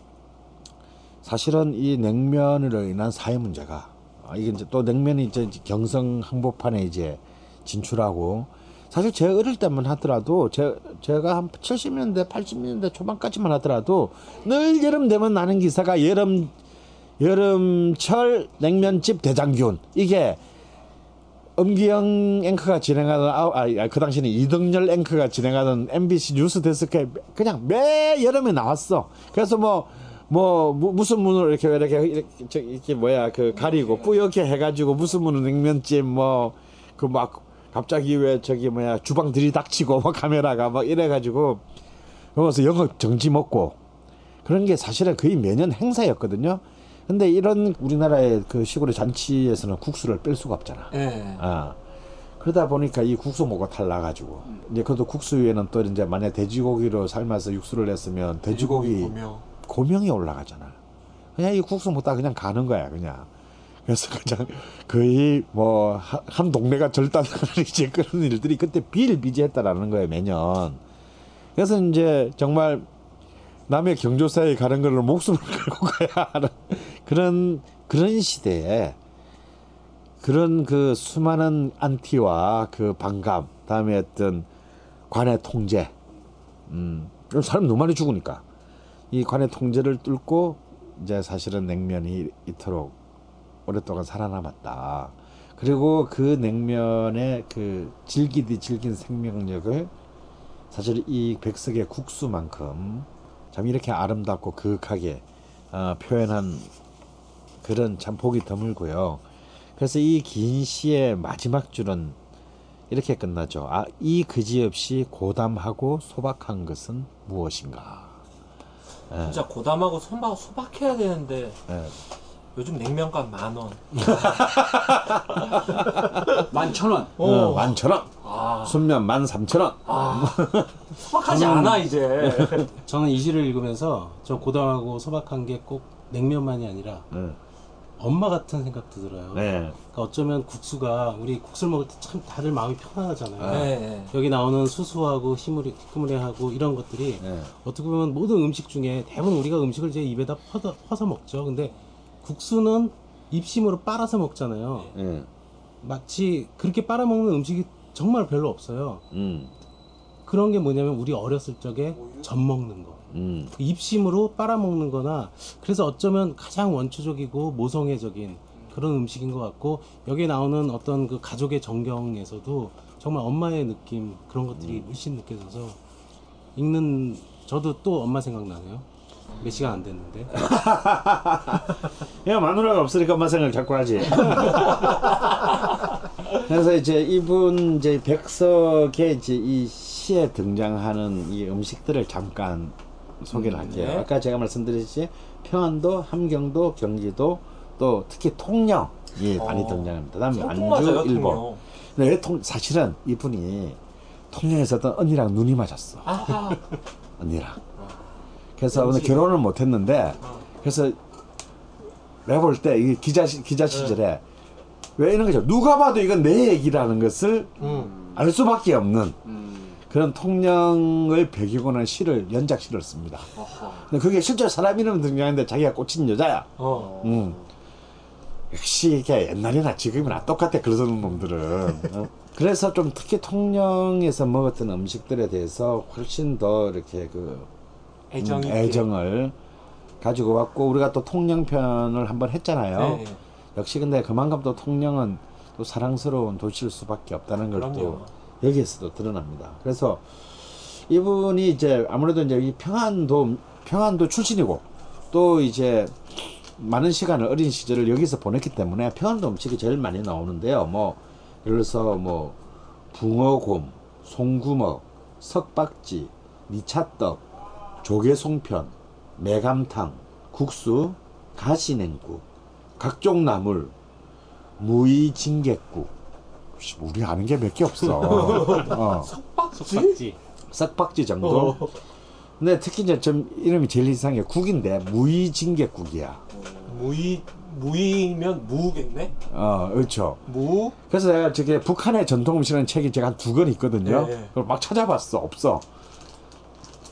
Speaker 2: 사실은 이 냉면으로 인한 사회 문제가 아, 이게 이제 또 냉면이 이제 경성 항복판에 이제 진출하고 사실 제가 어릴 때만 하더라도 제, 제가 한 70년대 80년대 초반까지만 하더라도 늘 여름 되면 나는 기사가 여름 여름철 냉면집 대장균 이게 엄기영 앵커가 진행하던 아, 아, 아, 그 당시는 이덕열 앵커가 진행하던 MBC 뉴스 데스크에 그냥 매 여름에 나왔어. 그래서 뭐 뭐 무슨 문으로 이렇게 이렇게 이렇게, 저, 이렇게 뭐야 그 가리고 뿌옇게 해가지고 무슨 문은 냉면집 뭐 그 막 갑자기 왜 저기 뭐야 주방 들이닥치고 뭐 카메라가 막 이래가지고 그러면서 영업 정지 먹고 그런 게 사실은 거의 매년 행사였거든요. 근데 이런 우리나라의 그 시골의 잔치에서는 국수를 뺄 수가 없잖아.
Speaker 1: 예.
Speaker 2: 아. 그러다 보니까 이 국수 먹고 탈나가지고 이제 그것도 국수 위에는 또 이제 만약 돼지고기로 삶아서 육수를 냈으면 돼지고기
Speaker 1: 고명.
Speaker 2: 고명이 올라가잖아. 그냥 이 국수 먹다 그냥 가는 거야 그냥. 그래서 그냥 거의 뭐 한 동네가 절단하는 이제 그런 일들이 그때 비일비재했다라는 거예요 매년. 그래서 이제 정말 남의 경조사에 가는 거를 목숨을 걸고 가야 하는 그런 그런 시대에 그런 그 수많은 안티와 그 반감, 다음에 어떤 관의 통제, 음, 사람 너무 많이 죽으니까 이 관의 통제를 뚫고 이제 사실은 냉면이 이토록 오랫동안 살아남았다. 그리고 그 냉면의 그 질기디 질긴 생명력을 사실 이 백석의 국수만큼 참 이렇게 아름답고 그윽하게 어, 표현한 그런 참 보기 드물고요. 그래서 이 긴 시의 마지막 줄은 이렇게 끝나죠. 아, 이 그지없이 고담하고 소박한 것은 무엇인가? 예,
Speaker 1: 진짜 고담하고 소박, 소박해야 되는데
Speaker 2: 예.
Speaker 1: 요즘 냉면값 만 원.
Speaker 4: 만천 원.
Speaker 2: 어, 만천 원,
Speaker 1: 아,
Speaker 2: 순면 만 삼천 원.
Speaker 1: 소박하지 않아 이제.
Speaker 5: 저는 이 시를 읽으면서 저 고담하고 소박한 게 꼭 냉면만이 아니라
Speaker 2: 네.
Speaker 5: 엄마 같은 생각도 들어요.
Speaker 2: 네.
Speaker 5: 그러니까 어쩌면 국수가 우리 국수를 먹을 때 참 다들 마음이 편안하잖아요.
Speaker 1: 네.
Speaker 5: 여기 나오는 수수하고 희무리, 희무리하고 이런 것들이
Speaker 2: 네.
Speaker 5: 어떻게 보면 모든 음식 중에 대부분 우리가 음식을 이제 입에다 퍼서, 퍼서 먹죠. 근데 국수는 입심으로 빨아서 먹잖아요.
Speaker 2: 네.
Speaker 5: 마치 그렇게 빨아먹는 음식이 정말 별로 없어요.
Speaker 2: 음,
Speaker 5: 그런 게 뭐냐면 우리 어렸을 적에 젖 먹는 거.
Speaker 2: 음,
Speaker 5: 입심으로 빨아먹는 거나 그래서 어쩌면 가장 원초적이고 모성애적인 그런 음식인 것 같고 여기에 나오는 어떤 그 가족의 정경에서도 정말 엄마의 느낌 그런 것들이 물씬 느껴져서 읽는 저도 또 엄마 생각나네요. 몇 시간 안 됐는데.
Speaker 2: 야 마누라가 없으니까 엄마 생각 자꾸 하지. 그래서 이제 이분 이제 백석의 이제 이 시에 등장하는 이 음식들을 잠깐 소개를 할게요.
Speaker 1: 네.
Speaker 2: 아까 제가 말씀드렸듯이 평안도, 함경도, 경기도 또 특히 통영이 많이
Speaker 1: 어.
Speaker 2: 등장합니다. 그다음에 안주,
Speaker 1: 맞아요,
Speaker 2: 일본.
Speaker 1: 통영.
Speaker 2: 근데 왜 통, 사실은 이분이 통영에서 어떤 언니랑 눈이 맞았어.
Speaker 1: 아하.
Speaker 2: 언니랑. 그래서 오늘 결혼을 못 했는데, 그래서 내가 볼 때 이 기자, 시- 기자 시절에 왜 이런 거죠? 누가 봐도 이건 내 얘기라는 것을
Speaker 1: 음.
Speaker 2: 알 수밖에 없는
Speaker 4: 음.
Speaker 2: 그런 통영을 배경으로 한 시를, 연작 시를 씁니다. 근데 그게 실제 사람 이름 등장하는데 자기가 꽂힌 여자야.
Speaker 1: 어.
Speaker 2: 음. 역시 이게 옛날이나 지금이나 똑같아 그러는 놈들은 어? 그래서 좀 특히 통영에서 먹었던 음식들에 대해서 훨씬 더 이렇게 그
Speaker 1: 애정
Speaker 2: 음. 애정을 가지고 왔고 우리가 또 통영 편을 한번 했잖아요
Speaker 1: 네.
Speaker 2: 역시 근데 그만큼 또 통영은 또 사랑스러운 도시일 수밖에 없다는 걸또
Speaker 1: 그럼요.
Speaker 2: 여기에서도 드러납니다 그래서 이분이 이제 아무래도 이제 이 평안도 평안도 출신이고 또 이제 많은 시간을 어린 시절을 여기서 보냈기 때문에 평안도 음식이 제일 많이 나오는데요. 뭐 예를 들어서 뭐 붕어곰, 송구먹, 석박지, 미차떡, 조개송편, 매감탕, 국수, 가시냉국, 각종 나물, 무이징객국. 씨, 우리 아는 게 몇 개 없어. 어.
Speaker 5: 속박지.
Speaker 2: 싹박지 정도. 근데 특히 이제 좀 이름이 제일 이상해 국인데 무이징객국이야.
Speaker 1: 무이 무이면 무겠네.
Speaker 2: 어, 그렇죠.
Speaker 1: 무.
Speaker 2: 그래서 내가 저게 북한의 전통 음식이라는 책이 제가 한 두 권 있거든요.
Speaker 1: 네, 네.
Speaker 2: 그걸 막 찾아봤어. 없어.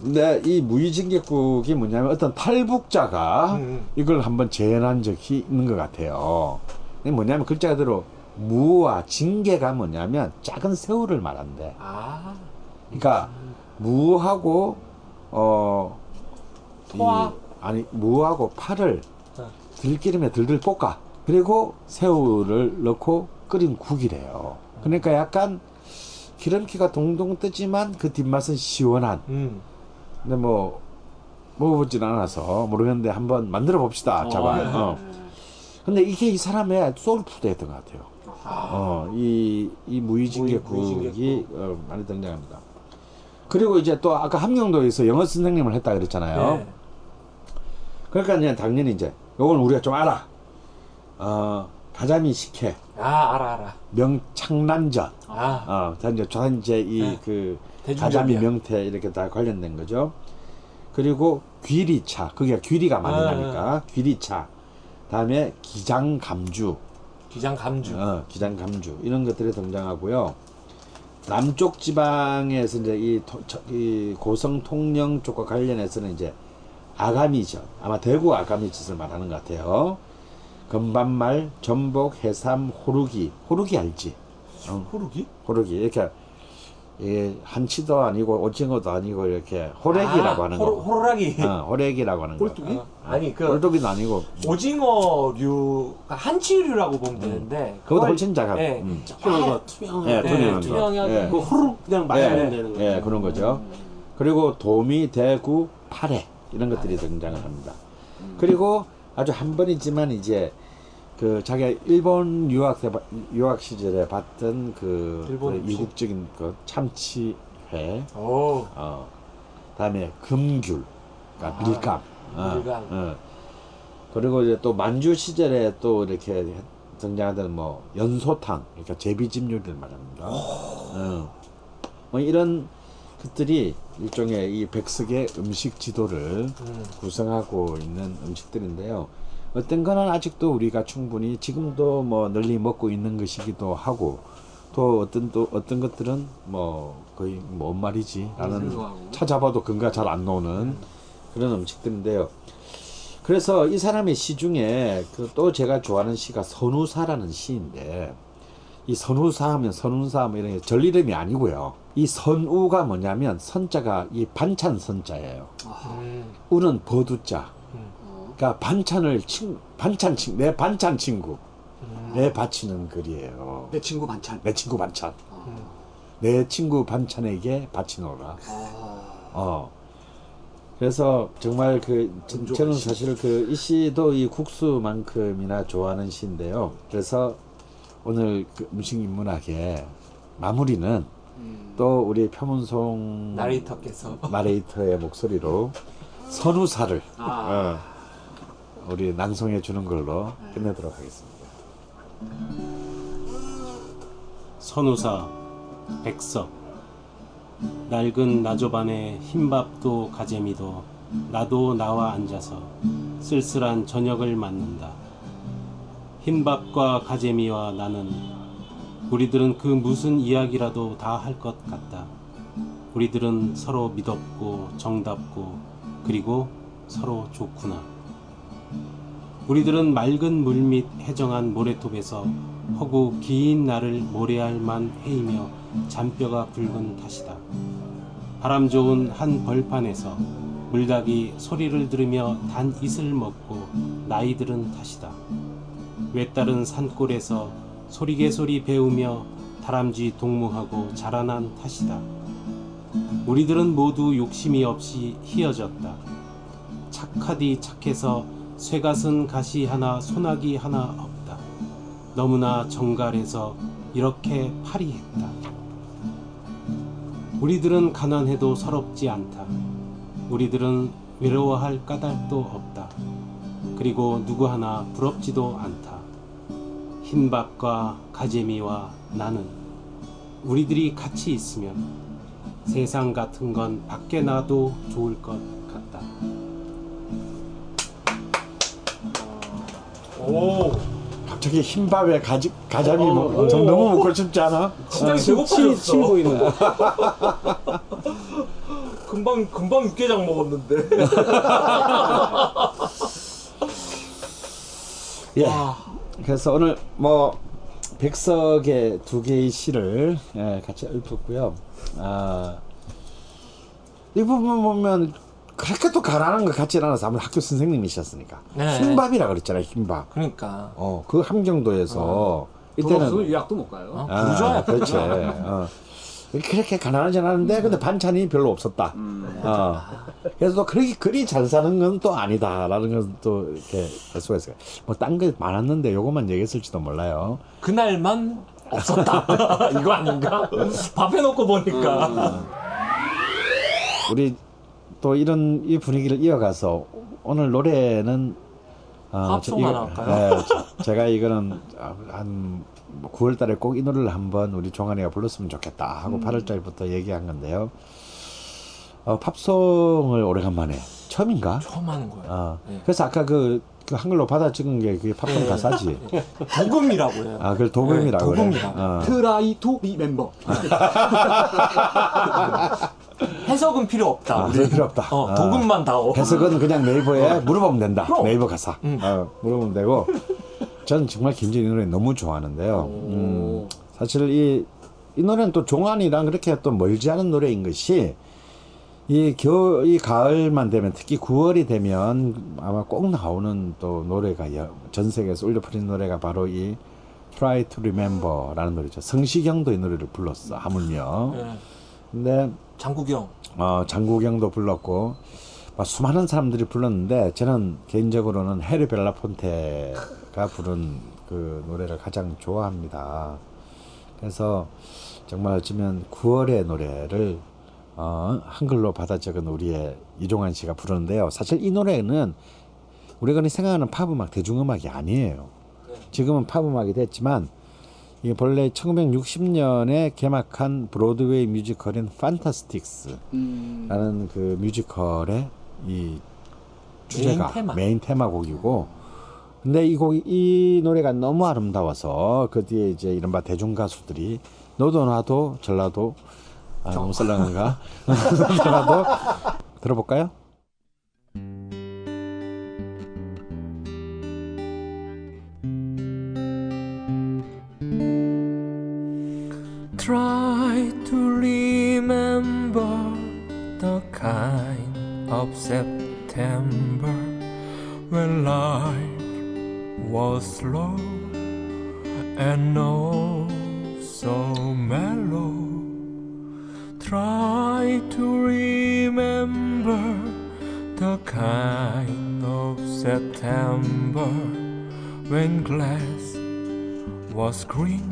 Speaker 2: 근데 이 무이징객국이 뭐냐면 어떤 탈북자가
Speaker 1: 음.
Speaker 2: 이걸 한번 재현한 적이 있는 것 같아요. 뭐냐면 글자 그대로 무와 징계가 뭐냐면 작은 새우를 말한대.
Speaker 1: 아.
Speaker 2: 그러니까 무하고 어? 이- 아니 무하고 파를
Speaker 1: 어.
Speaker 2: 들기름에 들들 볶아 그리고 새우를 넣고 끓인 국이래요. 그러니까 약간 기름기가 동동 뜨지만 그 뒷맛은 시원한.
Speaker 1: 음.
Speaker 2: 근데 뭐 먹어보진 않아서 모르겠는데 한번 만들어 봅시다. 자반.
Speaker 4: 네.
Speaker 2: 어. 근데 이게 이 사람의 소울푸드였던 것 같아요. 어, 이, 이 무이징계국. 어, 많이 등장합니다. 그리고 이제 또 아까 함경도에서 영어 선생님을 했다 그랬잖아요.
Speaker 1: 네.
Speaker 2: 그러니까 이제 당연히 이제 요걸 우리가 좀 알아. 어, 가자미 식혜,
Speaker 1: 아 알아 알아.
Speaker 2: 명창란전.
Speaker 1: 아.
Speaker 2: 어, 자 이제 저 이제 이
Speaker 1: 네.
Speaker 2: 그. 가자미 명태 이렇게 다 관련된 거죠. 그리고 귀리차, 그게 귀리가 많이
Speaker 1: 아,
Speaker 2: 나니까 귀리차. 다음에 기장 감주,
Speaker 1: 기장 감주.
Speaker 2: 어, 기장 감주 이런 것들이 등장하고요. 남쪽 지방에서 이제 이, 토- 이 고성 통영 쪽과 관련해서는 이제 아가미젓, 아마 대구 아가미젓을 말하는 것 같아요. 금반말, 전복, 해삼, 호루기, 호루기 알지? 어,
Speaker 1: 호루기?
Speaker 2: 호루기 이렇게 예, 한치도 아니고 오징어도 아니고 이렇게 호래기라고
Speaker 1: 아,
Speaker 2: 하는
Speaker 1: 호루,
Speaker 2: 거.
Speaker 1: 호루라기.
Speaker 2: 어, 호래기라고 하는 거.
Speaker 1: 꼴뚜기?
Speaker 2: 어,
Speaker 1: 아니 그
Speaker 2: 꼴뚜기도 아니고
Speaker 1: 오징어류, 한치류라고 보면 되는데.
Speaker 2: 그거보다 훨씬 작아.
Speaker 1: 예.
Speaker 2: 음.
Speaker 5: 투명한 투명한.
Speaker 2: 예,
Speaker 5: 거.
Speaker 2: 투명한 거.
Speaker 1: 투명하게
Speaker 2: 예.
Speaker 5: 그 후루 그냥 마시면
Speaker 2: 예,
Speaker 5: 되는 거.
Speaker 2: 예, 그런 거죠. 그리고 도미, 대구, 파래 이런 것들이 등장을 합니다. 그리고 아주 한 번이지만 이제 그 자기가 일본 유학 때 바- 유학 시절에 봤던 그, 그. 이국적인 그 참치회,
Speaker 1: 오.
Speaker 2: 어, 다음에 금귤, 그러니까
Speaker 1: 아,
Speaker 2: 밀감, 어,
Speaker 1: 밀감.
Speaker 2: 어. 그리고 이제 또 만주 시절에 또 이렇게 등장하던 뭐 연소탕, 그러니까 제비집 요리를 말합니다. 어. 뭐 이런 것들이 일종의 이 백석의 음식 지도를
Speaker 1: 음.
Speaker 2: 구성하고 있는 음식들인데요. 어떤 거는 아직도 우리가 충분히 지금도 뭐 널리 먹고 있는 것이기도 하고 또 어떤 또 어떤 것들은 뭐 거의 뭔 말이지 라는
Speaker 4: 생소하고.
Speaker 2: 찾아봐도 근거가 잘 안 나오는 그런 음식들인데요. 그래서 이 사람의 시 중에 그 또 제가 좋아하는 시가 선우사라는 시인데 이 선우사 하면 선우사 뭐 이런 게절 이름이 아니고요. 이 선우가 뭐냐면 선자가 이 반찬 선자예요.
Speaker 1: 음.
Speaker 2: 우는 버두자.
Speaker 1: 음.
Speaker 2: 그러니까 반찬을 친 반찬 친내 반찬 친구
Speaker 1: 음.
Speaker 2: 내 바치는 글이에요.
Speaker 4: 내 친구 반찬.
Speaker 2: 내 친구 반찬.
Speaker 1: 음.
Speaker 2: 내 친구 반찬에게 바치노라.
Speaker 4: 아,
Speaker 2: 어. 그래서 정말 그 저- 저는 사실 그 이 시도 이 국수만큼이나 좋아하는 시인데요. 그래서 오늘 그 음식 인문학의 마무리는
Speaker 4: 음.
Speaker 2: 또 우리 표문송
Speaker 1: 나레이터께서
Speaker 2: 나레이터의 목소리로 선우사를
Speaker 4: 아.
Speaker 2: 어, 우리 낭송해 주는 걸로 끝내도록 하겠습니다.
Speaker 5: 선우사 백석 낡은 나조반에 흰밥도 가재미도 나도 나와 앉아서 쓸쓸한 저녁을 맞는다. 흰밥과 가재미와 나는 우리들은 그 무슨 이야기라도 다 할 것 같다. 우리들은 서로 믿었고 정답고 그리고 서로 좋구나. 우리들은 맑은 물 밑 해정한 모래톱에서 허구 긴 날을 모래알만 헤이며 잔뼈가 굵은 탓이다. 바람 좋은 한 벌판에서 물닭이 소리를 들으며 단 이슬 먹고 나이 들은 탓이다. 외따른 산골에서 소리개소리 배우며 다람쥐 동무하고 자라난 탓이다. 우리들은 모두 욕심이 없이 희어졌다. 착하디 착해서 쇠갓은 가시 하나 소나기 하나 없다. 너무나 정갈해서 이렇게 파리했다. 우리들은 가난해도 서럽지 않다. 우리들은 외로워할 까닭도 없다. 그리고 누구 하나 부럽지도 않다. 흰밥과 가재미와 나는 우리들이 같이 있으면 세상 같은 건 밖에 놔도 좋을 것 같다.
Speaker 1: 오,
Speaker 2: 갑자기 흰밥에 가지, 가자미 뭐, 좀 너무 먹고 싶지 않아?
Speaker 1: 심장이
Speaker 5: 침
Speaker 1: 배고파졌어.
Speaker 5: 보이는 거.
Speaker 1: 금방 금방 육개장 먹었는데.
Speaker 2: 예. 그래서 오늘 뭐 백석의 두 개의 시를 예, 같이 읊었고요. 아, 이 부분 보면 그렇게 또 가난한 것 같지 않아서 아무래도 학교 선생님이셨으니까
Speaker 1: 네.
Speaker 2: 흰밥이라 그랬잖아요. 흰밥.
Speaker 1: 그러니까.
Speaker 2: 어, 그 함경도에서
Speaker 4: 돈 없으면
Speaker 2: 이때는
Speaker 4: 유학도 못 가요.
Speaker 1: 어, 부자야.
Speaker 2: 그렇지. 어. 그렇게 가난하진 않은데 근데 반찬이 별로 없었다. 어. 그래서 또 그렇게 그리 잘 사는 건 또 아니다라는 건 또 이렇게 알 수가 있어요. 뭐딴 게 많았는데 요것만 얘기했을지도 몰라요.
Speaker 1: 그날만 없었다. 이거 아닌가? 밥 해놓고 보니까.
Speaker 2: 우리 또 이런 이 분위기를 이어가서 오늘 노래는 어,
Speaker 1: 팝송
Speaker 2: 저 이거-
Speaker 1: 할까요?
Speaker 2: 네, 저- 제가 이거는 한 9월달에 꼭 이 노래를 한번 우리 종환이가 불렀으면 좋겠다 하고
Speaker 1: 음.
Speaker 2: 8월달부터 얘기한 건데요. 어, 팝송을 오래간만에 처음인가?
Speaker 1: 처음 하는 거예요.
Speaker 2: 어,
Speaker 1: 네.
Speaker 2: 그래서 아까 그, 그 한글로 받아 적은 게 그게 팝송 가사지.
Speaker 1: 독음이라고 해요.
Speaker 2: 아, 그걸 독음이라고
Speaker 1: 네,
Speaker 2: 그래.
Speaker 1: 독음이라고.
Speaker 2: 어.
Speaker 4: Try to remember.
Speaker 1: 해석은 필요 없다.
Speaker 2: 아. 그럴 필요 없다.
Speaker 1: 어,
Speaker 2: 어.
Speaker 1: 독음만 다오.
Speaker 2: 해석은 그냥 네이버에 물어보면 된다.
Speaker 1: 그럼.
Speaker 2: 네이버 가사.
Speaker 1: 음.
Speaker 2: 어, 물어보면 되고. 저는 정말 김진희 노래 너무 좋아하는데요. 음, 사실 이, 이 노래는 또 종환이랑 그렇게 또 멀지 않은 노래인 것이 이 겨, 이 가을만 되면 특히 9월이 되면 아마 꼭 나오는 또 노래가 여- 전 세계에서 울려 퍼진 노래가 바로 이 Try to Remember라는 노래죠. 성시경도 이 노래를 불렀어. 하물며.
Speaker 1: 네.
Speaker 2: 근데
Speaker 1: 장국영.
Speaker 2: 어, 장국영도 불렀고 막 수많은 사람들이 불렀는데 저는 개인적으로는 해리 벨라폰테가 부른 그 노래를 가장 좋아합니다. 그래서 정말 어쩌면 9월의 노래를 어, 한글로 받아 적은 우리의 이종환 씨가 부르는데요. 사실 이 노래는 우리가 생각하는 팝음악, 대중음악이 아니에요. 지금은 팝음악이 됐지만 이게 본래 1960년에 개막한 브로드웨이 뮤지컬인 판타스틱스라는
Speaker 4: 음,
Speaker 2: 그 뮤지컬의 이 주제가
Speaker 1: main
Speaker 2: theme. main 테마곡이고 근데 이 곡, 이 노래가 너무 아름다워서 그 뒤에 이제 이른바 대중 가수들이 너도 나도 전라도 아 너무 썰렁한가 전라도 들어볼까요?
Speaker 10: Try to remember the kind of September when life was slow and oh so mellow. Try to remember the kind of September when glass was green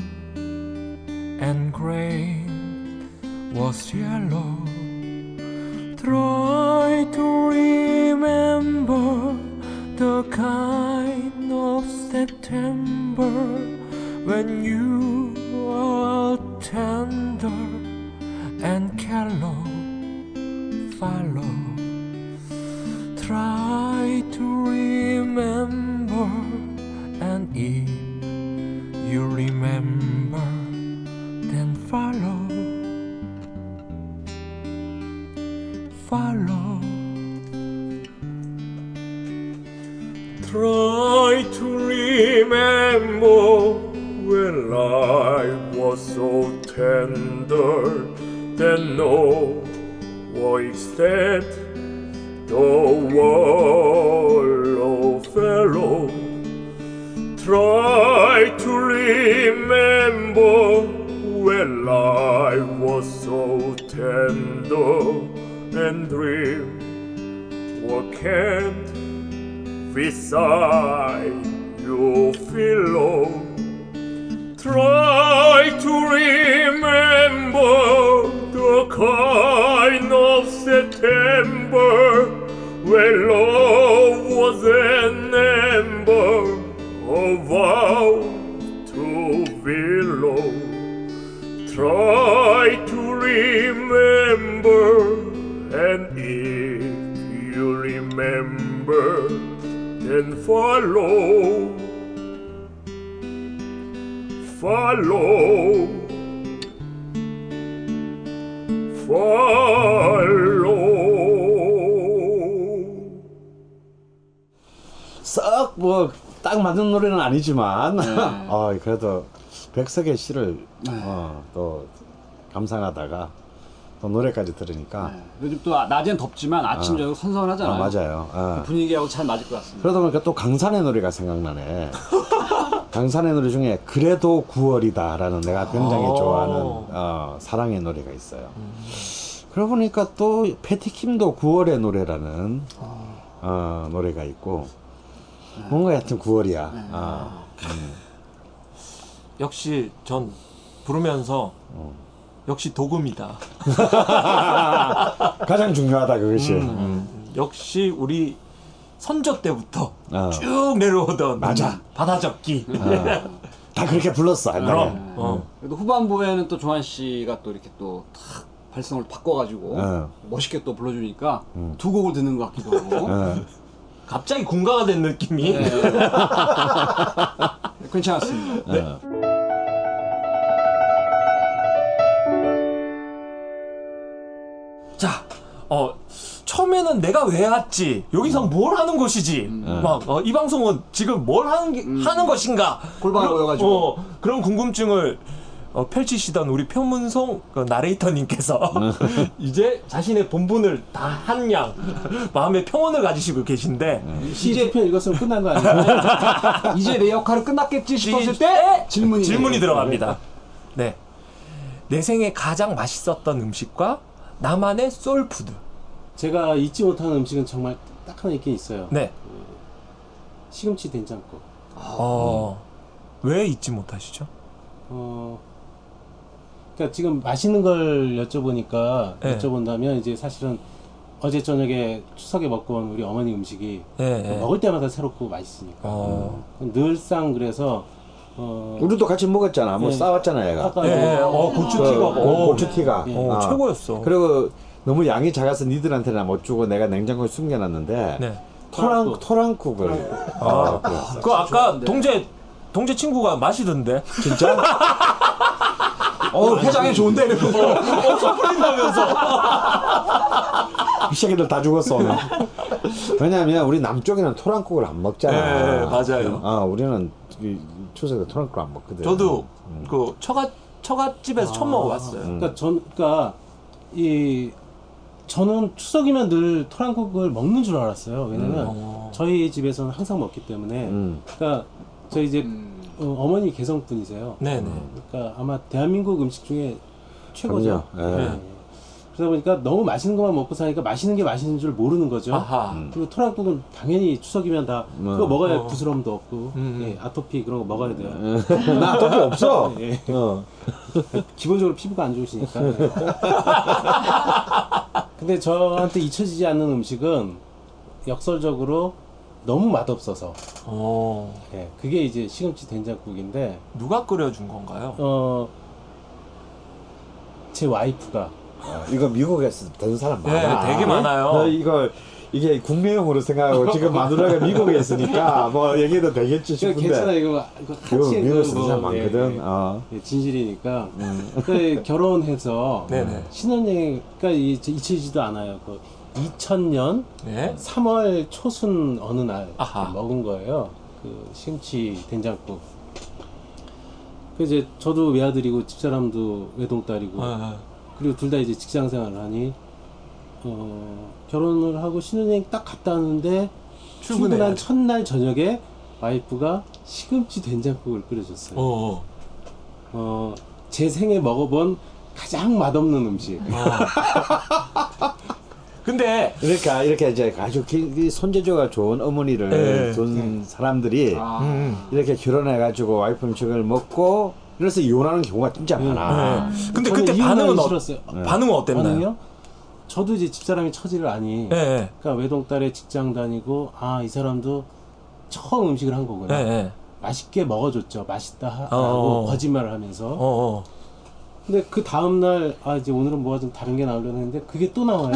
Speaker 10: and grain was yellow. Try to remember the kind of September when you are tender and callow follow. Try to remember, and if you remember, then follow. Follow. Try to remember when life was so tender that no one except the wallow fellow. Try to remember when life was so tender and dream what can't beside your pillow. Try to remember
Speaker 2: 아니지만
Speaker 4: 네.
Speaker 2: 어, 그래도 백석의 시를
Speaker 4: 네.
Speaker 2: 어, 또 감상하다가 또 노래까지 들으니까
Speaker 4: 요즘 또 낮엔 덥지만 아침
Speaker 2: 어.
Speaker 4: 저녁 선선하잖아요.
Speaker 2: 아, 맞아요. 어.
Speaker 4: 분위기하고 잘 맞을 것 같습니다.
Speaker 2: 그러다 보니까 또 강산의 노래가 생각나네. 강산의 노래 중에 그래도 9월이다라는 내가 굉장히
Speaker 1: 아.
Speaker 2: 좋아하는 어, 사랑의 노래가 있어요. 그러고 보니까 또 패티킴도 9월의 노래라는 어, 노래가 있고 뭔가 하여튼 9월이야. 아,
Speaker 1: 역시 전 부르면서 역시 도금이다.
Speaker 2: 가장 중요하다 그것이.
Speaker 1: 음, 역시 우리 선조 때부터
Speaker 2: 어.
Speaker 1: 쭉 내려오던
Speaker 2: 맞아.
Speaker 1: 바다적기.
Speaker 2: 다 그렇게 불렀어.
Speaker 1: 그럼 어.
Speaker 4: 그래도 후반부에는 또 조한 씨가 또 이렇게 또탁 발성을 바꿔가지고
Speaker 2: 어.
Speaker 4: 멋있게 또 불러주니까 두 곡을 듣는 것 같기도 하고
Speaker 2: 어.
Speaker 1: 갑자기 군가가 된 느낌이.
Speaker 4: 네. 괜찮았습니다.
Speaker 2: 어.
Speaker 1: 자, 어 처음에는 내가 왜 왔지? 여기서 뭘 하는 것이지? 막이 방송은 지금 뭘 하는 게- 하는 것인가? 그런-
Speaker 4: 모여가지고.
Speaker 1: 어, 그런 궁금증을 어, 펼치시던 우리 편문송 그 나레이터님께서 이제 자신의 본분을 다 한 양 마음의 평온을 가지시고 계신데
Speaker 5: 시 세 편 읽었으면 끝난 거 아니에요?
Speaker 4: 이제 내 역할은 끝났겠지 싶었을 때 질문이
Speaker 1: 질문이 들어갑니다. 네. 내 생에 가장 맛있었던 음식과 나만의 소울푸드.
Speaker 5: 제가 잊지 못하는 음식은 정말 딱 하나 있긴 있어요.
Speaker 1: 네.
Speaker 5: 시금치 된장국.
Speaker 1: 어, 왜 잊지 못하시죠?
Speaker 5: 어, 그러니까 지금 맛있는 걸 여쭤보니까
Speaker 1: 네.
Speaker 5: 여쭤본다면 이제 사실은 어제 저녁에 추석에 먹고 온 우리 어머니 음식이
Speaker 1: 네, 네.
Speaker 5: 먹을 때마다 새롭고 맛있으니까
Speaker 1: 어.
Speaker 5: 늘상 그래서 어,
Speaker 2: 우리도 같이 먹었잖아. 뭐
Speaker 5: 네.
Speaker 2: 싸웠잖아 얘가.
Speaker 5: 아까
Speaker 1: 예, 예. 어,
Speaker 2: 그,
Speaker 1: 고추티가
Speaker 2: 어,
Speaker 1: 어,
Speaker 2: 고추티가.
Speaker 5: 예.
Speaker 1: 어,
Speaker 2: 어.
Speaker 1: 최고였어.
Speaker 2: 그리고 너무 양이 작아서 니들한테는 못 주고 내가 냉장고에 숨겨놨는데
Speaker 1: 네.
Speaker 2: 토랑 토랑국을
Speaker 1: 아,
Speaker 2: 어. 그
Speaker 1: 아까 동재 동재 친구가 마시던데.
Speaker 2: 진짜?
Speaker 4: 어 회장이 좋은데
Speaker 1: 어, surprise하면서.
Speaker 2: 이 새끼들 다 죽었어 오늘. 왜냐하면 우리 남쪽에는 토란국을 안 먹잖아.
Speaker 1: 네, 맞아요.
Speaker 2: 아 우리는 이 추석에 토란국을 안 먹거든.
Speaker 1: 저도 그 처갓 처갓집에서 처음 먹어봤어요.
Speaker 5: 그러니까 전 그러니까 이 저는 추석이면 늘 토란국을 먹는 줄 알았어요. 왜냐면
Speaker 1: 어.
Speaker 5: 저희 집에서는 항상 먹기 때문에.
Speaker 2: 음.
Speaker 5: 그러니까 저희 이제 어, 머니 개성분이세요.
Speaker 1: 네네.
Speaker 5: 그러니까 아마 대한민국 음식 중에 최고죠.
Speaker 2: 그럼요. 예.
Speaker 5: 네. 그러다 보니까 너무 맛있는 것만 먹고 사니까 맛있는 게 맛있는 줄 모르는 거죠.
Speaker 1: 아하.
Speaker 5: 그리고 토랑국은 당연히 추석이면 다 그거
Speaker 2: 음.
Speaker 5: 먹어야
Speaker 1: 어.
Speaker 5: 부스럼도 없고
Speaker 1: 음.
Speaker 5: 예, 아토피 그런 거 먹어야 돼요.
Speaker 2: 나 돈이 없어.
Speaker 5: 예.
Speaker 2: 어.
Speaker 5: 기본적으로 피부가 안 좋으시니까. 근데 저한테 잊혀지지 않는 음식은 역설적으로 너무 맛없어서
Speaker 1: 어.
Speaker 5: 예, 그게 이제 시금치 된장국인데
Speaker 1: 누가 끓여준 건가요?
Speaker 5: 어, 제 와이프가
Speaker 2: 이거 미국에서 되는 사람
Speaker 1: 네,
Speaker 2: 많아.
Speaker 1: 되게 많아요.
Speaker 2: 너 이거 이게 국내용으로 생각하고 지금 마누라가 미국에 있으니까 뭐 얘기도 되겠지
Speaker 5: 그러니까
Speaker 2: 싶은데.
Speaker 5: 괜찮아 이거 이거
Speaker 2: 이거
Speaker 5: 같이
Speaker 2: 미국에서
Speaker 5: 그
Speaker 2: 쓰는 사람
Speaker 5: 뭐, 예,
Speaker 2: 많거든.
Speaker 5: 예.
Speaker 2: 어.
Speaker 5: 예, 진실이니까 그 결혼해서
Speaker 1: 네네.
Speaker 5: 신혼여행 그러니까 이- 잊히지도 않아요. 그 2000년
Speaker 1: 네.
Speaker 5: 3월 초순 어느 날
Speaker 1: 아하.
Speaker 5: 먹은 거예요. 그 시금치 된장국. 그 이제 저도 외아들이고 집사람도 외동딸이고
Speaker 1: 어,
Speaker 5: 그리고 둘 다 이제 직장 생활을 하니 어, 결혼을 하고 신혼여행 딱 갔다 왔는데 출근한. 첫날 저녁에 와이프가 시금치 된장국을 끓여줬어요.
Speaker 1: 어.
Speaker 5: 어, 제 생에 먹어본 가장 맛없는 음식.
Speaker 1: 근데
Speaker 2: 그러니까 이렇게 이제 아주 손재주가 좋은 어머니를
Speaker 1: 네.
Speaker 2: 둔 사람들이
Speaker 4: 아.
Speaker 1: 음.
Speaker 2: 이렇게 결혼해 가지고 와이프 음식을 먹고 그래서 이혼하는 경우가 진짜 많아.
Speaker 1: 네. 근데 그때 반응은 어,
Speaker 5: 싫었어요.
Speaker 1: 반응은 어땠나요?
Speaker 5: 반응이요? 저도 이제 집사람이 처지를 아니.
Speaker 1: 예, 예.
Speaker 5: 그러니까 외동딸에 직장 다니고 아 이 사람도 처음 음식을 한 거구나. 맛있게 먹어줬죠. 맛있다 하라고
Speaker 1: 어.
Speaker 5: 거짓말을 하면서.
Speaker 1: 어, 어.
Speaker 5: 근데 그 다음 날 아 이제 오늘은 뭐가 좀 다른 게 나오려고 했는데 그게 또 나와요.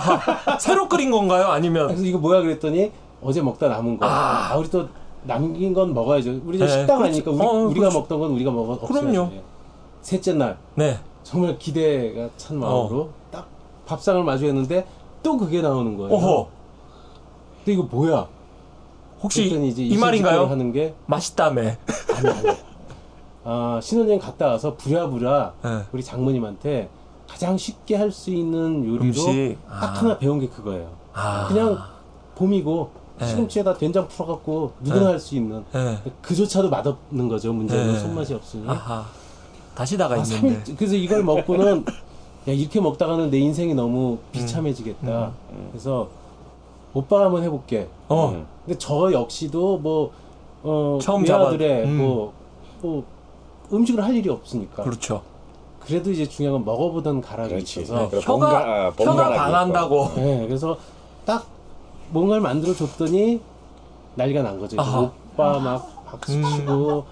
Speaker 1: 새로 끓인 건가요? 아니면
Speaker 5: 그래서 이거 뭐야 그랬더니 어제 먹다 남은 거.
Speaker 1: 아.
Speaker 5: 아, 우리 또 남긴 건 먹어야죠. 우리 저
Speaker 1: 네,
Speaker 5: 식당
Speaker 1: 그렇지.
Speaker 5: 아니니까 우리,
Speaker 1: 어,
Speaker 5: 우리가. 먹던 건 우리가 먹어.
Speaker 1: 그럼요.
Speaker 5: 예. 셋째 날
Speaker 1: 네.
Speaker 5: 정말 기대가 찬 마음으로
Speaker 1: 어.
Speaker 5: 딱 밥상을 마주했는데 또 그게 나오는 거예요.
Speaker 1: 오호.
Speaker 5: 근데 이거 뭐야?
Speaker 1: 혹시
Speaker 5: 그랬더니 이제
Speaker 1: 이 말인가요?
Speaker 5: 이심직고를 하는 게
Speaker 1: 맛있다며.
Speaker 5: 아니 아니. 아 신혼여행 갔다 와서 부랴부랴
Speaker 1: 네.
Speaker 5: 우리 장모님한테 가장 쉽게 할 수 있는 요리로
Speaker 1: 음식.
Speaker 5: 딱
Speaker 1: 아.
Speaker 5: 하나 배운 게 그거예요.
Speaker 1: 아.
Speaker 5: 그냥 봄이고
Speaker 1: 네.
Speaker 5: 시금치에다 된장 풀어갖고 누구나 할수 있는
Speaker 1: 예.
Speaker 5: 그조차도 맛없는 거죠. 문제는
Speaker 1: 네.
Speaker 5: 손맛이 없으니.
Speaker 1: 아하. 다시다가
Speaker 5: 아,
Speaker 1: 있는데.
Speaker 5: 삼일- 그래서 이걸 먹고는 야 이렇게 먹다가는 내 인생이 너무 비참해지겠다. 그래서 오빠가 한번 해볼게.
Speaker 1: 어.
Speaker 5: 근데 저 역시도 뭐 어,
Speaker 1: 처음
Speaker 5: 외아들의
Speaker 1: 음.
Speaker 5: 뭐, 뭐 음식을 할 일이 없으니까.
Speaker 1: 그렇죠.
Speaker 5: 그래도 이제 중요한 건 먹어보던 가락이
Speaker 2: 그렇지.
Speaker 5: 있어서.
Speaker 2: 네.
Speaker 1: 혀가
Speaker 2: 아,
Speaker 1: 혀가 반한다고.
Speaker 5: 네, 그래서 딱 뭔가를 만들어 줬더니 난리가 난 거죠.
Speaker 1: 아하.
Speaker 5: 오빠 막 박수 치고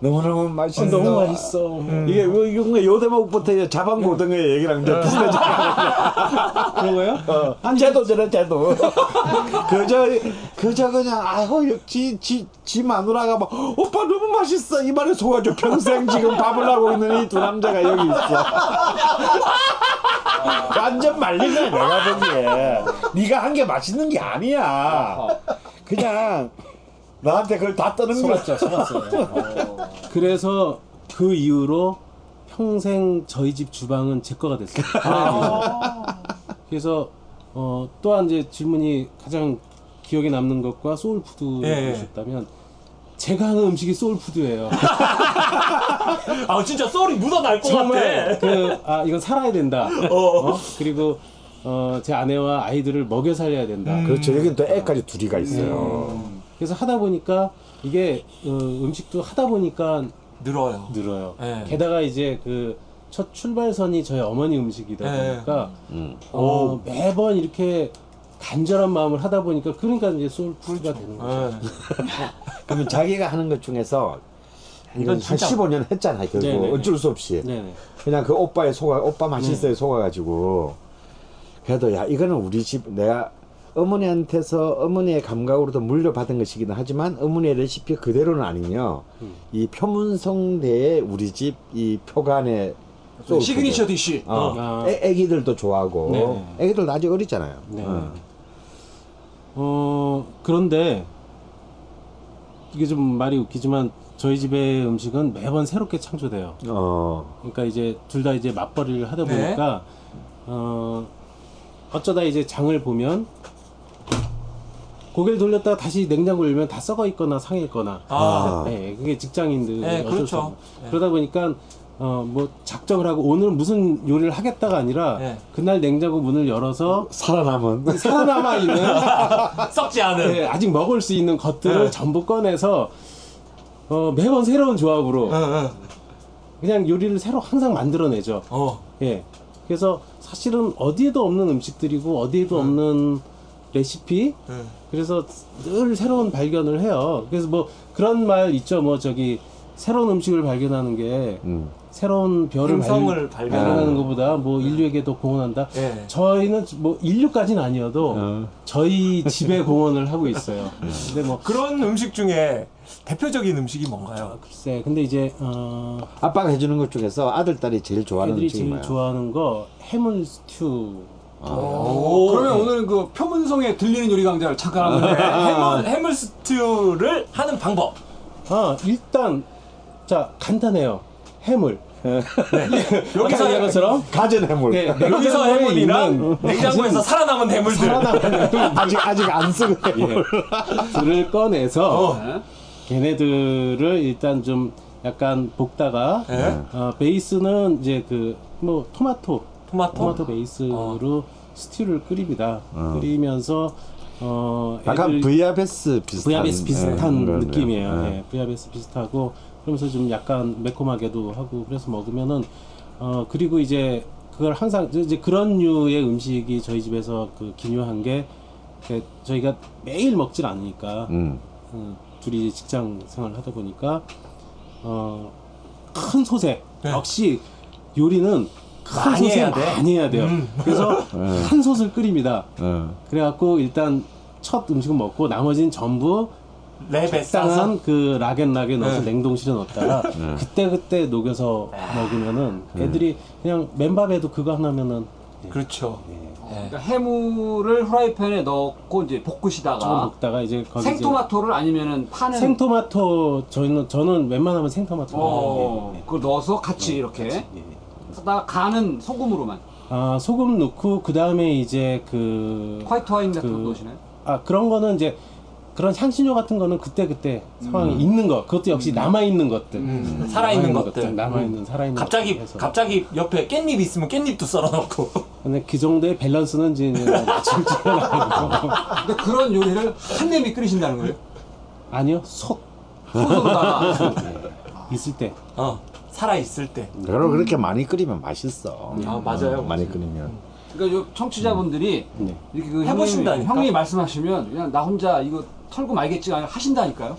Speaker 2: 너무너무
Speaker 5: 어,
Speaker 2: 맛있어.
Speaker 5: 너무 맛있어.
Speaker 1: 음.
Speaker 2: 이게 뭐 이거 요 대목부터 자방고등어의 얘기랑 이제 비슷하지.
Speaker 5: 그런 거예요?
Speaker 2: 어, 한 쟤도 저래 쟤도. 그저 그저 그냥 아유 지지 지 마누라가 막 오빠 너무 맛있어 이 말에 속아줘 평생 지금 밥을 하고 있는 이 두 남자가 여기 있어. 완전 거야 내가 보기에. 네가 한 게 맛있는 게 아니야. 그냥 나한테 그걸 다 떠는 거야.
Speaker 5: 속았죠, 속았어요. 그래서 그 이후로 평생 저희 집 주방은 제 거가 됐어요. 그래서 어, 또한 이제 질문이 가장 기억에 남는 것과 soul food를
Speaker 1: 예, 예.
Speaker 5: 보셨다면 제가 하는 음식이 soul food예요.
Speaker 1: 아 진짜 썰이 묻어날 것
Speaker 5: 정말
Speaker 1: 같아.
Speaker 5: 그 아 이건 살아야 된다. 어? 그리고 어, 제 아내와 아이들을 먹여 살려야 된다.
Speaker 2: 그렇죠. 여기는 또 애까지 둘이가 있어요.
Speaker 5: 그래서 하다 보니까 이게 어, 음식도 하다 보니까
Speaker 1: 늘어요.
Speaker 5: 늘어요.
Speaker 1: 예.
Speaker 5: 게다가 이제 그 첫 출발선이 저희 어머니 음식이다
Speaker 1: 예.
Speaker 5: 보니까
Speaker 2: 음.
Speaker 5: 어, 매번 이렇게 간절한 마음을 하다 보니까 그러니까 이제 소울푸드가 되는 거죠.
Speaker 1: 예.
Speaker 2: 그러면 자기가 하는 것 중에서 이건 한
Speaker 1: 진짜-
Speaker 2: 15년 했잖아요. 결국
Speaker 5: 네네네.
Speaker 2: 어쩔 수 없이.
Speaker 5: 네네.
Speaker 2: 그냥 그 오빠의 속아 오빠 맛있어요 속아가지고 그래도 야 이거는 우리 집 내가 어머니한테서 어머니의 감각으로도 물려받은 것이긴 하지만 어머니의 레시피 그대로는 아니며 이 표문성대의 우리 집 이 표간의
Speaker 1: soul food. signature dish.
Speaker 2: 어,
Speaker 5: 아.
Speaker 2: 애, 애기들도 좋아하고
Speaker 5: 네네.
Speaker 2: 애기들 아직 어리잖아요.
Speaker 5: 네.
Speaker 2: 어.
Speaker 5: 어 그런데 이게 좀 말이 웃기지만 저희 집의 음식은 매번 새롭게 창조돼요.
Speaker 2: 어.
Speaker 5: 그러니까 이제 둘 다 이제 맞벌이를 하다
Speaker 1: 네.
Speaker 5: 보니까 어 어쩌다 이제 장을 보면 고개를 돌렸다가 다시 냉장고 열면 다 썩어 있거나 상해 있거나
Speaker 1: 아.
Speaker 5: 네, 그게 직장인들
Speaker 1: 네,
Speaker 5: 어쩔
Speaker 1: 그렇죠.
Speaker 5: 없는.
Speaker 1: 네.
Speaker 5: 그러다 보니까 어 뭐 작정을 하고 오늘은 무슨 요리를 하겠다가 아니라
Speaker 1: 네.
Speaker 5: 그날 냉장고 문을 열어서
Speaker 2: 살아남은
Speaker 5: 살아남아 있는
Speaker 1: 썩지 않은.
Speaker 5: 네, 아직 먹을 수 있는 것들을
Speaker 1: 네.
Speaker 5: 전부 꺼내서 어, 매번 새로운 조합으로
Speaker 1: 응, 응.
Speaker 5: 그냥 요리를 새로 항상 만들어내죠.
Speaker 1: 어.
Speaker 5: 예. 그래서 사실은 어디에도 없는 음식들이고 어디에도 없는 레시피
Speaker 1: 네.
Speaker 5: 그래서 늘 새로운 발견을 해요. 그래서 뭐 그런 말 있죠. 뭐 저기 새로운 음식을 발견하는 게
Speaker 2: 음.
Speaker 5: 새로운 별을 발-
Speaker 1: 발견하는
Speaker 5: 발견하는 것보다 뭐 인류에게 더 공헌한다.
Speaker 1: 예.
Speaker 5: 저희는 뭐 인류까지는 아니어도
Speaker 2: 어.
Speaker 5: 저희 집에 공헌을 하고 있어요. 근데 뭐
Speaker 1: 그런 음식 중에 대표적인 음식이 뭔가요?
Speaker 5: 글쎄, 근데 이제 어
Speaker 2: 아빠가 해주는 것 중에서 아들 딸이 제일 좋아하는 음식이
Speaker 5: 제일? 좋아하는 거 해물 스튜.
Speaker 1: 오,
Speaker 4: 그러면 오늘 그 표문성에 들리는 요리 강좌를 잠깐 한번
Speaker 1: 네,
Speaker 4: 해.
Speaker 1: 해물, 해물 스튜를 하는 방법.
Speaker 5: 아 일단 자 간단해요. 해물.
Speaker 1: 여기서
Speaker 5: 아까 얘기한 것처럼
Speaker 2: 가전 해물.
Speaker 5: 네,
Speaker 1: 여기서
Speaker 5: 냉장고에
Speaker 1: 해물이랑
Speaker 5: 있는
Speaker 1: 냉장고에서 살아남은 해물들.
Speaker 5: 살아남은
Speaker 2: 아직 아직 안 쓰고 해물.
Speaker 5: 들을 꺼내서
Speaker 4: 네.
Speaker 5: 걔네들을 일단 좀 약간 볶다가
Speaker 1: 예?
Speaker 5: 어, base는 이제 그 뭐 토마토
Speaker 1: 토마토.
Speaker 5: 토마토 base로 스튜를 끓입니다.
Speaker 2: 어.
Speaker 5: 끓이면서 어
Speaker 2: 약간 bouillabaisse 비슷한.
Speaker 5: bouillabaisse 비슷한
Speaker 2: 예, 그런,
Speaker 5: 느낌이에요.
Speaker 2: 예.
Speaker 5: 예, bouillabaisse 비슷하고 그러면서 좀 약간 매콤하게도 하고 그래서 먹으면은 어 그리고 이제 그걸 항상 이제 그런 류의 음식이 저희 집에서 그 기묘한 게그 저희가 매일 먹질 않으니까
Speaker 2: 음.
Speaker 5: 어, 둘이 직장 생활을 하다 보니까 어, 큰 소세 역시 요리는 큰
Speaker 1: 많이
Speaker 5: 소세
Speaker 1: 해야 돼.
Speaker 5: 많이 해야 돼요.
Speaker 1: 음.
Speaker 5: 그래서 한 솥을 끓입니다.
Speaker 2: 어.
Speaker 5: 그래갖고 일단 첫 음식은 먹고 나머지는 전부
Speaker 1: 랩에 싸서.
Speaker 5: 적당한 그 락앤락에 넣어서
Speaker 1: 네.
Speaker 5: 냉동실에 넣었다가 그때 그때 녹여서 먹으면은 애들이 그냥 맨밥에도 그거 하나면은
Speaker 1: 그렇죠.
Speaker 4: 그러니까 해물을 후라이팬에 넣고 이제
Speaker 5: 조금
Speaker 4: 볶으시다가
Speaker 5: 볶다가 이제 거기
Speaker 4: 생토마토를 아니면은 파는
Speaker 5: 생토마토 저희는 저는 웬만하면 생토마토
Speaker 4: 어. 그걸 넣어서 같이 이렇게
Speaker 5: 예, 예.
Speaker 4: 하다가 간은 소금으로만
Speaker 5: 아 소금 넣고 그 다음에 이제 그
Speaker 4: 화이트 와인 같은
Speaker 5: 그-
Speaker 4: 거 넣으시나요?
Speaker 5: 아 그런 거는 이제 그런 향신료 같은 거는 그때 그때 상황이 있는 거 그것도 역시 남아 있는 것들
Speaker 1: 음, 살아있는 것들.
Speaker 5: 남아 있는 살아 있는
Speaker 1: 갑자기
Speaker 5: 것들 해서.
Speaker 1: 갑자기 옆에 깻잎 있으면 깻잎도 썰어 넣고.
Speaker 5: 근데 그 정도의 밸런스는 이제 맞출 줄 알고
Speaker 4: 근데 그런 요리를 한 냄비 끓이신다는 거예요?
Speaker 5: 아니요 솥
Speaker 4: 소스로다가
Speaker 5: 있을 때
Speaker 1: 어. 살아 있을 때.
Speaker 2: 그럼 그렇게 많이 끓이면 맛있어.
Speaker 1: 아, 맞아요.
Speaker 2: 어, 많이 끓이면.
Speaker 4: 그러니까 요 청취자분들이
Speaker 5: 네.
Speaker 4: 이렇게 그
Speaker 1: 해보신다니까?
Speaker 4: 형님이 말씀하시면 그냥 나 혼자 이거 털고 말겠지 아니 하신다니까요.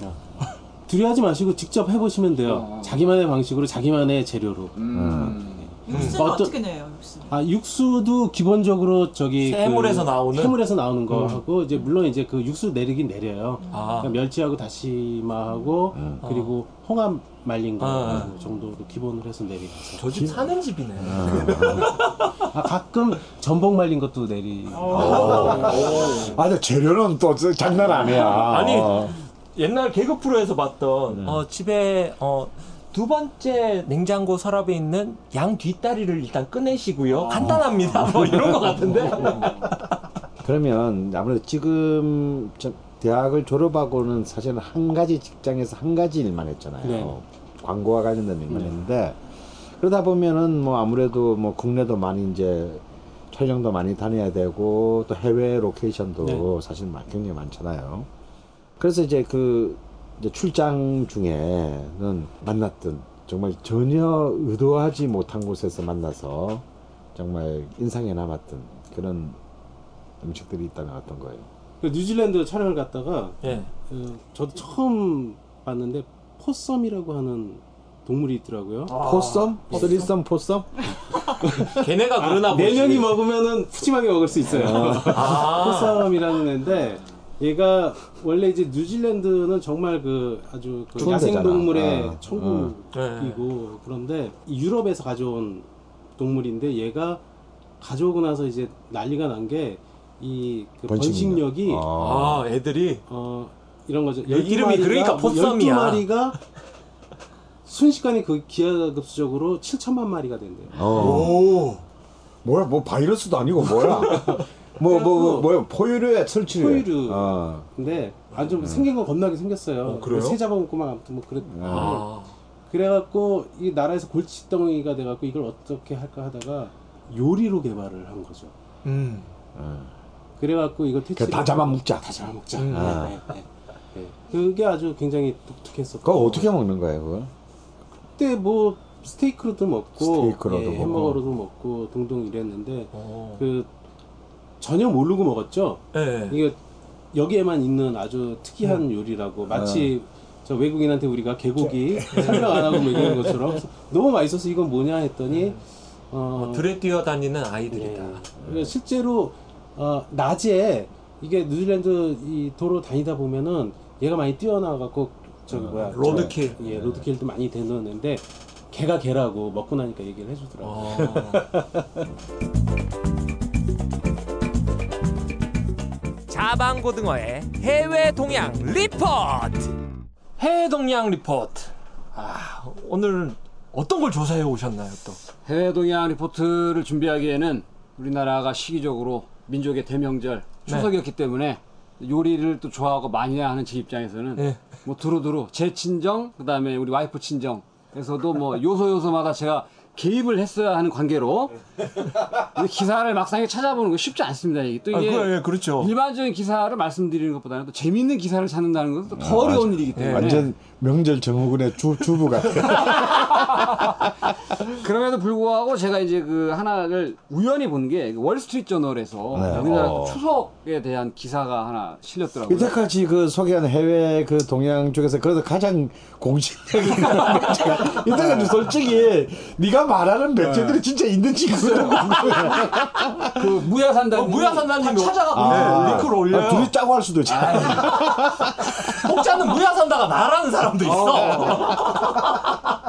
Speaker 5: 두려워하지 마시고 직접 해보시면 돼요
Speaker 4: 어.
Speaker 5: 자기만의 방식으로 자기만의 재료로
Speaker 4: 음.
Speaker 3: 육수는
Speaker 5: 어떤-
Speaker 3: 어떻게 내요? 육수.
Speaker 5: 아 육수도 기본적으로 저기 그
Speaker 1: 해물에서 나오는?
Speaker 5: 해물에서 나오는 거 하고 이제 물론 이제 그 육수 내리긴 내려요.
Speaker 1: 아.
Speaker 5: 그러니까 멸치하고 다시마하고 그리고 홍합 말린 거
Speaker 1: 아.
Speaker 5: 정도로 기본으로 해서 내리면서
Speaker 1: 저 집 사는 집이네.
Speaker 5: 아 가끔 전복 말린 것도 내리.
Speaker 2: 아, 근데 재료는 또 장난 아니야.
Speaker 1: 아니,
Speaker 2: 어.
Speaker 1: 옛날 개그 프로에서 봤던 어, 집에 어, 두 번째 냉장고 서랍에 있는 양 뒷다리를 일단 꺼내시고요. 간단합니다. 뭐 이런 거 같은데.
Speaker 2: 그러면 아무래도 지금 저 대학을 졸업하고는 사실은 한 가지 직장에서 한 가지 일만 했잖아요.
Speaker 5: 네.
Speaker 2: 광고와 관련된 일만 했는데 그러다 보면은 뭐 아무래도 뭐 국내도 많이 이제 촬영도 많이 다녀야 되고 또 해외 로케이션도
Speaker 5: 네.
Speaker 2: 사실 마- 굉장히 많잖아요. 그래서 이제 그 이제 출장 중에는 만났던 정말 전혀 의도하지 못한 곳에서 만나서 정말 인상에 남았던 그런 음식들이 있다면 어떤 거예요?
Speaker 5: 그 뉴질랜드 촬영을 갔다가
Speaker 1: 예.
Speaker 5: 그 저도 처음 봤는데 포썸이라고 하는 동물이 있더라고요.
Speaker 2: 포썸? 쓰리썸 포썸?
Speaker 1: 걔네가 그러나 보지.
Speaker 5: 네 명이 먹으면은 푸짐하게 먹을 수 있어요.
Speaker 1: 아.
Speaker 5: 포썸이라는 애인데 얘가 원래 이제 뉴질랜드는 정말 그 아주 그
Speaker 2: 추운
Speaker 5: 야생
Speaker 2: 데잖아.
Speaker 5: 동물의
Speaker 2: 어,
Speaker 5: 천국이고 그런데 이 유럽에서 가져온 동물인데 얘가 가져오고 나서 이제 난리가 난 게이그
Speaker 2: 번식력.
Speaker 5: 번식력이
Speaker 2: 아.
Speaker 1: 아, 애들이
Speaker 5: 어 이런 거죠.
Speaker 1: 야, 이름이 그러니까 포썸이야.
Speaker 5: 12 마리가 순식간에 그 기하급수적으로 7천만 마리가 된대요.
Speaker 2: 어. 뭐야, 뭐 바이러스도 아니고 뭐야? 뭐, 뭐, 뭐, 뭐야, 포유류야, 설치류.
Speaker 5: 포유류.
Speaker 2: 어.
Speaker 5: 근데 아주 생긴 건 겁나게 생겼어요.
Speaker 1: 어, 그래요?
Speaker 5: 새 잡아먹고 막 아무튼 뭐 그랬.
Speaker 1: 아.
Speaker 5: 그래갖고 이 나라에서 골칫덩이가 돼갖고 이걸 어떻게 할까 하다가 요리로 개발을 한 거죠.
Speaker 1: 음.
Speaker 5: 그래갖고 이거 퇴치.
Speaker 2: 다 잡아먹자.
Speaker 5: 다 잡아먹자.
Speaker 1: 음.
Speaker 2: 아.
Speaker 5: 네, 네, 네. 그게 아주 굉장히 독특했었고.
Speaker 2: 그거 어떻게 먹는 거예요, 그거?
Speaker 5: 그때 뭐 스테이크로도 먹고,
Speaker 2: 스테이크로도
Speaker 5: 예,
Speaker 2: 먹고.
Speaker 5: 햄버거로도 먹고 등등 이랬는데
Speaker 1: 어.
Speaker 5: 그 전혀 모르고 먹었죠.
Speaker 1: 예.
Speaker 5: 이게 여기에만 있는 아주 특이한 요리라고 마치 저 외국인한테 우리가 개고기 설명 안 하고 먹이는 것처럼 그래서 너무 맛있어서 이건 뭐냐 했더니 어,
Speaker 1: 들에 뛰어다니는 아이들이다.
Speaker 5: 예. 실제로 어, 낮에 이게 뉴질랜드 이 도로 다니다 보면은 얘가 많이 뛰어나가고 저기 뭐야
Speaker 1: roadkill.
Speaker 5: 예 roadkill도 많이 되는데 걔가 개라고 먹고 나니까 얘기를 해주더라고. 요
Speaker 1: 자반고등어의 해외 동향 리포트. 해외 동향 리포트. 아, 오늘은 어떤 걸 조사해 오셨나요, 또?
Speaker 4: 해외 동향 리포트를 준비하기에는 우리나라가 시기적으로 민족의 대명절 추석이었기 때문에 요리를 또 좋아하고 많이 하는 제 입장에서는
Speaker 1: 네.
Speaker 4: 뭐 두루두루 제 친정 그다음에 우리 와이프 친정 에서도 뭐 요소 요소마다 제가 개입을 했어야 하는 관계로 기사를 막상에 찾아보는 거 쉽지 않습니다. 이게 또
Speaker 1: 아,
Speaker 4: 이게
Speaker 1: 그래, 예, 그렇죠.
Speaker 4: 일반적인 기사를 말씀드리는 것보다는 또 재밌는 기사를 찾는다는 것은 또더 어려운 일이기 때문에
Speaker 2: 완전 명절 정후군의 주, 주부 같아.
Speaker 4: 그럼에도 불구하고 제가 이제 그 하나를 우연히 본 게 월스트리트 저널에서
Speaker 2: 네.
Speaker 4: 우리나라
Speaker 2: 어.
Speaker 4: 추석에 대한 기사가 하나 실렸더라고요.
Speaker 2: 이때까지 그 소개한 해외 그 동양 쪽에서 그래도 가장 공식적인 이때까지 솔직히 네가 말하는 매체들이 진짜 있는지. 그
Speaker 4: 무야산다님
Speaker 1: 어, 무야산다님이
Speaker 4: 찾아가고
Speaker 1: 아, 링크를 올려요.
Speaker 2: 아, 둘이 짜고 할 수도 있지.
Speaker 1: 혹자는 무야산다가 나라는 사람 도 있어.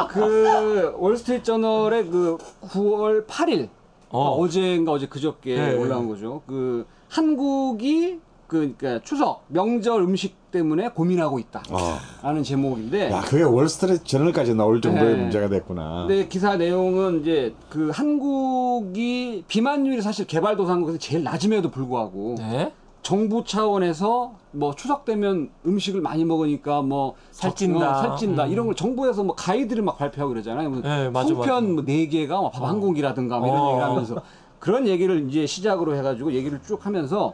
Speaker 4: 그 월스트리트 저널의 그 9월 8일
Speaker 1: 어.
Speaker 4: 어. 제인가 어제 그저께
Speaker 1: 네.
Speaker 4: 올라온 거죠. 그 한국이 그 그러니까 추석 명절 음식 때문에 고민하고 있다.
Speaker 2: 어.
Speaker 4: 라는 제목인데
Speaker 2: 야, 그게 월스트리트 저널까지 나올 정도의
Speaker 4: 네.
Speaker 2: 문제가 됐구나.
Speaker 4: 근데 기사 내용은 이제 그 한국이 비만율이 사실 개발도상국에서 제일 낮음에도 불구하고
Speaker 1: 네?
Speaker 4: 정부 차원에서 뭐 추석 되면 음식을 많이 먹으니까 뭐
Speaker 1: 살찐다.
Speaker 4: 적- 어, 살찐다
Speaker 1: 음.
Speaker 4: 이런 걸 정부에서 뭐 가이드를 막 발표하고 그러잖아요. 뭐
Speaker 1: 네, 맞아,
Speaker 4: 송편
Speaker 1: 맞아.
Speaker 4: 뭐네 개가 밥한 공기라든가 뭐 이런
Speaker 1: 어.
Speaker 4: 얘기를 하면서 그런 얘기를 이제 시작으로 해가지고 얘기를 쭉 하면서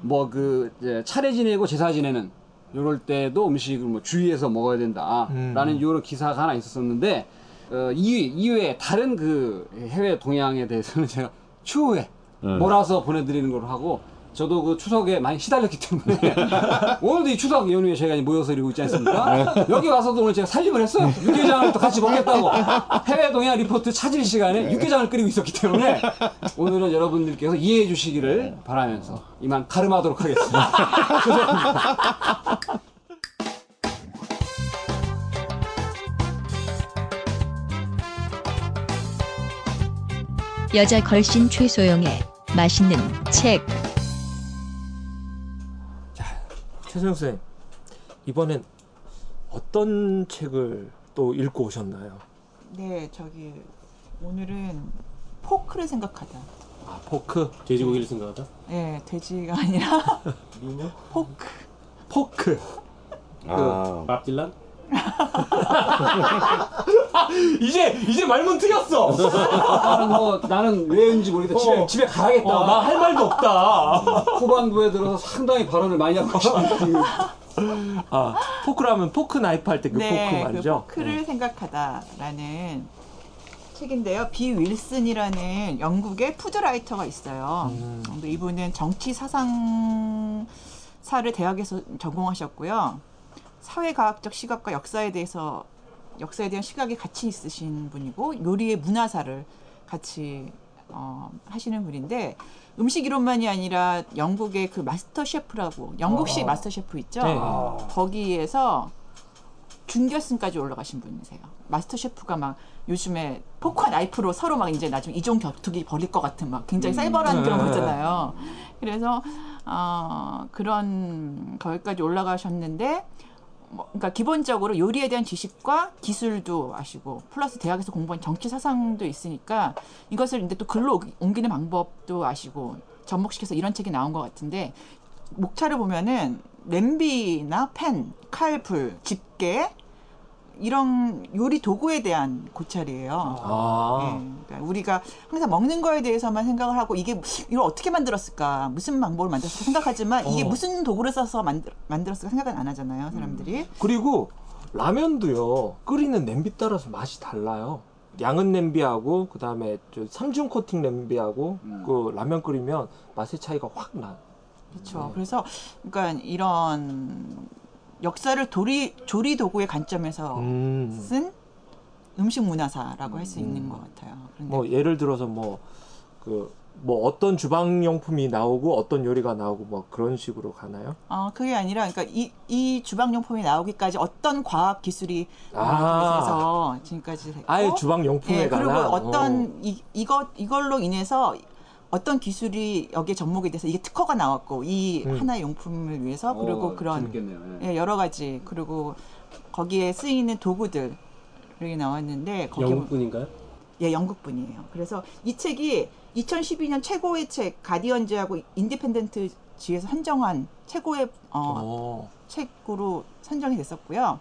Speaker 4: 뭐 그 차례 지내고 제사 지내는 요럴 때도 음식을 뭐 주의해서 먹어야 된다라는
Speaker 1: 음.
Speaker 4: 요런 기사가 하나 있었었는데 어, 이 이외에 다른 그 해외 동향에 대해서는 제가 추후에
Speaker 2: 음.
Speaker 4: 몰아서 보내드리는 걸로 하고 저도 그 추석에 많이 시달렸기 때문에 오늘도 이 추석 연휴에 저희가 모여서 이러고 있지 않습니까? 여기 와서도 오늘 제가 살림을 했어요. 육개장을 또 같이 먹겠다고 해외 동향 리포트 찾을 시간에 육개장을 끓이고 있었기 때문에 오늘은 여러분들께서 이해해 주시기를 바라면서 이만 가름하도록 하겠습니다. 죄송합니다.
Speaker 9: 여자 걸신 최소영의 맛있는 책
Speaker 1: 최소영 쌤, 이번엔 어떤 책을 또 읽고 오셨나요?
Speaker 3: 네, 저기 오늘은 포크를 생각하다.
Speaker 1: 아, pork.
Speaker 5: 돼지고기를 생각하다.
Speaker 3: 네, 돼지가 아니라 포크.
Speaker 1: 포크.
Speaker 2: 아,
Speaker 5: 밥 딜란?
Speaker 1: 이제 이제 말문 트였어.
Speaker 4: 나는 뭐 나는 왜인지 모르겠다. 집에
Speaker 1: 어.
Speaker 4: 집에 가야겠다.
Speaker 1: 어, 나할 말도 없다.
Speaker 4: 후반부에 들어서 상당히 발언을 많이 하고 계시는
Speaker 1: 아, 포크라면 포크 나이프 할 때 그
Speaker 3: 네,
Speaker 1: 포크 말이죠.
Speaker 3: 그 포크를 생각하다라는 책인데요. 비 윌슨이라는 영국의 food writer가 있어요.
Speaker 1: 음.
Speaker 3: 근데 이분은 정치 사상사를 대학에서 전공하셨고요. 사회과학적 시각과 역사에 대해서 역사에 대한 시각이 같이 있으신 분이고 요리의 문화사를 같이 어, 하시는 분인데 음식 이론만이 아니라 영국의 그 마스터 셰프라고 영국식 마스터 셰프 있죠.
Speaker 1: 네.
Speaker 3: 거기에서 준결승까지 올라가신 분이세요. 마스터 셰프가 막 요즘에 포크와 나이프로 서로 막 이제 나중에 이종 격투기 벌일 것 같은 막 굉장히 살벌한 그런
Speaker 1: 네.
Speaker 3: 거잖아요. 그래서 어, 그런 거기까지 올라가셨는데 뭐, 그러니까 기본적으로 요리에 대한 지식과 기술도 아시고 플러스 대학에서 공부한 정치 사상도 있으니까 이것을 이제 또 글로 옮기는 방법도 아시고 접목시켜서 이런 책이 나온 것 같은데 목차를 보면은 냄비나 팬, 칼, 불, 집게 이런 요리 도구에 대한 고찰이에요.
Speaker 1: 아.
Speaker 3: 예, 그러니까 우리가 항상 먹는 거에 대해서만 생각을 하고 이게 이걸 어떻게 만들었을까, 무슨 방법을 만들었을까 생각하지만 이게
Speaker 1: 어.
Speaker 3: 무슨 도구를 써서 만들, 만들었을까 생각은 안 하잖아요, 사람들이.
Speaker 1: 그리고 라면도요 끓이는 냄비 따라서 맛이 달라요. 양은 냄비하고 그다음에 저 삼중 코팅 냄비하고
Speaker 4: 음.
Speaker 1: 그 라면 끓이면 맛의 차이가 확 나.
Speaker 3: 그렇죠. 그래서 그러니까 이런 역사를 도리 조리 도구의 관점에서
Speaker 1: 음.
Speaker 3: 쓴 음식 문화사라고 할 수 있는 것 같아요.
Speaker 1: 뭐 예를 들어서 뭐 그 뭐 어떤 주방 용품이 나오고 어떤 요리가 나오고 뭐 그런 식으로 가나요?
Speaker 3: 어, 그게 아니라, 그러니까 이, 이 주방 용품이 나오기까지 어떤 과학 기술이
Speaker 1: 아.
Speaker 3: 돼서 지금까지 됐고.
Speaker 1: 아예 주방 용품에
Speaker 3: 예, 그리고
Speaker 1: 관한
Speaker 3: 어떤 이, 이것, 이걸로 인해서 어떤 기술이 여기에 접목이 돼서 이게 특허가 나왔고, 이
Speaker 1: 음.
Speaker 3: 하나의 용품을 위해서, 그리고
Speaker 4: 어,
Speaker 3: 그런.
Speaker 4: 예.
Speaker 3: 예, 여러 가지, 그리고 거기에 쓰이는 도구들이 나왔는데, 거기
Speaker 5: 영국분인가요?
Speaker 3: 예, 영국분이에요. 그래서 이 책이 2012년 최고의 책 가디언즈하고 인디펜던트지에서 선정한 최고의 어,
Speaker 1: 어.
Speaker 3: 책으로 선정이 됐었고요.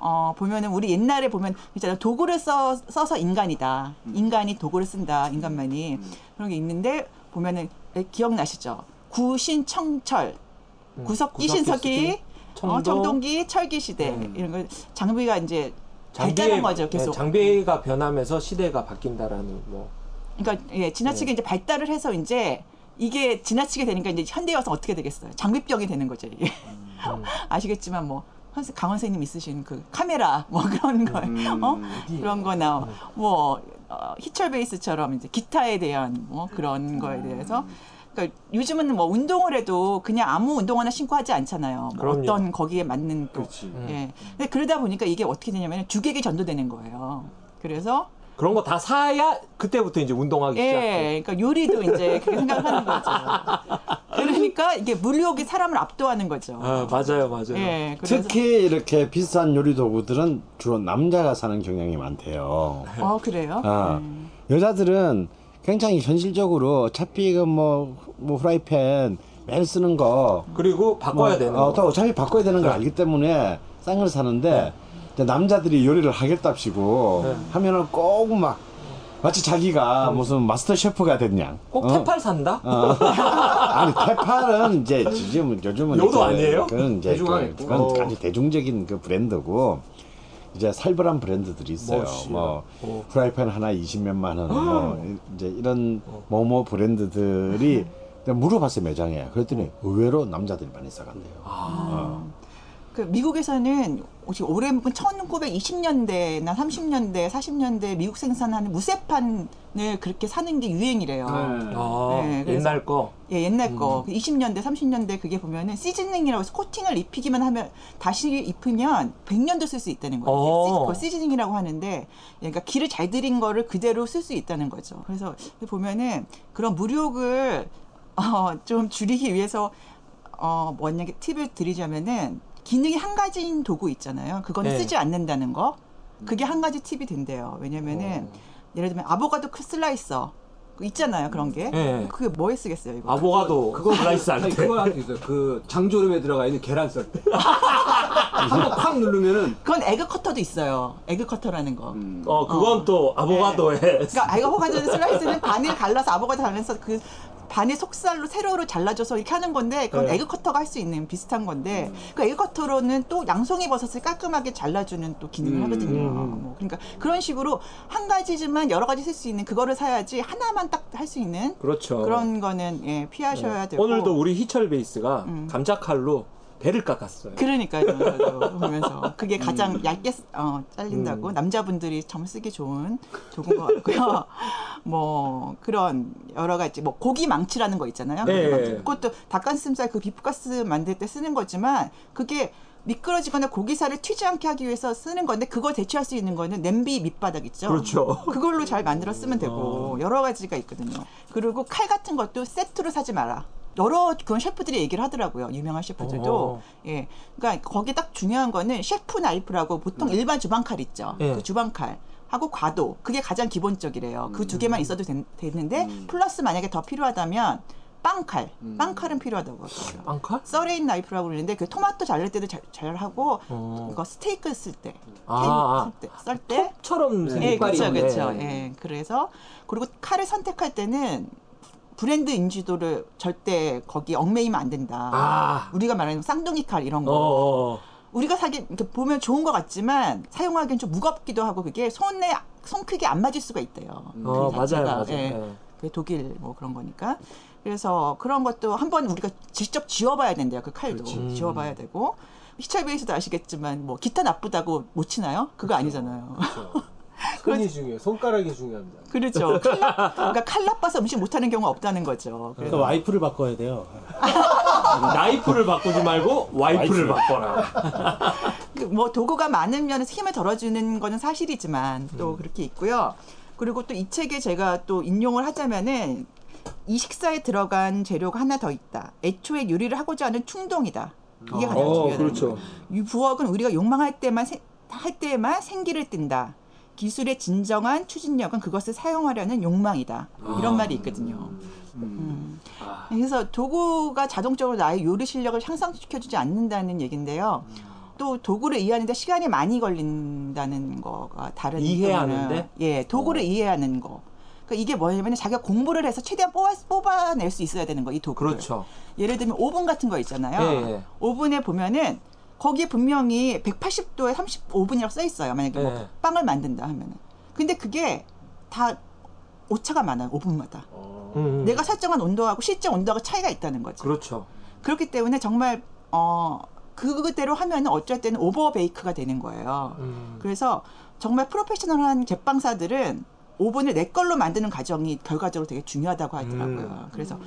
Speaker 3: 어, 보면은 우리 옛날에 보면 있잖아요. 도구를 써, 써서 인간이다. 인간이 도구를 쓴다. 인간만이. 그런 게 있는데 보면은 예, 기억나시죠? 구신청철,
Speaker 1: 음,
Speaker 3: 구석기,
Speaker 1: 구석기,
Speaker 3: 신석기,
Speaker 1: 청동.
Speaker 3: 어, 청동기, 철기 시대
Speaker 1: 음.
Speaker 3: 이런 거 장비가 이제 발달한 거죠. 계속.
Speaker 1: 네, 장비가 변하면서 시대가 바뀐다라는 뭐
Speaker 3: 그러니까 예,
Speaker 1: 네.
Speaker 3: 지나치게 이제 발달을 해서 이제 이게 지나치게 되니까 이제 현대에 와서 어떻게 되겠어요? 장비병이 되는 거죠 이게.
Speaker 1: 음.
Speaker 3: 아시겠지만 뭐 강 선생님 있으신 그 카메라 뭐 그런 거,
Speaker 4: 음.
Speaker 3: 어 그런 거나 뭐 어, 히철 베이스처럼 이제 기타에 대한 뭐 그런 거에 대해서. 그러니까 요즘은 뭐 운동을 해도 그냥 아무 운동화나 신고 하지 않잖아요. 뭐
Speaker 1: 그럼요.
Speaker 3: 어떤 거기에 맞는 또.
Speaker 4: 그렇지.
Speaker 3: 예. 근데 그러다 보니까 이게 어떻게 되냐면 주객이 전도되는 거예요. 그래서
Speaker 1: 그런 거 다 사야 그때부터 이제 운동하기 시작해.
Speaker 3: 예, 그러니까 요리도 이제 그렇게 생각하는 거죠. 그러니까 이게 물욕이 사람을 압도하는 거죠.
Speaker 1: 아 맞아요 맞아요.
Speaker 3: 예, 그래서
Speaker 2: 특히 이렇게 비싼 요리 도구들은 주로 남자가 사는 경향이 많대요.
Speaker 3: 어 그래요?
Speaker 2: 아,
Speaker 3: 음.
Speaker 2: 여자들은 굉장히 현실적으로 어차피 그뭐 뭐 프라이팬 매일 쓰는 거
Speaker 1: 그리고 바꿔야
Speaker 2: 뭐,
Speaker 1: 되는
Speaker 2: 어,
Speaker 1: 거.
Speaker 2: 또 어차피 바꿔야 되는 걸 알기 때문에 싼 걸 사는데 이제 남자들이 요리를 하겠답시고
Speaker 1: 네.
Speaker 2: 하면은 꼭 막 마치 자기가 무슨 마스터 셰프가 됐냐.
Speaker 1: 꼭
Speaker 2: 어?
Speaker 1: 테팔 산다?
Speaker 2: 어. 아니 테팔은 이제 지금 요즘은
Speaker 1: 요도
Speaker 2: 이제
Speaker 1: 아니에요?
Speaker 2: 그건 이제. 그, 그건
Speaker 1: 어.
Speaker 2: 아주 대중적인 그 브랜드고 이제 살벌한 브랜드들이 있어요.
Speaker 1: 멋이야.
Speaker 2: 뭐
Speaker 1: 어.
Speaker 2: 프라이팬 하나 20몇만 원, 뭐 이제 이런 뭐뭐 브랜드들이 내가 물어봤어요 매장에. 그랬더니 의외로 남자들이 많이 사간대요. 어.
Speaker 3: 그 미국에서는 올해 1920년대나 30년대, 40년대 미국 생산하는 무쇠판을 그렇게 사는 게 유행이래요.
Speaker 4: 네.
Speaker 1: 아,
Speaker 3: 네,
Speaker 1: 옛날 거.
Speaker 3: 예, 옛날 거.
Speaker 1: 음.
Speaker 3: 20년대, 30년대 그게 보면은 시즈닝이라고 해서 코팅을 입히기만 하면 다시 입으면 100년도 쓸 수 있다는 거예요.
Speaker 1: 어.
Speaker 3: 시- 그걸 시즈닝이라고 하는데 그러니까 기를 잘 들인 거를 그대로 쓸 수 있다는 거죠. 그래서 보면은 그런 무력을 어, 좀 줄이기 위해서 어, 만약에 팁을 드리자면은 기능이 한 가지인 도구 있잖아요. 그거는
Speaker 1: 네.
Speaker 3: 쓰지 않는다는 거. 그게 한 가지 팁이 된대요. 왜냐면은 예를 들면 아보카도 크 slicer 그 있잖아요. 그런 게.
Speaker 1: 네.
Speaker 3: 그게 뭐에 쓰겠어요, 이거?
Speaker 1: 아보카도
Speaker 4: 그거
Speaker 1: 슬라이스 때.
Speaker 4: 그거 할수 있어요. 그 장조림에 들어가 있는 계란 썰 때. 한번 팍 누르면은
Speaker 3: 그건 에그 커터도 있어요. egg cutter라는 거.
Speaker 4: 음.
Speaker 1: 어 그건 또 아보카도에.
Speaker 3: 그러니까 아보카도 slice는 반을 갈라서 아보카도 갈라서 그 반의 속살로 세로로 잘라줘서 이렇게 하는 건데 그건
Speaker 1: 네.
Speaker 3: egg cutter가 할 수 있는 비슷한 건데 그 egg cutter로는 또 양송이 버섯을 깔끔하게 잘라주는 또 기능을
Speaker 4: 음.
Speaker 3: 하거든요.
Speaker 1: 음.
Speaker 3: 뭐 그러니까 그런 식으로 한 가지지만 여러 가지 쓸 수 있는 그거를 사야지 하나만 딱 할 수 있는
Speaker 1: 그렇죠.
Speaker 3: 그런 거는 예, 피하셔야 되고
Speaker 1: 오늘도 우리 희철 베이스가
Speaker 3: 음.
Speaker 1: 감자칼로 배를 깎았어요.
Speaker 3: 그러니까요. 저도 보면서 그게 가장 얇게 쓰- 어, 잘린다고
Speaker 1: 음.
Speaker 3: 남자분들이 정말 쓰기 좋은 도구인 것 같고요. 뭐 그런 여러 가지 뭐 고기 망치라는 거 있잖아요.
Speaker 1: 네.
Speaker 3: 그것도 닭가슴살 그 비프가스 만들 때 쓰는 거지만 그게 미끄러지거나 고기살을 튀지 않게 하기 위해서 쓰는 건데 그걸 대체할 수 있는 거는 냄비 밑바닥 있죠.
Speaker 1: 그렇죠.
Speaker 3: 그걸로 잘 만들어 쓰면 되고 여러 가지가 있거든요. 그리고 칼 같은 것도 세트로 사지 마라. 여러 그런 셰프들이 얘기를 하더라고요. 유명한 셰프들도.
Speaker 1: 어.
Speaker 3: 예. 그러니까 거기 딱 중요한 거는 셰프 나이프라고 보통 일반 주방 칼 있죠.
Speaker 1: 예.
Speaker 3: 그 주방 칼. 하고 과도 그게 가장 기본적이래요. 그 두 개만 있어도 된- 되는데 플러스 만약에 더 필요하다면 빵칼, 빵칼은 필요하다고 하더라고요.
Speaker 1: 빵칼?
Speaker 3: serrated knife라고 그러는데 그 토마토 자를 때도 잘, 잘 하고
Speaker 1: 어.
Speaker 3: 이거 스테이크 쓸 때,
Speaker 1: 아,
Speaker 3: 케이크 쓸 때, 썰
Speaker 1: 때처럼 생긴
Speaker 3: 예, 그렇죠. 그렇죠. 예, 그래서 그리고 칼을 선택할 때는 브랜드 인지도를 절대 거기 얽매이면 안 된다.
Speaker 1: 아.
Speaker 3: 우리가 말하는 쌍둥이 칼 이런 거.
Speaker 1: 어, 어.
Speaker 3: 우리가 사기 이렇게 보면 좋은 것 같지만 사용하기엔 좀 무겁기도 하고 그게 손에 손 크기 안 맞을 수가 있대요.
Speaker 1: 어,
Speaker 3: 그
Speaker 1: 맞아요. 맞아요.
Speaker 3: 예.
Speaker 1: 예.
Speaker 3: 그게 독일 뭐 그런 거니까. 그래서 그런 것도 한번 우리가 직접 지워봐야 된대요. 그 칼도
Speaker 1: 음.
Speaker 3: 지워봐야 되고. 희철비에서도 아시겠지만 뭐 기타 나쁘다고 못 치나요? 그거 아니잖아요.
Speaker 7: 손이 중요해요. 손가락이 중요합니다.
Speaker 3: 그렇죠. 칼 나, 그러니까 칼 나빠서 음식 못하는 경우가 없다는 거죠.
Speaker 5: 그러니까 와이프를 바꿔야 돼요.
Speaker 1: 나이프를 바꾸지 말고 와이프를 바꿔라.
Speaker 3: 뭐 도구가 많으면 힘을 덜어주는 거는 사실이지만 또 그렇게 있고요. 그리고 또 이 책에 제가 또 인용을 하자면은 이 식사에 들어간 재료가 하나 더 있다. 애초에 요리를 하고자 하는 충동이다. 이게 가장
Speaker 7: 어,
Speaker 3: 중요하다.
Speaker 7: 그렇죠.
Speaker 3: 이 부엌은 우리가 욕망할 때만 세- 할 때에만 생기를 띈다. 기술의 진정한 추진력은 그것을 사용하려는 욕망이다. 이런 말이 있거든요. 음. 그래서 도구가 자동적으로 나의 요리 실력을 향상시켜주지 않는다는 얘기인데요. 또 도구를 이해하는데 시간이 많이 걸린다는 거가 다른
Speaker 1: 이해하는데?
Speaker 3: 예, 도구를 이해하는 거. 그러니까 이게 뭐냐면 자기가 공부를 해서 최대한 뽑아, 뽑아낼 수 있어야 되는 거, 이 도구를.
Speaker 1: 그렇죠.
Speaker 3: 예를 들면 오븐 같은 거 있잖아요.
Speaker 1: 예, 예.
Speaker 3: 오븐에 보면은 거기에 분명히 180도에 35분이라고 써 있어요. 만약에
Speaker 1: 예.
Speaker 3: 뭐 빵을 만든다 하면은. 근데 그게 다 오차가 많아요. 오븐마다.
Speaker 1: 음,
Speaker 3: 내가 설정한 온도하고 실제 온도가 차이가 있다는 거죠.
Speaker 1: 그렇죠.
Speaker 3: 그렇기 때문에 정말 어 그대로 하면은 어쩔 때는 오버 베이크가 되는 거예요.
Speaker 1: 음.
Speaker 3: 그래서 정말 프로페셔널한 제빵사들은 오븐을 내 걸로 만드는 과정이 결과적으로 되게 중요하다고 하더라고요.
Speaker 1: 음.
Speaker 3: 그래서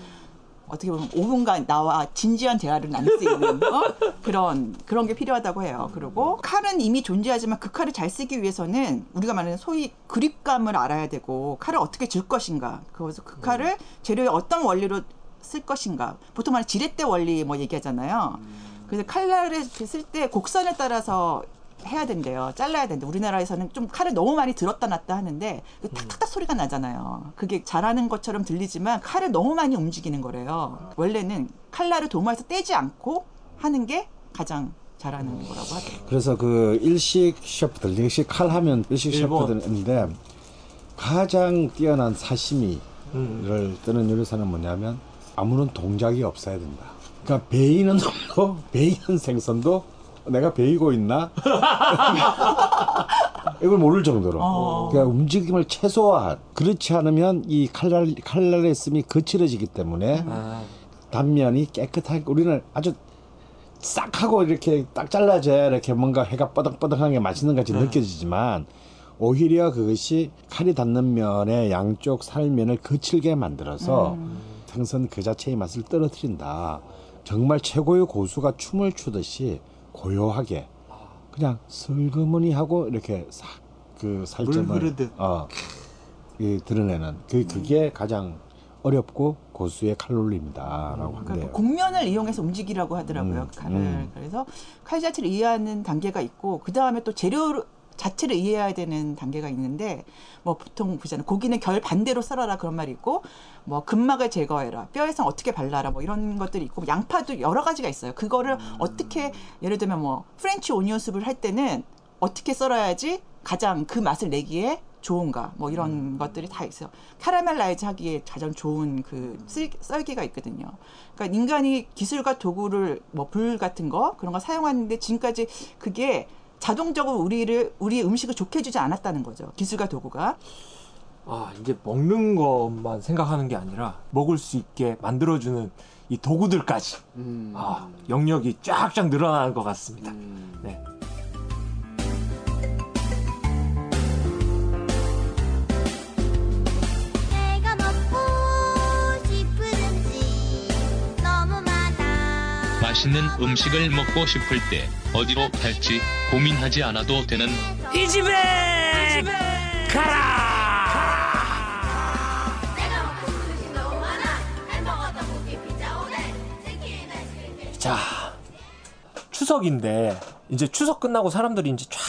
Speaker 3: 어떻게 보면 오븐과 나와 진지한 대화를 나눌 수 있는 어? 그런 그런 게 필요하다고 해요. 그리고 칼은 이미 존재하지만 그 칼을 잘 쓰기 위해서는 우리가 말하는 소위 그립감을 알아야 되고 칼을 어떻게 줄 것인가. 그래서 그 칼을 재료의 어떤 원리로 쓸 것인가. 보통 말하는 지렛대 원리 뭐 얘기하잖아요. 그래서 칼날을 쓸 때 곡선에 따라서 해야 된대요. 잘라야 된대. 우리나라에서는 좀 칼을 너무 많이 들었다 놨다 하는데 그 탁탁탁 소리가 나잖아요. 그게 잘하는 것처럼 들리지만 칼을 너무 많이 움직이는 거래요. 원래는 칼날을 도마에서 떼지 않고 하는 게 가장 잘하는 거라고 하더라고요.
Speaker 2: 그래서 그 일식 셰프들, 일식 칼 하면 일식
Speaker 1: 일본.
Speaker 2: 셰프들인데 가장 뛰어난 사시미를
Speaker 1: 음.
Speaker 2: 뜨는 요리사는 뭐냐면 아무런 동작이 없어야 된다. 그러니까 베이는 놈도 베이는 생선도 내가 베이고 있나? 이걸 모를 정도로.
Speaker 3: 어.
Speaker 2: 그러니까 움직임을 최소화한. 그렇지 않으면 이 칼날 칼날의 씀이 거칠어지기 때문에
Speaker 1: 아,
Speaker 2: 단면이 깨끗하게 우리는 아주 싹 하고 이렇게 딱 잘라져야 이렇게 뭔가 해가 뻐덕뻐덕한 게 맛있는 것 같이 느껴지지만 오히려 그것이 칼이 닿는 면의 양쪽 살면을 거칠게 만들어서 생선 그 자체의 맛을 떨어뜨린다. 정말 최고의 고수가 춤을 추듯이 고요하게 그냥 슬그머니 하고 이렇게 싹그 살점을. 어, 이 드러내는 그 그게 가장 어렵고 고수의 칼로리입니다라고
Speaker 3: 그러니까
Speaker 2: 한대요.
Speaker 3: 곡면을 이용해서 움직이라고 하더라고요.
Speaker 2: 음,
Speaker 3: 그 칼을.
Speaker 2: 음.
Speaker 3: 그래서 칼 자체를 이해하는 단계가 있고 그 다음에 또 재료 자체를 이해해야 되는 단계가 있는데 뭐 보통 보잖아요. 고기는 결 반대로 썰어라 그런 말이 있고 뭐 근막을 제거해라 뼈에서 어떻게 발라라 뭐 이런 것들이 있고 양파도 여러 가지가 있어요. 그거를 어떻게 예를 들면 뭐 French onion soup을 할 때는 어떻게 썰어야지 가장 그 맛을 내기에 좋은가 뭐 이런 것들이 다 있어요. caramelize 하기에 가장 좋은 그 쓸, 썰기가 있거든요. 그러니까 인간이 기술과 도구를 뭐 불 같은 거 그런 거 사용하는데 지금까지 그게 자동적으로 우리를 우리의 음식을 좋게 해주지 않았다는 거죠. 기술과 도구가.
Speaker 1: 아, 이제 먹는 것만 생각하는 게 아니라 먹을 수 있게 만들어주는 이 도구들까지
Speaker 7: 음.
Speaker 1: 아, 영역이 쫙쫙 늘어나는 것 같습니다. 네.
Speaker 11: 맛있는 음식을 먹고 싶을 때 어디로 갈지 고민하지 않아도 되는
Speaker 12: 이 집에 가라 오뎅 치킨 아이스크림
Speaker 1: 자, 추석인데 이제 추석 끝나고 사람들이 이제 쫙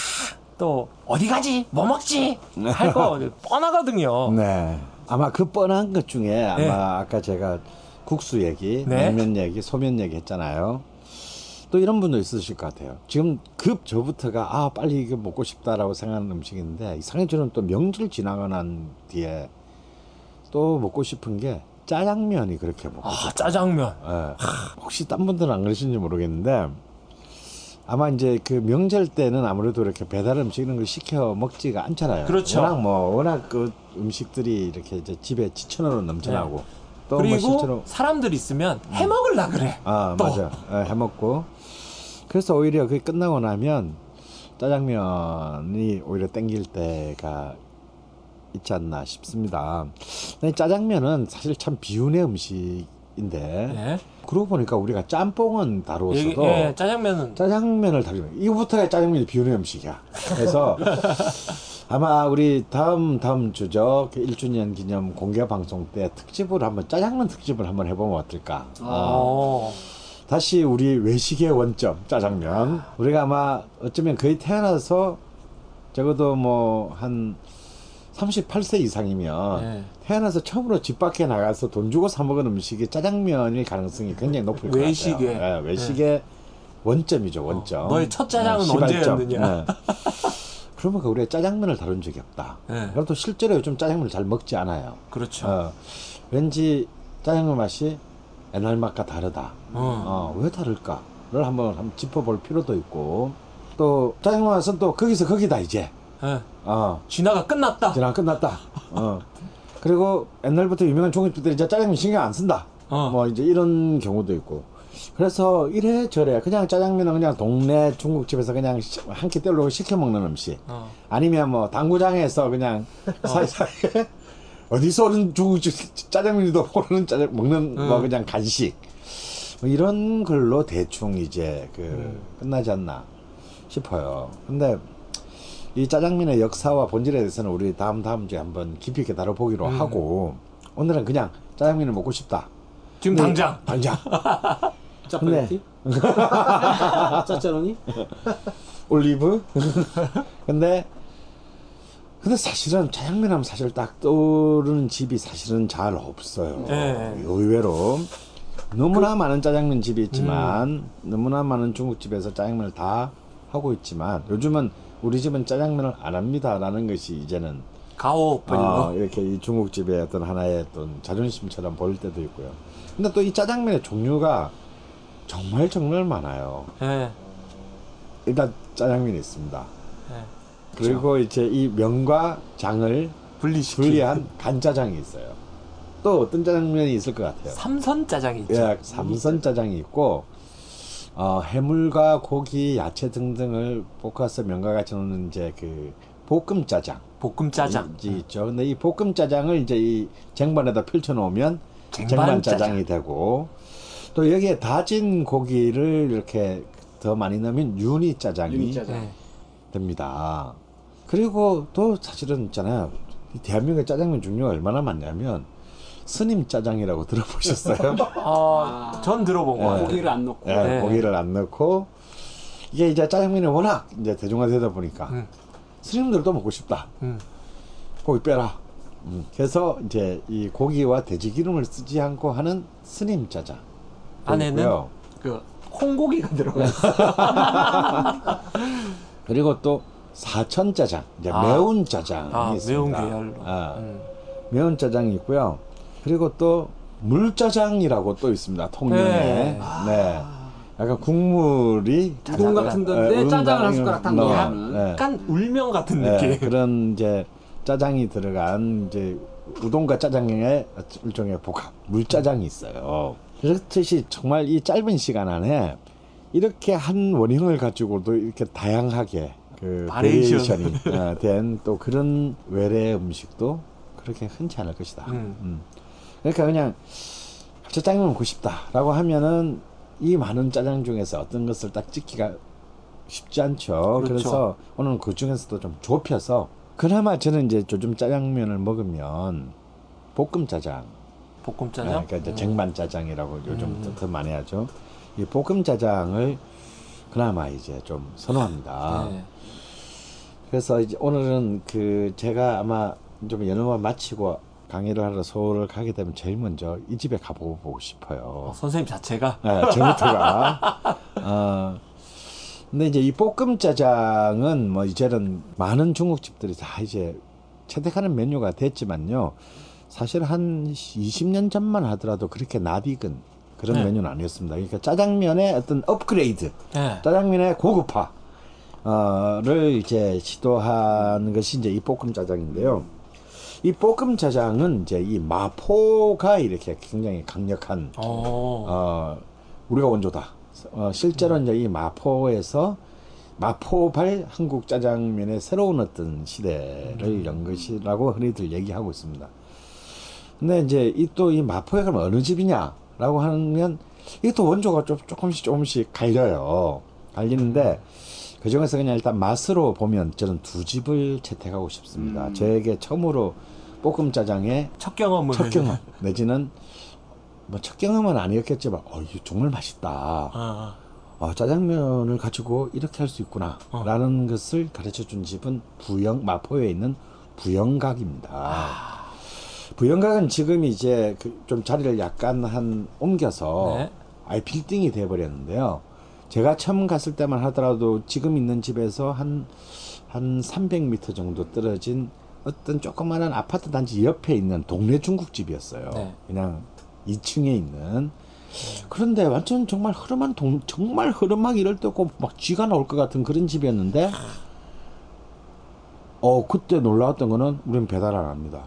Speaker 1: 또 어디 가지? 뭐 먹지? 할 거 뻔하거든요.
Speaker 2: 네. 아마 그 뻔한 것 중에 아마
Speaker 1: 네.
Speaker 2: 아까 제가 국수 얘기,
Speaker 1: 네.
Speaker 2: 냉면 얘기, 소면 얘기 했잖아요. 또 이런 분도 있으실 것 같아요. 지금 급 저부터가 아 빨리 이거 먹고 싶다라고 생각하는 음식인데 이상하게 저는 또 명절 지나고 난 뒤에 또 먹고 싶은 게 짜장면이 그렇게 먹고
Speaker 1: 아,
Speaker 2: 싶어요.
Speaker 1: 짜장면.
Speaker 2: 예. 혹시 딴 분들은 안 그러신지 모르겠는데 아마 이제 그 명절 때는 아무래도 이렇게 배달 음식 이런 걸 시켜 먹지가 않잖아요.
Speaker 1: 그렇죠.
Speaker 2: 워낙 뭐 워낙 그 음식들이 이렇게 이제 집에 지천으로 넘쳐나고
Speaker 1: 네. 그리고
Speaker 2: 실제로
Speaker 1: 사람들 있으면 해 먹을라 그래.
Speaker 2: 아
Speaker 1: 또.
Speaker 2: 맞아 예, 해먹고 그래서 오히려 그게 끝나고 나면 짜장면이 오히려 땡길 때가 있지 않나 싶습니다. 근데 짜장면은 사실 참 비운의 음식인데
Speaker 1: 예.
Speaker 2: 그러고 보니까 우리가 짬뽕은 다루었어도
Speaker 1: 예, 예, 짜장면은
Speaker 2: 짜장면을 다루면 이거부터가 짜장면이 비운의 음식이야. 그래서 아마 우리 다음 다음 주죠 그 1주년 기념 공개 방송 때 특집으로 한번 짜장면 특집을 한번 해보면 어떨까. 어.
Speaker 1: 어.
Speaker 2: 다시 우리 외식의 원점 짜장면 우리가 아마 어쩌면 거의 태어나서 적어도 뭐 한 38세 이상이면
Speaker 1: 예.
Speaker 2: 태어나서 처음으로 집 밖에 나가서 돈 주고 사 먹은 음식이 짜장면일 가능성이 굉장히 높을 것
Speaker 1: 외식의.
Speaker 2: 같아요. 예, 외식의 원점이죠 원점.
Speaker 1: 너의 첫 짜장은
Speaker 2: 예, 시발점.
Speaker 1: 언제였느냐.
Speaker 2: 예. 그러면 우리가 짜장면을 다룬 적이 없다.
Speaker 1: 예.
Speaker 2: 그럼 또 실제로 요즘 짜장면을 잘 먹지 않아요.
Speaker 1: 그렇죠.
Speaker 2: 어, 왠지 짜장면 맛이 옛날 맛과 다르다.
Speaker 1: 어.
Speaker 2: 어, 왜 다를까를 한번, 한번 짚어볼 필요도 있고 또 짜장면 맛은 또 거기서 거기다 이제
Speaker 1: 예.
Speaker 2: 어,
Speaker 1: 진화가 끝났다.
Speaker 2: 지나 끝났다. 어. 그리고 옛날부터 유명한 중국집들이 이제 짜장면 신경 안 쓴다.
Speaker 1: 어.
Speaker 2: 뭐 이제 이런 경우도 있고. 그래서 이래 저래 그냥 짜장면은 그냥 동네 중국집에서 그냥 한 끼 때우려고 시켜 먹는 음식.
Speaker 1: 어.
Speaker 2: 아니면 뭐 당구장에서 그냥 사이사이에 어디서 오는 중국집 짜장면이도 모르는 짜장 먹는 뭐
Speaker 1: 음.
Speaker 2: 그냥 간식 뭐 이런 걸로 대충 이제 그
Speaker 1: 음.
Speaker 2: 끝나지 않나 싶어요. 근데 이 짜장면의 역사와 본질에 대해서는 우리 다음 다음 주에 한번 깊이 있게 다뤄보기로
Speaker 1: 음.
Speaker 2: 하고 오늘은 그냥 짜장면을 먹고 싶다.
Speaker 1: 지금
Speaker 2: 네.
Speaker 1: 당장.
Speaker 2: 당장.
Speaker 5: 짜파게티? 짜짜로니?
Speaker 2: 올리브. 근데 근데 사실은 짜장면 하면 사실 딱 떠오르는 집이 사실은 잘 없어요.
Speaker 1: 네.
Speaker 2: 의외로 너무나 많은 짜장면 집이 있지만 너무나 많은 중국집에서 짜장면을 다 하고 있지만 요즘은 우리 집은 짜장면을 안 합니다라는 것이 이제는
Speaker 1: 가오
Speaker 2: 어, 이렇게 이 중국집의 어떤 하나의 어떤 자존심처럼 보일 때도 있고요. 근데 또 이 짜장면의 종류가 정말 정말 많아요.
Speaker 1: 예.
Speaker 2: 일단 짜장면이 있습니다.
Speaker 1: 예.
Speaker 2: 그리고 이제 이 면과 장을
Speaker 1: 분리시킨
Speaker 2: 분리한 간짜장이 있어요. 또 어떤 짜장면이 있을 것 같아요.
Speaker 1: 삼선 짜장이 있죠.
Speaker 2: 예, 삼선 짜장이 있고 어, 해물과 고기, 야채 등등을 볶아서 면과 같이 넣는 이제 그 볶음 짜장.
Speaker 1: 볶음 짜장.
Speaker 2: 이- 있죠. 근데 이 볶음 짜장을 이제 이 쟁반에다 펼쳐 놓으면
Speaker 1: 쟁반
Speaker 2: 쟁반
Speaker 1: 짜장.
Speaker 2: 짜장이 되고 또 여기에 다진 고기를 이렇게 더 많이 넣으면 윤희 짜장이
Speaker 1: 예.
Speaker 2: 됩니다. 그리고 또 사실은 있잖아요. 이 대한민국의 짜장면 종류가 얼마나 많냐면 스님 짜장이라고 들어보셨어요?
Speaker 1: 어, 전 들어본 거
Speaker 2: 예.
Speaker 1: 같아요.
Speaker 4: 고기를 안 넣고.
Speaker 2: 예,
Speaker 1: 네.
Speaker 2: 고기를 안 넣고 이게 이제 짜장면이 워낙 이제 대중화되다 보니까
Speaker 1: 음.
Speaker 2: 스님들도 먹고 싶다.
Speaker 1: 음.
Speaker 2: 고기 빼라. 음. 그래서 이제 이 고기와 돼지 기름을 쓰지 않고 하는 스님 짜장.
Speaker 1: 안에는
Speaker 2: 있고요.
Speaker 1: 그 콩고기가 들어가 있어.
Speaker 2: 그리고 또 사천 짜장, 이제
Speaker 1: 아.
Speaker 2: 매운 짜장이
Speaker 1: 아,
Speaker 2: 있습니다.
Speaker 1: 매운 계열로.
Speaker 2: 아,
Speaker 1: 음.
Speaker 2: 매운 짜장이 있고요. 그리고 또 물짜장이라고 또 있습니다. 통영에.
Speaker 1: 네.
Speaker 2: 네. 약간 국물이
Speaker 4: 우동 같은 데인데
Speaker 2: 예,
Speaker 4: 짜장을 한 숟가락 딱
Speaker 2: 넣어.
Speaker 4: 넣어주는.
Speaker 2: 네.
Speaker 1: 약간 울면 같은
Speaker 2: 네,
Speaker 1: 느낌.
Speaker 2: 그런 이제 짜장이 들어간 이제 우동과 짜장의 일종의 복합 물짜장이 있어요. 그렇듯이 정말 이 짧은 시간 안에 이렇게 한 원형을 가지고도 이렇게 다양하게 그
Speaker 1: variation. Variation이
Speaker 2: 된 또 그런 외래 음식도 그렇게 흔치 않을 것이다.
Speaker 1: 음.
Speaker 2: 음. 그러니까 그냥 짜장면 먹고 싶다라고 하면은 이 많은 짜장 중에서 어떤 것을 딱 찍기가 쉽지 않죠.
Speaker 1: 그렇죠.
Speaker 2: 그래서 오늘 그 중에서도 좀 좁혀서 그나마 저는 이제 요즘 짜장면을 먹으면 볶음 짜장,
Speaker 1: 볶음
Speaker 2: 네,
Speaker 1: 짜장.
Speaker 2: 그러니까 이제
Speaker 1: 음.
Speaker 2: 쟁반 짜장이라고 요즘
Speaker 1: 음.
Speaker 2: 더 많이 하죠. 이 볶음 짜장을 그나마 이제 좀 선호합니다.
Speaker 1: 네.
Speaker 2: 그래서 이제 오늘은 그 제가 아마 좀 연휴만 마치고 강의를 하러 서울을 가게 되면 제일 먼저 이 집에 가보고 싶어요.
Speaker 1: 어, 선생님 자체가
Speaker 2: 네, 저부터가. 어, 근데 이제 이 볶음 짜장은 뭐 이제는 많은 중국집들이 다 이제 채택하는 메뉴가 됐지만요. 사실 한 20년 전만 하더라도 그렇게 낯익은 그런
Speaker 1: 네.
Speaker 2: 메뉴는 아니었습니다. 그러니까 짜장면의 어떤 업그레이드,
Speaker 1: 네.
Speaker 2: 짜장면의 고급화 를 이제 시도한 것이 이제 이 볶음 짜장인데요. 이 볶음 짜장은 이제 이 마포가 이렇게 굉장히 강력한
Speaker 1: 어.
Speaker 2: 어, 우리가 원조다. 어, 실제로 이제 이 마포에서 마포발 한국 짜장면의 새로운 어떤 시대를 연 것이라고 흔히들 얘기하고 있습니다. 근데 이제 이 또 이 마포에 가면 어느 집이냐라고 하면 또 원조가 좀 조금씩 조금씩 갈려요. 갈리는데 그 중에서 그냥 일단 맛으로 보면 저는 두 집을 채택하고 싶습니다. 저에게 처음으로 볶음 짜장의
Speaker 1: 첫 경험을
Speaker 2: 첫 경험 내지는 뭐 첫 경험은 아니었겠지만 어 이거 정말 맛있다.
Speaker 1: 아,
Speaker 2: 어, 짜장면을 가지고 이렇게 할 수 있구나라는 것을 가르쳐 준 집은 부영 마포에 있는 부영각입니다. 부영각은 지금 이제 그 좀 자리를 약간 한 옮겨서
Speaker 1: 네.
Speaker 2: 아예 빌딩이 돼 버렸는데요. 제가 처음 갔을 때만 하더라도 지금 있는 집에서 한 한 300m 정도 떨어진 어떤 조그마한 아파트 단지 옆에 있는 동네 중국집이었어요.
Speaker 1: 네.
Speaker 2: 그냥 2층에 있는 그런데 완전 정말 흐름한 동 정말 흐름하기 이럴 때 없고 막 쥐가 나올 것 같은 그런 집이었는데 어 그때 놀라웠던 거는 우리는 배달 안 합니다.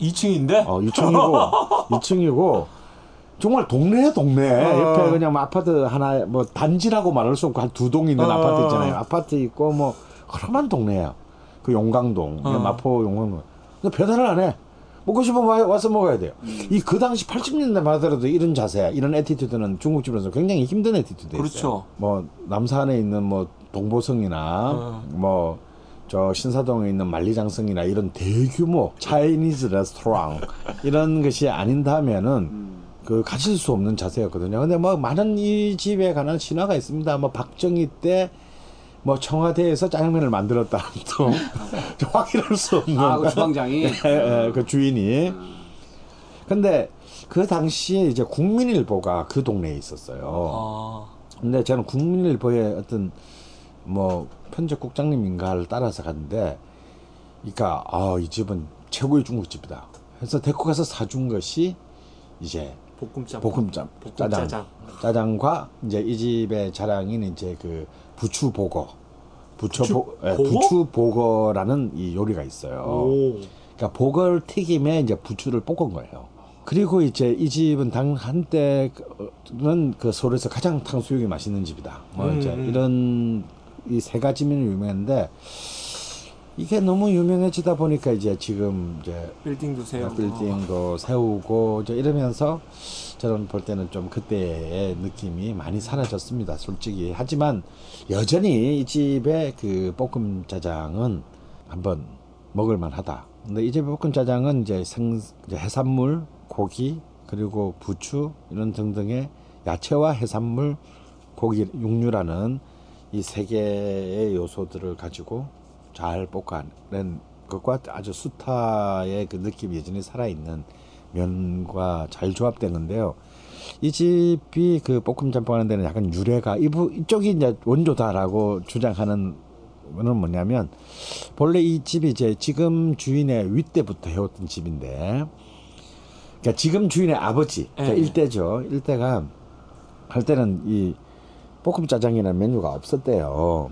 Speaker 1: 2층인데?
Speaker 2: 어 2층이고 2층이고 정말 동네 동네
Speaker 1: 어.
Speaker 2: 옆에 그냥 뭐 아파트 하나 뭐 단지라고 말할 수 없고 한 두 동 있는
Speaker 1: 어.
Speaker 2: 아파트 있잖아요. 아파트 있고 뭐 허름한 동네예요. 그 용강동,
Speaker 1: 어.
Speaker 2: 마포 용강동. 근데 배달을 안 해. 먹고 싶으면 와- 와서 먹어야 돼요. 이, 그 당시 80년대만 하더라도 이런 자세, 이런 attitude는 중국집에서 굉장히 힘든 attitude였어요.
Speaker 1: 그렇죠.
Speaker 2: 뭐 남산에 있는 뭐 동보성이나
Speaker 1: 어.
Speaker 2: 뭐 저 신사동에 있는 만리장성이나 이런 대규모 Chinese restaurant 이런 것이 아닌다면은 그 가질 수 없는 자세였거든요. 근데 뭐 많은 이 집에 관한 신화가 있습니다. 뭐 박정희 때 뭐 청와대에서 짜장면을 만들었다는 또 확인할 수 없는
Speaker 4: 아, 그 주방장이?
Speaker 2: 예, 예, 그 주인이. 근데 그 당시에 이제 국민일보가 그 동네에 있었어요.
Speaker 1: 어.
Speaker 2: 근데 저는 국민일보의 어떤 뭐 편집국장님인가를 따라서 갔는데, 그러니까 아 이 집은 최고의 중국집이다. 그래서 데리고 가서 사준 것이 이제
Speaker 1: 볶음짬.
Speaker 2: 볶음짬,
Speaker 1: 볶음
Speaker 2: 짜장,
Speaker 1: 짜장.
Speaker 2: 짜장과 이제 이 집의 자랑인 이제 그 부추보거, 부추
Speaker 1: 부추
Speaker 2: 보, 예,
Speaker 1: 보거?
Speaker 2: 부추 보거 라는 이 요리가 있어요.
Speaker 1: 오.
Speaker 2: 그러니까 보걸 튀김에 이제 부추를 볶은 거예요. 그리고 이제 이 집은 당 한때는 그 서울에서 가장 탕수육이 맛있는 집이다. 뭐 이제
Speaker 1: 음.
Speaker 2: 이런 이 세 가지면 유명한데 이게 너무 유명해지다 보니까 이제 지금 이제
Speaker 1: 빌딩도 세우고.
Speaker 2: 빌딩도 세우고 이제 이러면서 저는 볼 때는 좀 그때의 느낌이 많이 사라졌습니다. 솔직히 하지만 여전히 이 집의 그 볶음 짜장은 한번 먹을 만하다. 근데 이 집의 볶음 짜장은 이제 생 이제 해산물, 고기 그리고 부추 이런 등등의 야채와 해산물, 고기, 육류라는 이 세 개의 요소들을 가지고 잘 볶아낸 것과 아주 수타의 그 느낌이 여전히 살아있는 면과 잘 조합된 건데요. 이 집이 그 볶음 짬뽕 하는 데는 약간 유래가 이부 이쪽이 이제 원조다라고 주장하는 거는 뭐냐면 본래 이 집이 이제 지금 주인의 윗대부터 해왔던 집인데 그러니까 지금 주인의 아버지 그러니까
Speaker 1: 예.
Speaker 2: 일대죠. 일대가 할 때는 이 볶음 짜장이라는 메뉴가 없었대요.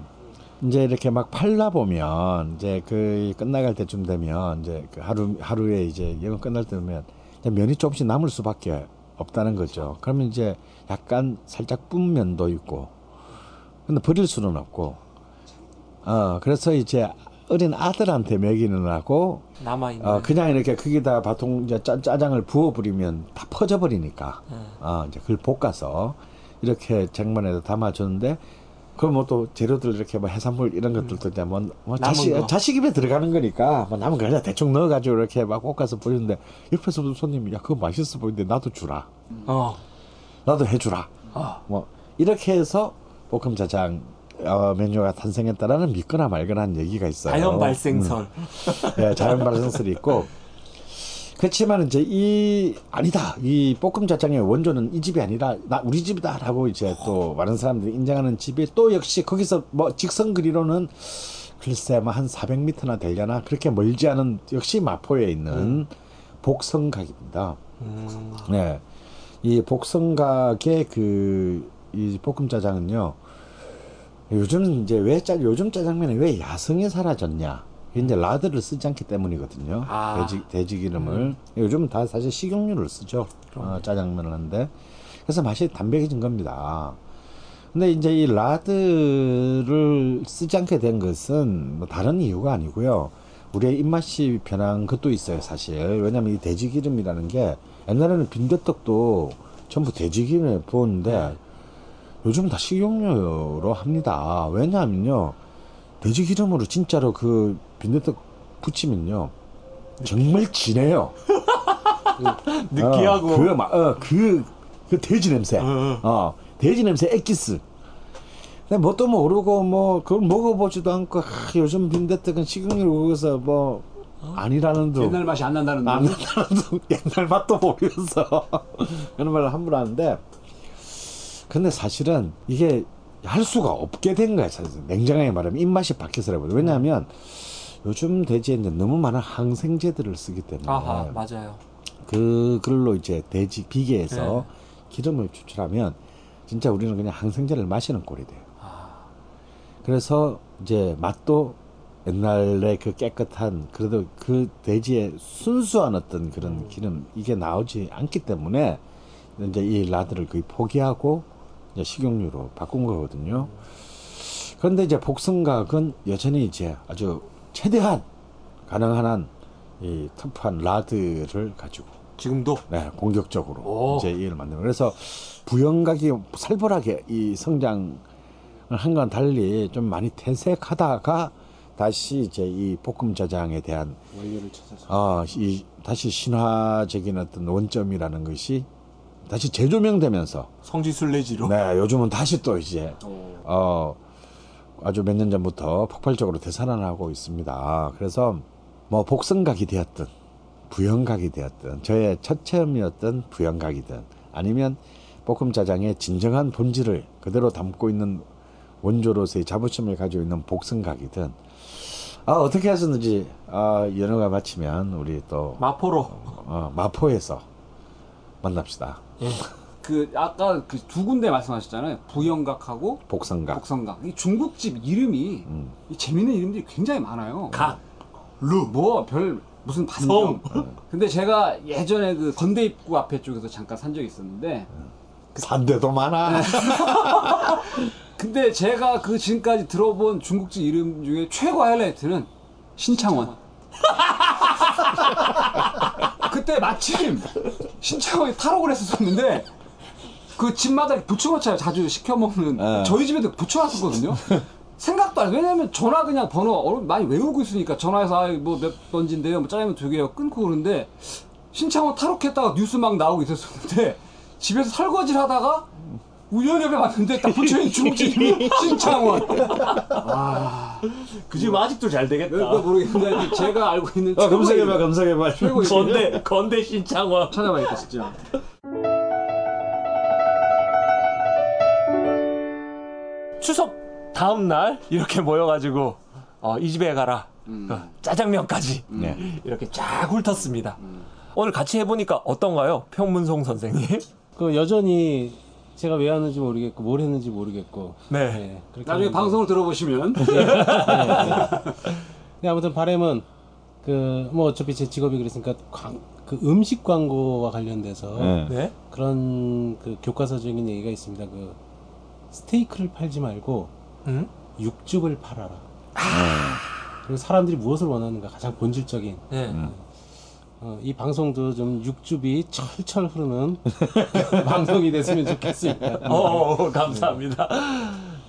Speaker 2: 이제 이렇게 막 팔다 보면 이제 그 끝나갈 때쯤 되면 이제 그 하루 하루에 이제 영업 끝날 때 되면 면이 조금씩 남을 수밖에 없다는 거죠. 그러면 이제 약간 살짝 뿜 면도 있고, 근데 버릴 수는 없고, 어 그래서 이제 어린 아들한테 먹이느라고
Speaker 1: 남아 있는.
Speaker 2: 어, 그냥 이렇게 거기다 바통 이제 짜, 짜장을 부어 버리면 다 퍼져 버리니까
Speaker 1: 음.
Speaker 2: 어, 이제 그걸 볶아서 이렇게 쟁반에다 담아줬는데 그럼 뭐 또 재료들 이렇게 뭐 해산물 이런 것들도 이제 뭐, 뭐
Speaker 1: 음.
Speaker 2: 자식
Speaker 1: 거.
Speaker 2: 자식 입에 들어가는 거니까 뭐 남은 거 그냥 대충 넣어가지고 이렇게 막 볶아서 버리는데 옆에서 손님이 야 그거 맛있어 보이는데 나도 주라
Speaker 1: 어.
Speaker 2: 나도 해주라
Speaker 1: 어.
Speaker 2: 뭐 이렇게 해서 볶음 짜장 어, 메뉴가 탄생했다라는 믿거나 말거나 한 얘기가 있어요.
Speaker 1: 자연 발생설.
Speaker 2: 음. 네, 자연 발생설이 있고. 그렇지만 이제 이 아니다 이 볶음 짜장의 원조는 이 집이 아니라 나 우리 집이다라고 이제 또 많은 사람들이 인정하는 집이 또 역시 거기서 뭐 직선 거리로는 글쎄 뭐한 400m나 되려나 그렇게 멀지 않은 역시 마포에 있는 복성각입니다.
Speaker 1: 음.
Speaker 2: 네. 이 복성각의 그 이 볶음 짜장은요. 요즘 이제 왜 짜, 요즘 짜장면에 왜 야성이 사라졌냐? 이제 라드를 쓰지 않기 때문이거든요.
Speaker 1: 아.
Speaker 2: 돼지 돼지 기름을 요즘은 다 사실 식용유를 쓰죠. 어, 짜장면을 하는데 그래서 맛이 담백해진 겁니다. 근데 이제 이 라드를 쓰지 않게 된 것은 뭐 다른 이유가 아니고요. 우리의 입맛이 변한 것도 있어요, 사실. 왜냐면 이 돼지 기름이라는 게 옛날에는 빈대떡도 전부 돼지 기름에 부었는데 요즘 다 식용유로 합니다. 왜냐하면요. 돼지 기름으로 진짜로 그 빈대떡 부치면요. 정말 진해요.
Speaker 1: 느끼하고.
Speaker 2: 어, 그, 마- 어, 그, 그 돼지 냄새. 어, 돼지 냄새 액기스. 근데 뭣도 모르고 뭐 그걸 먹어보지도 않고 아, 요즘 빈대떡은 식용유를 먹어서 뭐 아니라는 둥
Speaker 4: 옛날 맛이 안 난다는
Speaker 2: 안
Speaker 4: 둥.
Speaker 2: 난다는 둥 옛날 맛도 모르면서 그런 말을 함부로 하는데 근데 사실은 이게 할 수가 없게 된 거야 사실 냉정하게 말하면 입맛이 바뀌어서라고 왜냐하면 요즘 돼지에 이제 너무 많은 항생제들을 쓰기 때문에
Speaker 1: 아하 맞아요.
Speaker 2: 그걸로 이제 돼지 비계에서 기름을 추출하면 진짜 우리는 그냥 항생제를 마시는 꼴이 돼요. 그래서 이제 맛도 옛날에 그 깨끗한 그래도 그 돼지의 순수한 어떤 그런 기름 이게 나오지 않기 때문에 이제 이 라드를 거의 포기하고 이제 식용유로 바꾼 거거든요. 그런데 이제 복성각은 여전히 이제 아주 최대한 가능한 한 이 터프한 라드를 가지고
Speaker 1: 지금도
Speaker 2: 네, 공격적으로
Speaker 1: 오.
Speaker 2: 이제 이를 만드는 그래서 부영각이 살벌하게 이 성장을 한 건 달리 좀 많이 퇴색하다가 다시 이제 이 볶음 짜장에 대한
Speaker 5: 원료를 찾아서
Speaker 2: 어, 이 다시 신화적인 어떤 원점이라는 것이 다시 재조명되면서
Speaker 1: 성지순례지로.
Speaker 2: 네, 요즘은 다시 또 이제 어 아주 몇 년 전부터 폭발적으로 되살아나고 있습니다. 그래서 뭐 복성각이 되었든 부영각이 되었든 저의 첫 체험이었던 부영각이든 아니면 볶음 짜장의 진정한 본질을 그대로 담고 있는 원조로서의 자부심을 가지고 있는 복성각이든 아 어떻게 하셨는지 아 연어가 마치면 우리 또
Speaker 1: 마포로
Speaker 2: 어, 마포에서 만납시다.
Speaker 4: 그 아까 그 두 군데 말씀하셨잖아요. 부영각하고
Speaker 2: 복성각.
Speaker 4: 복성각. 이 중국집 이름이
Speaker 2: 음.
Speaker 4: 이 재밌는 이름들이 굉장히 많아요.
Speaker 1: 각.
Speaker 4: 루. 뭐 별 무슨 반점. 근데 제가 예전에 그 건대 입구 앞에 쪽에서 잠깐 산 적이 있었는데
Speaker 2: 산대도 많아.
Speaker 4: 근데 제가 그 지금까지 들어본 중국집 이름 중에 최고 하이라이트는 신창원. 그때 마침 신창원이 탈옥을 했었는데 그 집마다 부추마차 자주 시켜 먹는
Speaker 2: 네.
Speaker 4: 저희 집에도 부추 왔었거든요. 생각도 안 해. 왜냐면 전화 그냥 번호 많이 외우고 있으니까 전화해서 아, 뭐몇 번지인데요. 뭐 짜장면 두 개요. 끊고 그러는데 신창원 탈옥했다가 뉴스 막 나오고 있었었는데 집에서 설거지를 하다가 우연히 옆에 봤는데 딱 붙여있는 중국집 이름이 신창원.
Speaker 1: 그집 아직도 잘 되겠다.
Speaker 4: 왜 모르겠는데 제가 알고 있는
Speaker 2: 아, 검색해봐. 검색해봐.
Speaker 4: 최고.
Speaker 1: 건대 건대 신창원.
Speaker 4: 찾아봐야겠다 진짜.
Speaker 1: 추석 다음 날 이렇게 모여가지고 어, 이 집에 가라 어, 짜장면까지
Speaker 2: 네.
Speaker 1: 이렇게 쫙 훑었습니다. 오늘 같이 해보니까 어떤가요, 평문송 선생님?
Speaker 5: 그 여전히 제가 왜 하는지 모르겠고 뭘 했는지 모르겠고
Speaker 1: 네.
Speaker 5: 네, 그렇게
Speaker 4: 나중에 방송을 들어보시면
Speaker 5: 네, 아무튼 바람은 그 뭐 어차피 제 직업이 그랬으니까 광, 그 음식 광고와 관련돼서
Speaker 2: 네.
Speaker 1: 네.
Speaker 5: 그런 그 교과서적인 얘기가 있습니다. 그 스테이크를 팔지 말고
Speaker 1: 음?
Speaker 5: 육즙을 팔아라. 그리고 사람들이 무엇을 원하는가 가장 본질적인
Speaker 1: 네.
Speaker 5: 어, 이 방송도 좀 육즙이 철철 흐르는 방송이 됐으면 좋겠습니다.
Speaker 1: 어, 감사합니다.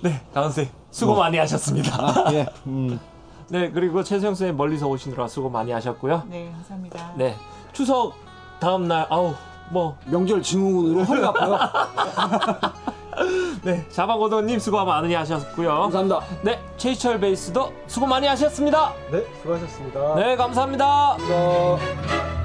Speaker 1: 네, 강원 선생 수고 많이 하셨습니다.
Speaker 2: 예. 음.
Speaker 1: 네, 그리고 최수영 선생님 멀리서 오시느라 수고 많이 하셨고요.
Speaker 3: 네, 감사합니다.
Speaker 1: 네, 추석 다음 날 아우 뭐
Speaker 4: 명절 증후군으로 허리가 아파요.
Speaker 1: 네, 자방고도님 수고 많이 하셨고요.
Speaker 4: 감사합니다.
Speaker 1: 네, 최희철 베이스도 수고 많이 하셨습니다.
Speaker 7: 네, 수고하셨습니다.
Speaker 1: 네, 감사합니다.
Speaker 7: 감사합니다.